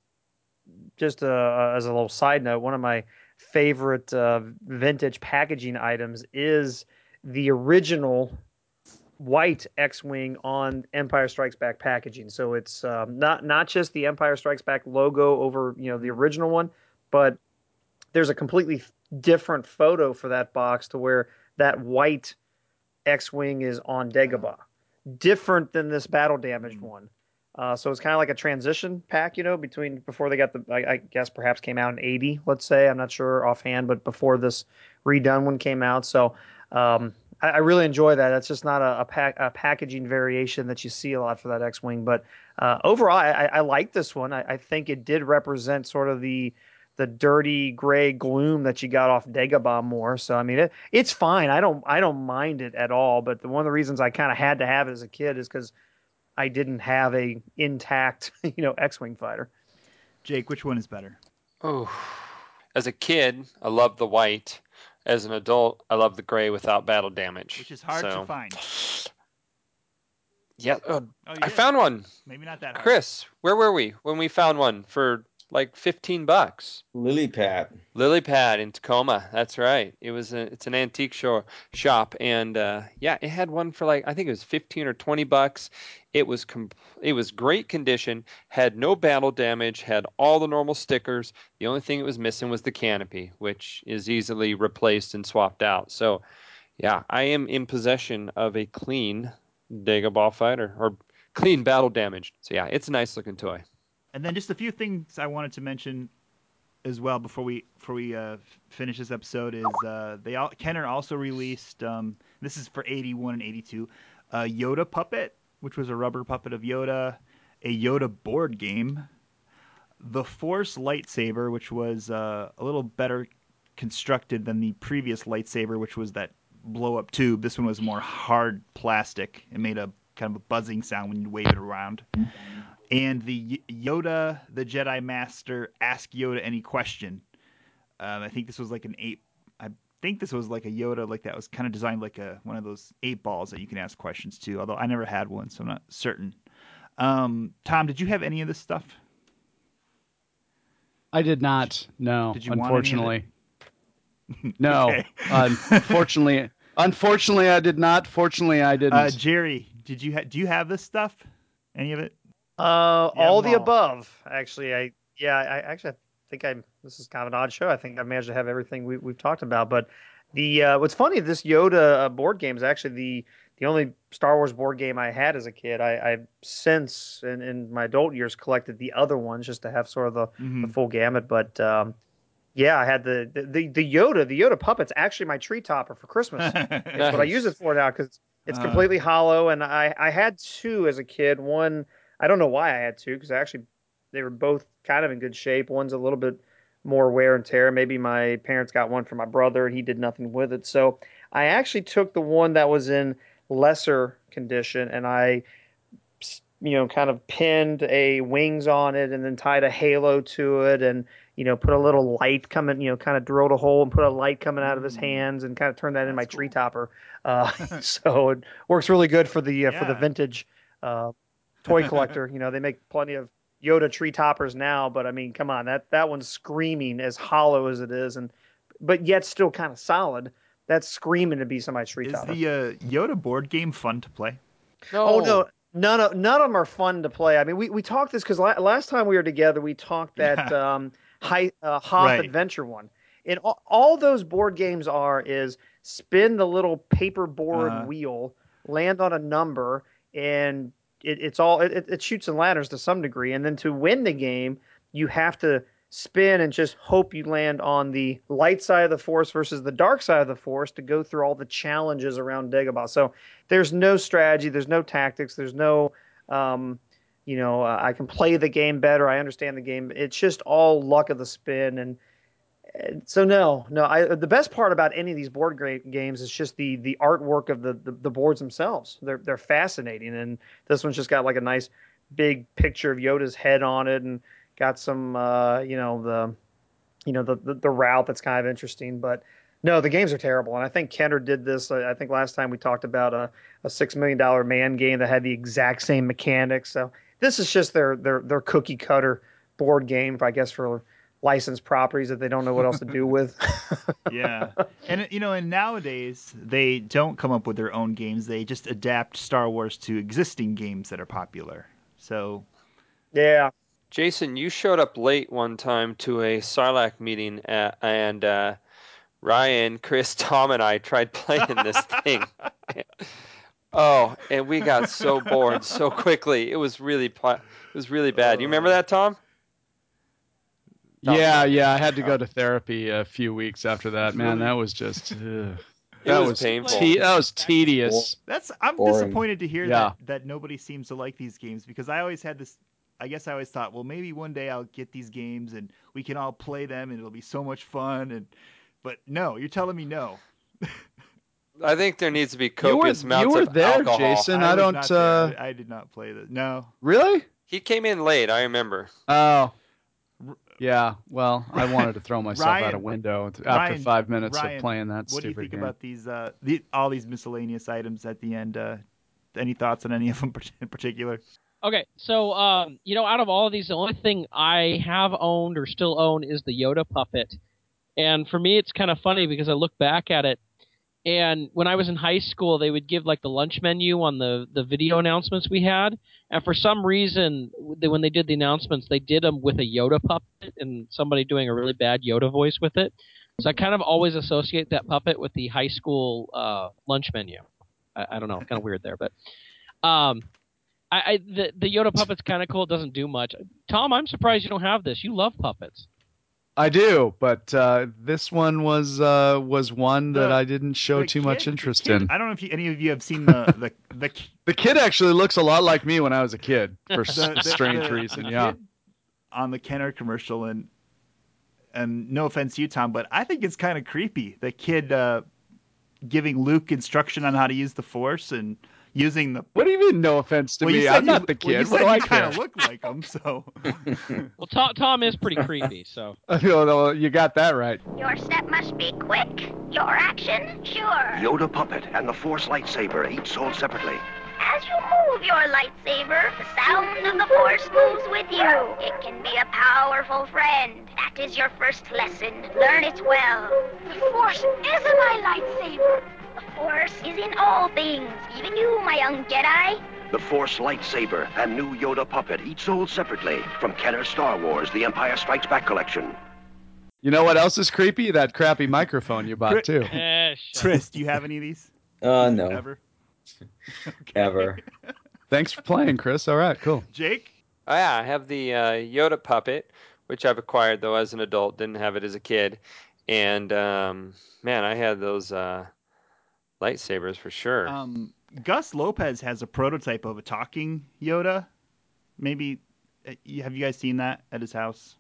just uh, as a little side note, one of my favorite uh, vintage packaging items is the original white X-wing on Empire Strikes Back packaging. So it's um, not not just the Empire Strikes Back logo over you know the original one, but there's a completely different photo for that box to where that white X-wing is on Dagobah, different than this battle damaged one. Uh, so it's kind of like a transition pack, you know, between before they got the, I, I guess perhaps came out in 80, let's say. I'm not sure offhand, but before this redone one came out. So um, I, I really enjoy that. That's just not a, a, pack, a packaging variation that you see a lot for that X Wing. But uh, overall, I, I, I like this one. I, I think it did represent sort of the the dirty gray gloom that you got off Dagobah more. So I mean, it, it's fine. I don't I don't mind it at all. But the, one of the reasons I kind of had to have it as a kid is because I didn't have a intact, you know, X-wing fighter. Jake, which one is better? Oh, as a kid, I loved the white. As an adult, I love the gray without battle damage. Which is hard So- to find. Yeah, uh, Oh, I yeah. found one. Maybe not that hard. Chris, where were we when we found one for like 15 bucks? Lily Pad. Lily Pad in Tacoma. That's right. It was a, it's an antique show, shop, and uh, yeah, it had one for like I think it was 15 or 20 bucks. It was com- it was great condition, had no battle damage, had all the normal stickers. The only thing it was missing was the canopy, which is easily replaced and swapped out. So, yeah, I am in possession of a clean Dagobah fighter or clean battle damaged. So yeah, it's a nice looking toy. And then just a few things I wanted to mention as well before we before we uh, finish this episode is uh, they all Kenner also released um, this is for 81 and 82 a Yoda puppet which was a rubber puppet of Yoda a Yoda board game. The Force lightsaber which was uh, a little better constructed than the previous lightsaber which was that blow up tube. This one was more hard plastic. It made a kind of a buzzing sound when you wave it around and the Yoda, the Jedi Master, ask Yoda any question. Um, I think this was like an eight. I think this was like a Yoda, like that was kind of designed like a one of those eight balls that you can ask questions to. Although I never had one, so I'm not certain. Um, Tom, did you have any of this stuff? I did not. No, Did you want any of unfortunately. No, unfortunately, Unfortunately, I did not. Fortunately, I didn't. Uh, Jerry, did you ha- do you have this stuff? Any of it? Uh, Yeah, all the all. above. Actually, I yeah, I actually I think I this is kind of an odd show. I think I managed to have everything we, we've talked about. But the uh, what's funny, this Yoda uh, board game is actually the the only Star Wars board game I had as a kid. I, I've since in, in my adult years collected the other ones just to have sort of the, Mhm. the full gamut. But um, yeah, I had the, the the the Yoda the Yoda puppet's actually my tree topper for Christmas. It's what I use it for now because it's Uh. completely hollow. And I, I had two as a kid. One, I don't know why I had two because actually they were both kind of in good shape. One's a little bit more wear and tear. Maybe my parents got one for my brother and he did nothing with it. So I actually took the one that was in lesser condition and I, you know, kind of pinned a wings on it and then tied a halo to it and, you know, put a little light coming, you know, kind of drilled a hole and put a light coming out of his hands and kind of turned that in my tree topper. Uh, so it works really good for the uh, for the vintage uh, toy collector. you know, they make plenty of Yoda tree toppers now, but I mean, come on, that that one's screaming as hollow as it is, and but yet still kind of solid. That's screaming to be somebody's tree Is topper. the uh, Yoda board game fun to play? Oh no, none of none of them are fun to play. I mean, we, we talked this because la- last time we were together, we talked that um, high uh, Hoth Right. Adventure one. And all, all those board games are is spin the little paper board Uh-huh. wheel, land on a number, and it, it's all it, it- shoots and ladders to some degree. And then to win the game, you have to spin and just hope you land on the light side of the force versus the dark side of the force to go through all the challenges around Dagobah. So there's no strategy, there's no tactics, there's no, um, you know, uh, I can play the game better, I understand the game. It's just all luck of the spin, and so no, no. I the best part about any of these board games is just the the artwork of the, the the boards themselves. They're they're fascinating, and this one's just got like a nice big picture of Yoda's head on it, and got some, uh, you know, the you know the, the the route that's kind of interesting but no the games are terrible and i think kenner did this uh, i think last time we talked about a, a six million dollar man game that had the exact same mechanics so this is just their their their cookie cutter board game i guess for licensed properties that they don't know what else to do with yeah and you know and nowadays they don't come up with their own games they just adapt star wars to existing games that are popular so yeah Jason, you showed up late one time to a Sarlacc meeting, uh, and uh, Ryan, Chris, Tom, and I tried playing this thing. oh, and we got so bored so quickly. It was really, pl- it was really bad. You remember that, Tom? Yeah, yeah. I had to go to therapy a few weeks after that. Man, that was just. ugh. That was painful. te- that was tedious. that's i'm Boring. disappointed to hear Yeah. that that nobody seems to like these games because i always had this i guess i always thought well maybe one day i'll get these games and we can all play them and it'll be so much fun and but no you're telling me no I think there needs to be You were- copious you amounts were of there, alcohol. Jason. I was don't, not there. uh, I, I did not play this no Really? He came in late. I remember. Oh. Yeah. Well, I wanted to throw myself out a window after Ryan- five minutes Ryan, of playing that stupid game. what do you think game. about these uh the, all these miscellaneous items at the end uh any thoughts on any of them in particular Okay, so um, you know, out of all of these, the only thing I have owned or still own is the Yoda puppet, and for me, it's kind of funny because I look back at it, and when I was in high school, they would give like the lunch menu on the the video announcements we had, and for some reason, they, when they did the announcements, they did them with a Yoda puppet and somebody doing a really bad Yoda voice with it. So I kind of always associate that puppet with the high school uh, lunch menu. I, I don't know, kind of weird there, but um, I, I the the Yoda puppet's kind of cool. It doesn't do much. Tom, I'm surprised you don't have this. You love puppets. I do, but uh, this one was uh, was one that The- I didn't show too much interest kid- in. I don't know if you, any of you have seen the the the, The kid actually looks a lot like me when I was a kid, for the, strange reason. yeah. on the Kenner commercial and and no offense to you, Tom, but I think it's kind of creepy. The kid uh, giving Luke instruction on how to use the Force and using the. What do you mean? No offense to Well, me. I'm you- not the well, you kid. what said do I kind of look like him, so. Well, Tom, Tom is pretty creepy. So Oh, no, you got that right. Your step must be quick. Your action, sure. Yoda puppet and the Force lightsaber, each sold separately. As you move your lightsaber, the sound of the Force moves with you. It can be a powerful friend. That is your first lesson. Learn it well. The Force is my lightsaber. The Force is in all things, even you, my young Jedi. The Force lightsaber and new Yoda puppet, each sold separately from Kenner Star Wars: The Empire Strikes Back collection. You know what else is creepy? That crappy microphone you bought too. Eh, shut Chris, do you have any of these? Uh, no, Ever? ever. Thanks for playing, Chris. All right, cool. Jake? Oh yeah, I have the uh, Yoda puppet, which I've acquired though as an adult. Didn't have it as a kid, and um, man, I had those uh, lightsabers for sure. Um, Gus Lopez has a prototype of a talking Yoda. Maybe uh, have you guys seen that at his house?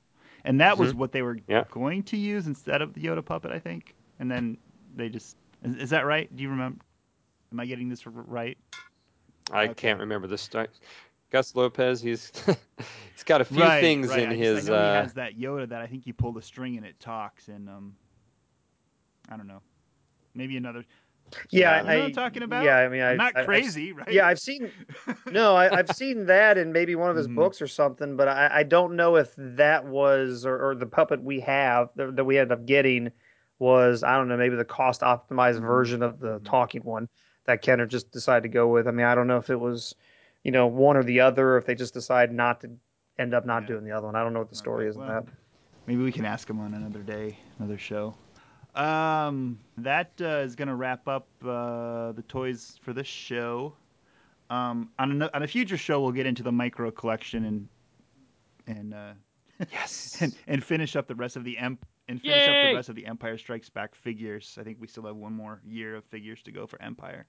And that was Mhm. what they were Yeah. going to use instead of the Yoda puppet, I think. And then they just is, is that right? Do you remember? Am I getting this right? I okay. can't remember the start. Gus Lopez, he's he's got a few right, things right. in I just- his. I know uh, he has that Yoda that I think you pull the string and it talks, and um, I don't know, maybe another. Yeah, You know I, I'm talking about? Yeah, I mean, I, I'm not I- crazy, right? Yeah, I've seen. No, I, I've seen that in maybe one of his Mhm. books or something, but I, I don't know if that was or, or the puppet we have that, that we ended up getting was I don't know maybe the cost optimized Mhm. version of the Mhm. talking one that Kenner just decided to go with. I mean, I don't know if it was you know one or the other, or if they just decide not to end up not Yeah. doing the other one. I don't know what the story Okay, is in well, that. Maybe we can ask him on another day, another show. Um, that uh, is going to wrap up uh, the toys for this show. Um, on, a, on a future show, we'll get into the micro collection and and uh, yes. and, and finish up the rest of the emp and finish up the rest of the Empire Strikes Back figures. I think we still have one more year of figures to go for Empire.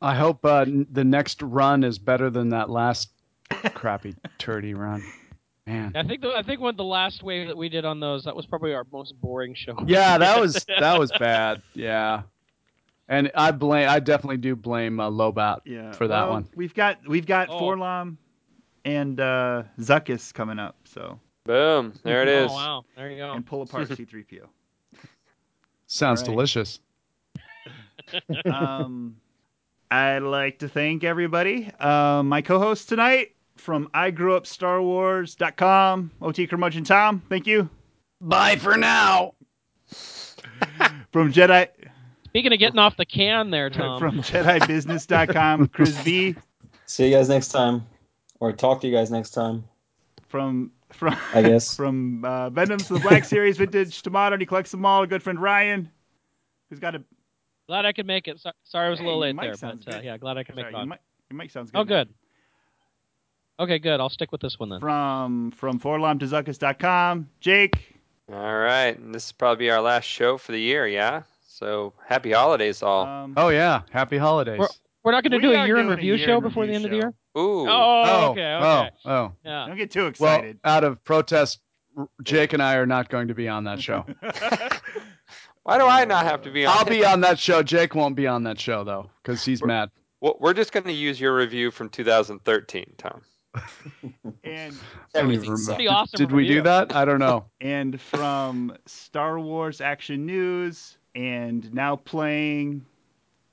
I hope uh, the next run is better than that last crappy turdy run. Man. I think the, I think when the last wave that we did on those, that was probably our most boring show. Yeah, that was that was bad. Yeah, and I blame I definitely do blame uh, Lobot Yeah, for that well, one. We've got we've got Oh. Forlom and uh, Zuckuss coming up, so Boom! There it is. Oh wow, there you go. and pull apart C3PO. Sounds all right. delicious. um, I'd like to thank everybody. Uh, my co-host tonight from I Grew Up Star Wars.com, OT Curmudgeon Tom. Thank you. Bye for now. From Jedi Speaking of getting off the can, there, Tom. from JediBusiness.com, Chris B. See you guys next time, or talk to you guys next time. From from I guess. from uh, Venom's the Black Series Vintage Tomato. And he collects them all. A good friend Ryan, who's got a. glad I could make it. So, sorry I was a little your late there, but uh, yeah, glad I could make Sorry, it your on. mic, your mic sounds good. Oh, now. good. Okay, good. I'll stick with this one then. From from 4-LOM to Zuckuss.com, Jake. All right, and this is probably our last show for the year. Yeah. So happy holidays, all. Um, Oh yeah, happy holidays. We're- We're not going to do a year in review year show in before the end review of the year. Ooh. Oh, okay, okay. oh, oh. Yeah. Don't get too excited. Well, out of protest, Jake and I are not going to be on that show. Why do I not have to be on? I'll it? be on that show. Jake won't be on that show though, because he's mad. Well, we're just going to use your review from 2013, Tom. And Everything. Pretty awesome Did we review. do that? I don't know. and from Star Wars Action News, and now playing,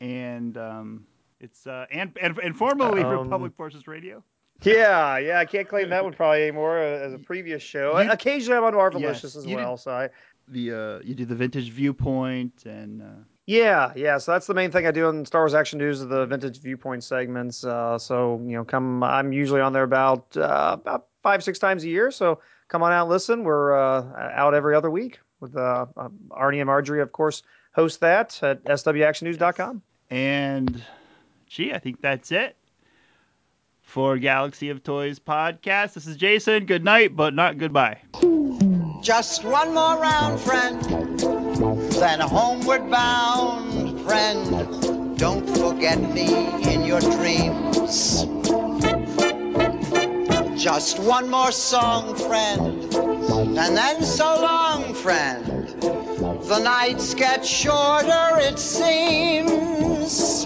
and um, it's uh, and and, and formerly Um, Rebel Force Radio. Yeah, yeah, I can't claim that one probably anymore uh, as a previous show. You- Occasionally I'm on Marvelicious Yes, as you did- well, so I The uh, you do the Vintage Viewpoint, and uh, Yeah, yeah. So that's the main thing I do on Star Wars Action News, is the vintage viewpoint segments. Uh, so you know, come. I'm usually on there about uh, about five six times a year. So come on out, and listen. We're uh, out every other week with uh, uh, Arnie and Marjorie, of course, host that at swactionnews.com. and gee, I think that's it for Galaxy of Toys podcast. This is Jason. Good night, but not goodbye. Just one more round, friend. Then homeward bound, friend. Don't forget me in your dreams. Just one more song, friend. And then so long, friend. The nights get shorter, it seems.